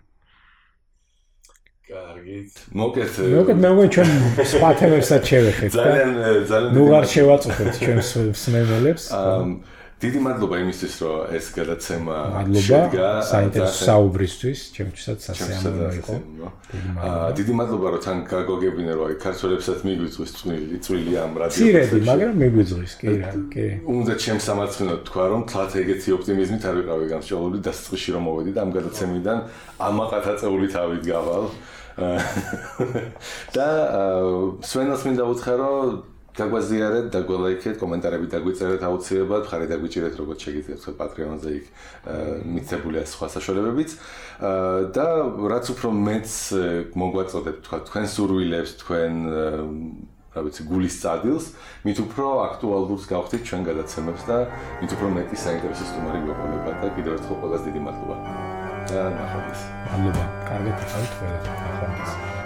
კარგით. მოკეთ მოკეთ მე მგონი ჩვენ სხვა თემებსაც შევეხეთ ძალიან ძალიან ნუ არ შევაწუხებთ ჩვენ მსმენელებს აა დიდი მადლობა იმისთვის, რომ ეს გადაცემა შედგა საინტერესო საუბრისთვის, ჩემთვისაც სასიამოვნო იყო. აა დიდი მადლობა, რომ თან გაგოგებინე, რომ აი ქართველებსაც მიგვიწვის წვილი, წვილი ამ რადიო. ცირედი, მაგრამ მიგვიწვის, კი რა, კი. უნდა ჩემს სამარცხინოდ თქვა, რომ თლათ ეგეთი ოპტიმიზმით არ ვიყავი გამსჯელობილი და სწყიში რომ მოვედი და ამ გადაცემიდან ამაყათაწეული თავით გავალ. [laughs] და სვენოს მინდა უთხრა, რომ დაგვაზიარეთ, დაგველაიქეთ, კომენტარები დაგვიწერეთ აუცილებლად, ხარი დაგვიჭირეთ როგორც შეგიძლიათ ხო Patreon-ზე იქ მიცებულია სხვა საშუალებებიც. და რაც უფრო მეც მოგვაწოდეთ თქვა თქვენ სურვილებს, თქვენ რა ვიცი, გულის წადილს, მით უფრო აქტუალურს გავხდით ჩვენ გადაცემებს და მით უფრო მეტი საინტერესო სტუმარი გვეყოლებათ და კიდევ ერთხელ ყველას დიდი მადლობა. და ნახვამდის. მადლობა. კარგად იყავით ყველა. ნახვამდის.